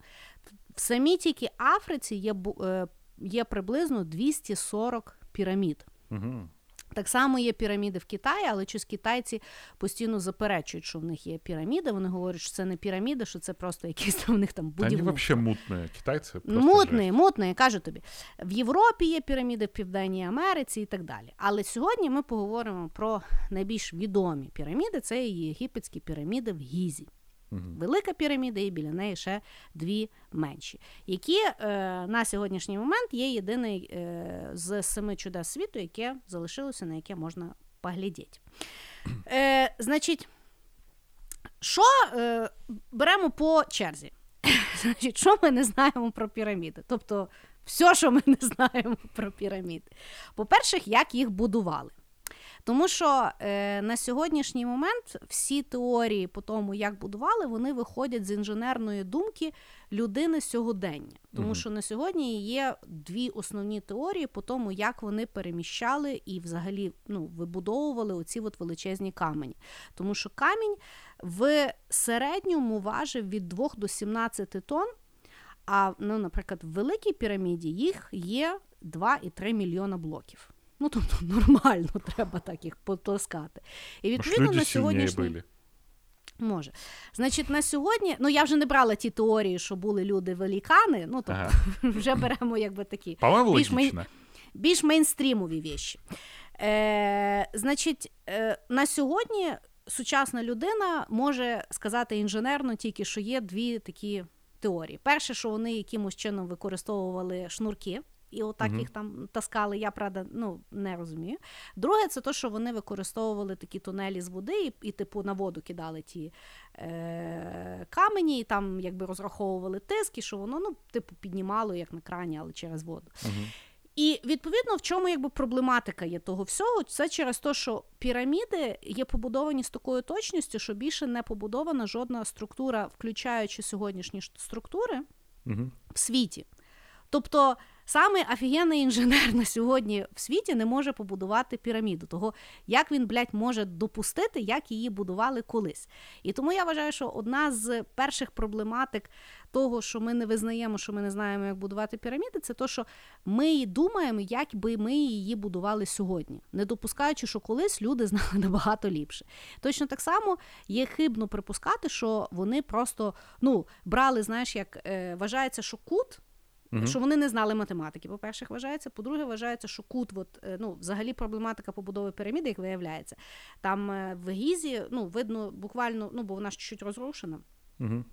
В самій тільки Африці є, е, є приблизно 240 пірамід. Мгм. Так само є піраміди в Китаї, але щось китайці постійно заперечують, що в них є піраміди. Вони говорять, що це не піраміди, що це просто якісь там в них там Они будівництво. вообще мутные. Китайцы просто жесть. мутний, я кажу тобі. В Європі є піраміди, в Південній Америці і так далі. Але сьогодні ми поговоримо про найбільш відомі піраміди. Це є єгипетські піраміди в Гізі. Велика піраміда, і біля неї ще дві менші, які е, на сьогоднішній момент є єдиний е, з семи чудес світу, яке залишилося, на яке можна поглядіти. Е, значить, що е, беремо по черзі? Значить, що ми не знаємо про піраміди? Тобто, все, що ми не знаємо про піраміди. По-перше, як їх будували. Тому що е, на сьогоднішній момент всі теорії по тому, як будували, вони виходять з інженерної думки людини сьогодення. Тому що на сьогодні є дві основні теорії по тому, як вони переміщали і взагалі ну, вибудовували оці от величезні камені. Тому що камінь в середньому важив від 2 до 17 тонн. А, ну, наприклад, в великій піраміді їх є 2,3 мільйона блоків. Ну, тобто нормально треба так їх потаскати. І відповідно люди на сьогоднішній были. може. Значить, на сьогодні, ну я вже не брала ті теорії, що були люди великани. Ну тобто Ага. вже беремо якби такі більш, мей- більш мейнстрімові віші. Е, значить, е, на сьогодні сучасна людина може сказати інженерно тільки, що є дві такі теорії. Перше, що вони якимось чином використовували шнурки. І отак їх там таскали, я правда ну не розумію. Друге, це те, що вони використовували такі тунелі з води, і, і типу на воду кидали ті е, камені, і там якби розраховували тиск, і що воно ну, типу, піднімало як на крані, але через воду. І відповідно, в чому якби проблематика є того всього, це через те, що піраміди є побудовані з такою точністю, що більше не побудована жодна структура, включаючи сьогоднішні структури Мгм. в світі. Тобто саме офігенний інженер на сьогодні в світі не може побудувати піраміду. Того як він, блядь, може допустити, як її будували колись. І тому я вважаю, що одна з перших проблематик того, що ми не визнаємо, що ми не знаємо, як будувати піраміди, це те, що ми думаємо, як би ми її будували сьогодні, не допускаючи, що колись люди знали набагато ліпше. Точно так само є хибно припускати, що вони просто ну, брали, знаєш, як е, вважається, що кут. Що вони не знали математики, по-перше, вважається. По-друге, вважається, що кут, от, е, ну, взагалі проблематика побудови піраміди, як виявляється, там е, в Гізі, ну, видно, буквально, ну, бо вона ж чуть-чуть розрушена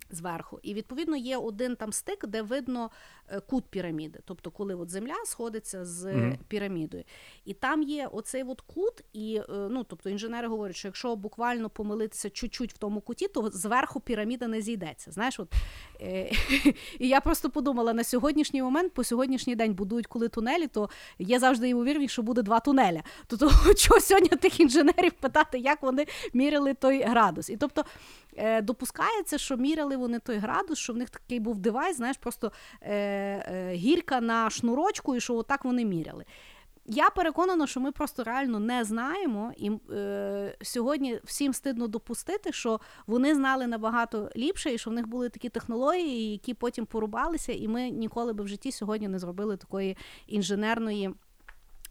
Зверху. І відповідно є один там стик, де видно е, кут піраміди. Тобто, коли от земля сходиться з пірамідою. І там є оцей от кут, і е, ну, тобто інженери говорять, що якщо буквально помилитися чуть-чуть в тому куті, то зверху піраміда не зійдеться. Знаєш, от, е, і я просто подумала, на сьогоднішній момент, по сьогоднішній день будують коли тунелі, то є завжди ймовірність, що буде два тунеля. Тобто, чого сьогодні тих інженерів питати, як вони міряли той градус. І тобто е, допускається, що міряли вони той градус, що в них такий був девайс, знаєш, просто е, е, гірка на шнурочку, і що отак вони міряли. Я переконана, що ми просто реально не знаємо, і е, сьогодні всім стидно допустити, що вони знали набагато ліпше, і що в них були такі технології, які потім порубалися, і ми ніколи би в житті сьогодні не зробили такої інженерної.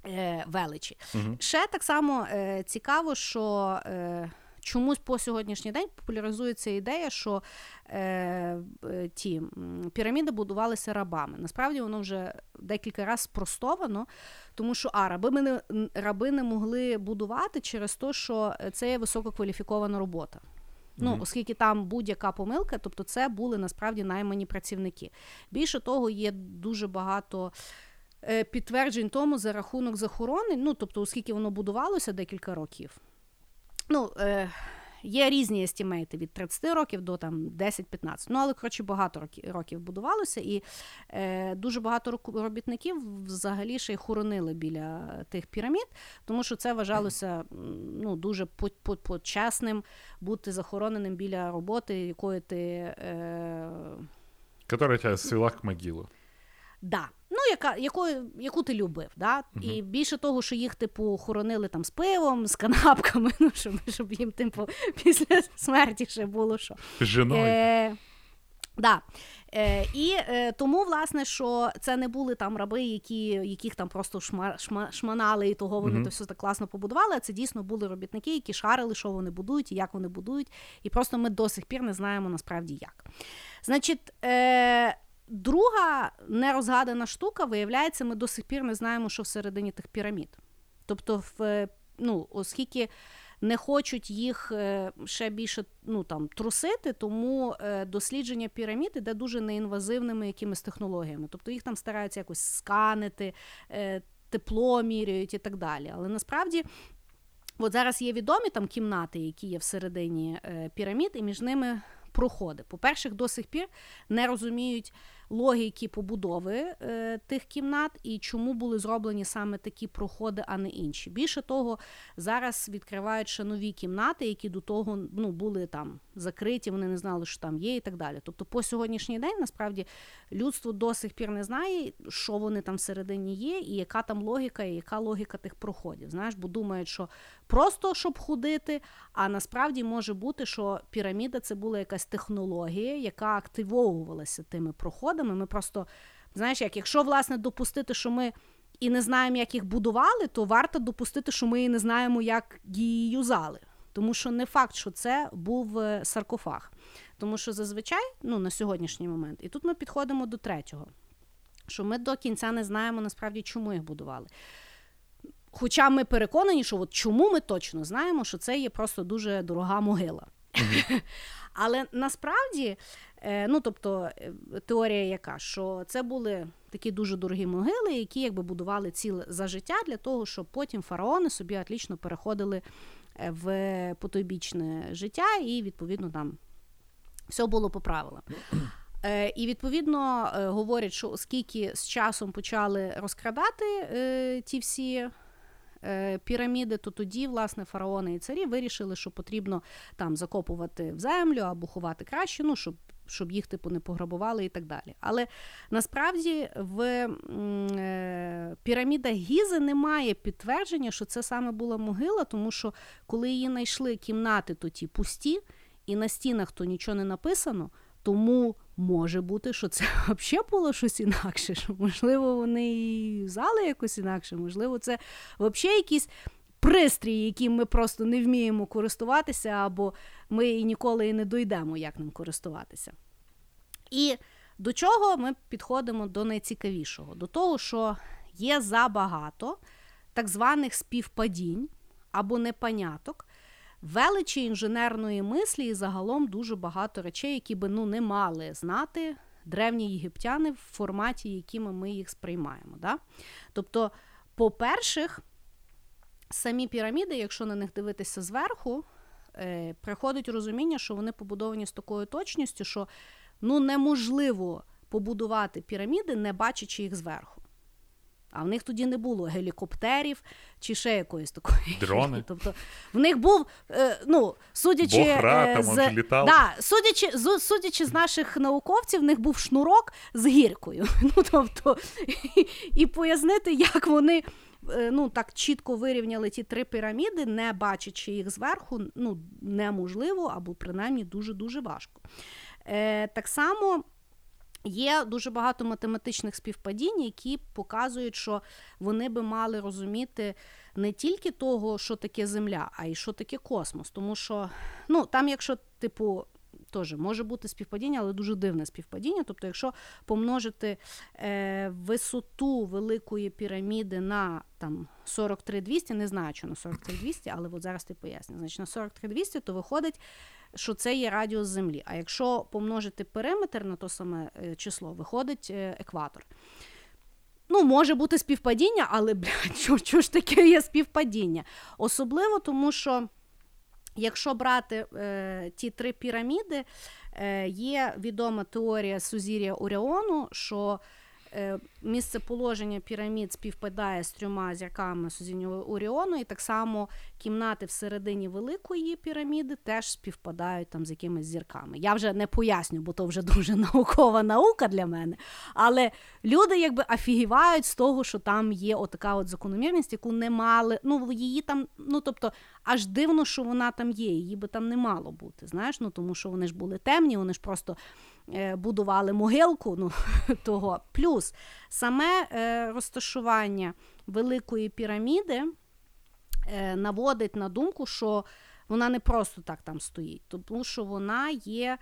е, Величі. Ще так само е, цікаво, що е, чомусь по сьогоднішній день популяризується ідея, що е, ті піраміди будувалися рабами. Насправді воно вже декілька разів спростовано, тому що а, раби, не, раби не могли будувати через те, що це є висококваліфікована робота. Ну, оскільки там будь-яка помилка, тобто це були насправді наймані працівники. Більше того, є дуже багато е, підтверджень тому за рахунок захоронень, ну тобто, оскільки воно будувалося декілька років. Ну, е, є різні естімейти від 30 років до там 10-15. Ну, але коротше багато років будувалося, і е, дуже багато робітників взагалі ще й хоронили біля тих пірамід, тому що це вважалося ну, дуже по- по- почесним бути захороненим біля роботи, якої ти. Е, Которая тебя свела к могилу. Да. Ну, яка, якою, яку ти любив, да? І більше того, що їх, типу, хоронили там з пивом, з канапками, ну, щоб, щоб їм, типу, після смерті ще було що. С. Е, Да. Е, І е, тому, власне, що це не були там раби, які, яких там просто шма, шма, шманали, і того вони mm-hmm. то все так класно побудували. а Це дійсно були робітники, які шарили, що вони будують і як вони будують. І просто ми до сих пір не знаємо насправді як. Значить, е, друга нерозгадана штука, виявляється, ми до сих пір не знаємо, що всередині тих пірамід. Тобто, в, ну, оскільки не хочуть їх е, ще більше ну, там, трусити, тому е, дослідження пірамід іде дуже неінвазивними якимись технологіями. Тобто їх там стараються якось сканити, е, тепло міряють і так далі. Але насправді. От зараз є відомі там кімнати, які є всередині пірамід, і між ними проходи. По-перше, до сих пір не розуміють логіки побудови е, тих кімнат і чому були зроблені саме такі проходи, а не інші. Більше того, зараз відкривають ще нові кімнати, які до того ну, були там закриті, вони не знали, що там є, і так далі. Тобто, по сьогоднішній день насправді людство до сих пір не знає, що вони там всередині є, і яка там логіка, і яка логіка тих проходів. Знаєш, бо думають, що просто щоб ходити, а насправді може бути, що піраміда це була якась технологія, яка активовувалася тими проходами. Ми просто, знаєш, як якщо власне допустити, що ми. І не знаємо, як їх будували, то варто допустити, що ми і не знаємо, як її юзали. Тому що не факт, що це був е, саркофаг. Тому що зазвичай, ну на сьогоднішній момент, і тут ми підходимо до третього, що ми до кінця не знаємо насправді, чому їх будували. Хоча ми переконані, що от чому ми точно знаємо, що це є просто дуже дорога могила. Mm-hmm. Але насправді, ну тобто, е, теорія яка, що це були такі дуже дорогі могили, які якби будували ціле за життя для того, щоб потім фараони собі отлічно переходили е, в потойбічне життя, і відповідно там все було по правилам. І відповідно говорять, що оскільки з часом почали розкрадати ті всі Е, піраміди, то тоді, власне, фараони і царі вирішили, що потрібно там закопувати в землю або ховати краще, ну, щоб. Щоб їх типу не пограбували і так далі. Але насправді в е, пірамідах Гізи немає підтвердження, що це саме була могила, тому що коли її знайшли кімнати, то ті пусті, і на стінах то нічого не написано, тому може бути, що це взагалі було щось інакше. що, Можливо, вони і зали якось інакше, можливо, це взагалі якісь пристрій, яким ми просто не вміємо користуватися, або ми і ніколи і не дойдемо, як ним користуватися. І до чого ми підходимо до найцікавішого? До того, що є забагато так званих співпадінь або непоняток, величі інженерної мислі і загалом дуже багато речей, які би ну, не мали знати древні єгиптяни в форматі, якими ми їх сприймаємо. Да? Тобто, по-перше, самі піраміди, якщо на них дивитися зверху, е, приходить розуміння, що вони побудовані з такою точністю, що ну, неможливо побудувати піраміди, не бачачи їх зверху. А в них тоді не було гелікоптерів чи ще якоїсь такої. Дрони. Тобто в них був, е, ну, судячи Бохра, е, з, там літав. Да, судячи, з, судячи з наших науковців, в них був шнурок з гіркою. Ну, тобто, І, і пояснити, як вони. Е, ну, так чітко вирівняли ті три піраміди, не бачачи їх зверху, ну, неможливо або принаймні дуже-дуже важко. Е, Так само Є дуже багато математичних співпадінь, які показують, що вони би мали розуміти не тільки того, що таке Земля, а й що таке космос. Тому що, ну, там, якщо, типу, теж може бути співпадіння, але дуже дивне співпадіння. Тобто, якщо помножити е, висоту великої піраміди на там 43200, не знаю, що на 43200, але от зараз ти поясню. Значить, на 43200, то виходить що це є радіус Землі. А якщо помножити периметр на то саме е, число, виходить е, екватор. Ну, може бути співпадіння, але блядь, що ж таке є співпадіння? Особливо тому, що. Якщо брати е, ті три піраміди, е, є відома теорія Сузір'я Оріону, що е, місцеположення пірамід співпадає з трьома зірками сузіннього Оріону, і так само кімнати всередині великої піраміди теж співпадають там з якимись зірками. Я вже не поясню, бо то вже дуже наукова наука для мене. Але люди якби афігівають з того, що там є отака от закономірність, яку не мали. Ну, її там, ну тобто, аж дивно, що вона там є. Її би там не мало бути. Знаєш, ну тому що вони ж були темні, вони ж просто. Е, будували могилку. ну, того. Плюс саме е, розташування Великої піраміди е, наводить на думку, що вона не просто так там стоїть, тому що вона є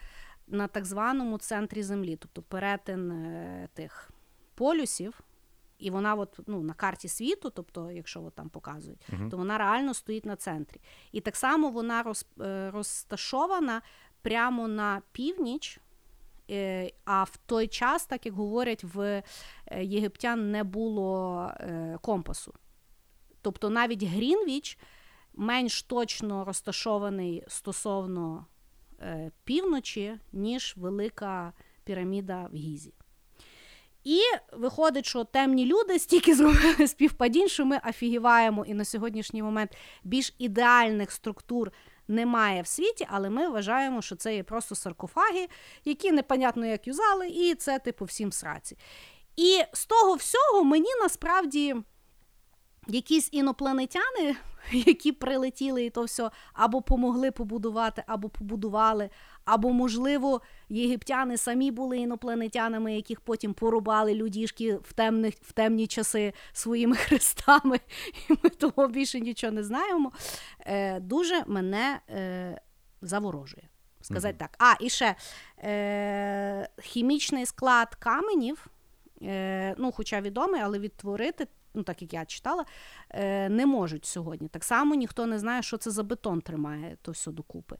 на так званому центрі землі, тобто перетин тих полюсів. І вона от, ну, на карті світу, тобто, якщо от там показують, uh-huh. то вона реально стоїть на центрі. І так само вона роз, розташована прямо на північ Е, а в той час, так як говорять, в е, єгиптян не було е, компасу. Тобто навіть Грінвіч менш точно розташований стосовно півночі, ніж велика піраміда в Гізі. І виходить, що темні люди стільки зробили співпадінь, що ми офігіваємо і на сьогоднішній момент більш ідеальних структур немає в світі, але ми вважаємо, що це є просто саркофаги, які непонятно як юзали, і це, типу, всім сраці. І з того всього мені насправді якісь інопланетяни, які прилетіли і то все, або помогли побудувати, або побудували, або, можливо, єгиптяни самі були інопланетянами, яких потім порубали людішки в темних, в темні часи своїми хрестами, і ми того більше нічого не знаємо. Е, Дуже мене е, заворожує. Сказати mm-hmm. так. А, і ще е, хімічний склад каменів, е, ну, хоча відомий, але відтворити ну так як я читала, е, не можуть сьогодні. Так само ніхто не знає, що це за бетон тримає то все докупи.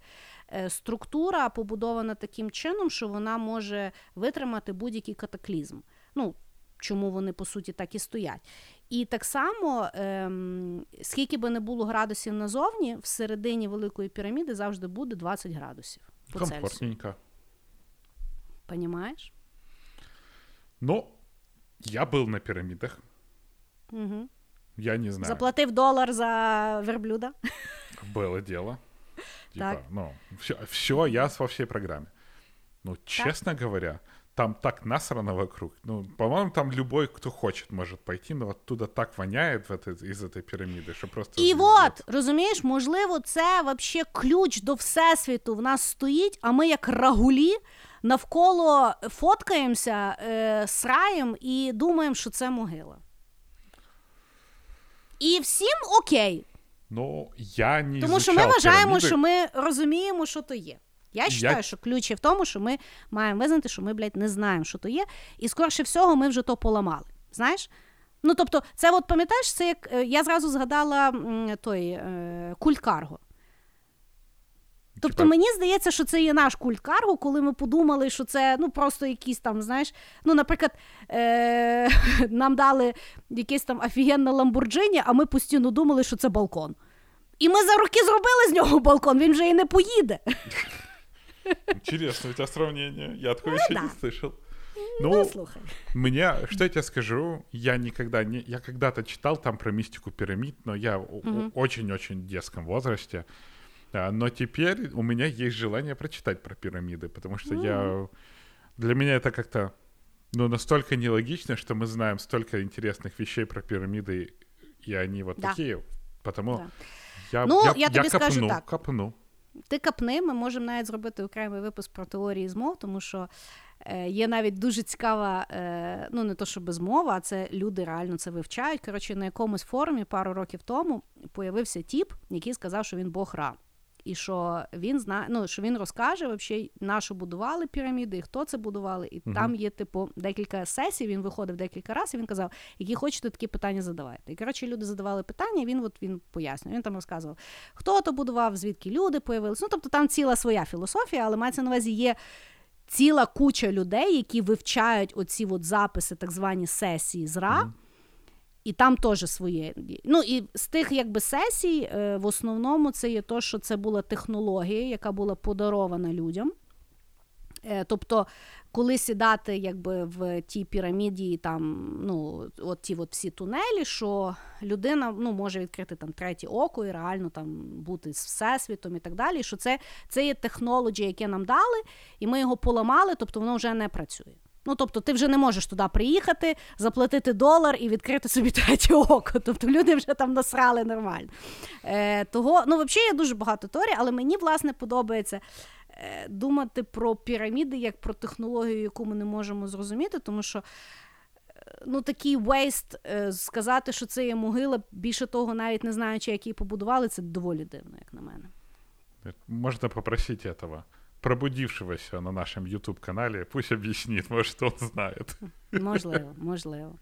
Е, структура побудована таким чином, що вона може витримати будь-який катаклізм. Ну, Чому вони по суті так і стоять. І так само, ем, скільки би не було градусів назовні, всередині Великої піраміди завжди буде 20 градусів. по Комфортненько. Понимаешь? Ну, я был на пирамидах. Угу. Я не знаю. Заплатив долар за верблюда. Было дело. Типа, так. ну, все, все, я во всей программе. Ну, честно так. говоря, там так насрано вокруг. Ну, по-моему, там любой, кто хочет, может пойти, но оттуда так воняет в этой, из этой пирамиди, що просто. І от, розумієш, можливо, це вообще ключ до всесвіту в нас стоїть, а ми як рагулі навколо фоткаємося, е, сраєм і думаємо, що це могила. І всім окей. Ну, я не Тому що ми вважаємо, піраміди. що ми розуміємо, що то є. Я вважаю, я... що ключ є в тому, що ми маємо визнати, що ми, блядь, не знаємо, що то є, і скорше всього, ми вже то поламали. Знаєш? Ну, тобто, це от пам'ятаєш, це як е, я зразу згадала той е, культ Карго. Тобто Типа... мені здається, що це є наш культ карго, коли ми подумали, що це ну просто якісь там, знаєш, ну, наприклад, е- нам дали якесь там офігенне ламбурджині, а ми постійно думали, що це балкон. І ми за роки зробили з нього балкон, він вже і не поїде. Интересно у тебя сравнение. Я такое ну, еще да. не слышал. Ну, ну слухай. Мне, что я тебе скажу, я никогда не... Я когда-то читал там про мистику пирамид, но я угу. очень-очень детском возрасте. Но теперь у меня есть желание прочитать про пирамиды, потому что mm. я... Для меня это как-то ну, настолько нелогично, что мы знаем столько интересных вещей про пирамиды, и они вот да. такие. Потому да. я, ну, я, я, тобі я скажу так. капну. Ти капни, ми можемо навіть зробити окремий випуск про теорії змов, тому що е, є навіть дуже цікава, е, ну не то, що без мова, а це люди реально це вивчають. Коротше, на якомусь форумі пару років тому появився тіп, який сказав, що він Бог Ра і що він знає, ну що він розкаже, вообще, на що будували піраміди, і хто це будували. І uh там є, типу, декілька сесій. Він виходив декілька разів. Він казав, які хочете такі питання задавайте. І коротше, люди задавали питання. Він от він пояснює. Він там розказував, хто то будував, звідки люди появилися. Ну тобто там ціла своя філософія, але мається на увазі є. Ціла куча людей, які вивчають оці от записи, так звані сесії зра, mm-hmm. І там теж своє. Ну і з тих якби сесій, е, в основному це є то, що це була технологія, яка була подарована людям. Е, тобто, коли сідати якби в тій піраміді, там ну от ті от всі тунелі, що людина ну, може відкрити там третє око і реально там бути з всесвітом і так далі. Що це це є технології, які нам дали, і ми його поламали, тобто воно вже не працює. Ну, тобто, ти вже не можеш туди приїхати, заплатити долар і відкрити собі третє око. Тобто люди вже там насрали нормально. Е, Того, ну, взагалі, є дуже багато теорій, але мені власне подобається. Е, думати про піраміди як про технологію, яку ми не можемо зрозуміти, тому що е, ну, такий вейст сказати, що це є могила, більше того, навіть не знаючи, як її побудували, це доволі дивно, як на мене. Можна попросити этого пробудившегося на нашому youtube каналі пусть об'яснить, може, он знає. Можливо, можливо.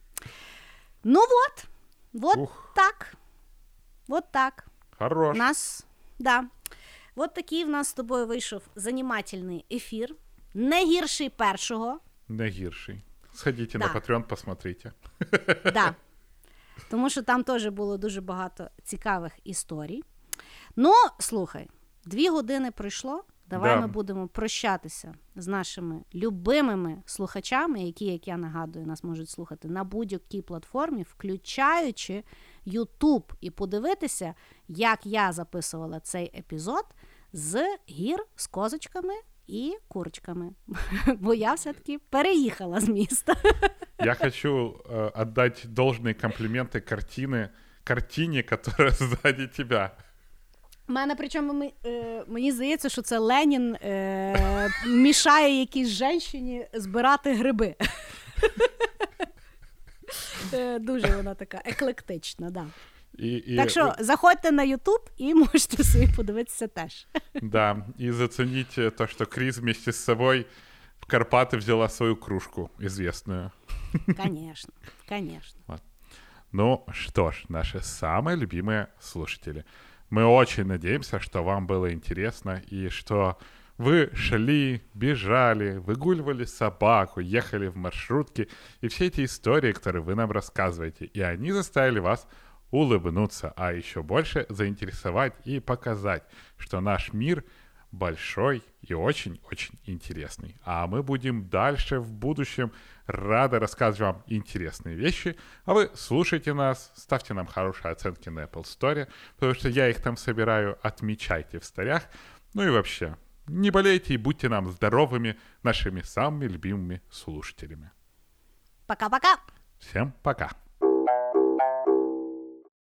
Ну от, от Ух. так. От так. Хорош. Нас, да. От такий в нас з тобою вийшов занімательний ефір. Не гірший першого. Не гірший. Сходіть да. на Patreon, посмотрите. Да. Тому що там теж було дуже багато цікавих історій. Ну, слухай, дві години пройшло. Давай да. ми будемо прощатися з нашими любимими слухачами, які, як я нагадую, нас можуть слухати на будь-якій платформі, включаючи YouTube, і подивитися, як я записувала цей епізод з гір з козочками і курочками. Бо я все-таки переїхала з міста. Я хочу э, отдать должные комплименты картины, картине, которая сзади тебя. Мене причому е, мені здається, що це Ленін е, мішає якійсь жінці збирати гриби. Е, дуже вона така еклектична, да. І, і... Так що заходьте на Ютуб і можете собі подивитися теж. Да, і зацініть те, що Кріс вместе з собою в Карпати взяла свою кружку известную. Конечно, конечно. Вот. Ну что ж, наши самые любимые слушатели — мы очень надеемся, что вам было интересно и что вы шли, бежали, выгуливали собаку, ехали в маршрутке, и все эти истории, которые вы нам рассказываете, и они заставили вас улыбнуться, а еще больше заинтересовать и показать, что наш мир — большой и очень-очень интересный. А мы будем дальше в будущем рады рассказывать вам интересные вещи. А вы слушайте нас, ставьте нам хорошие оценки на Apple Store, потому что я их там собираю, отмечайте в старях. Ну и вообще, не болейте и будьте нам здоровыми, нашими самыми любимыми слушателями. Пока-пока. Всем пока.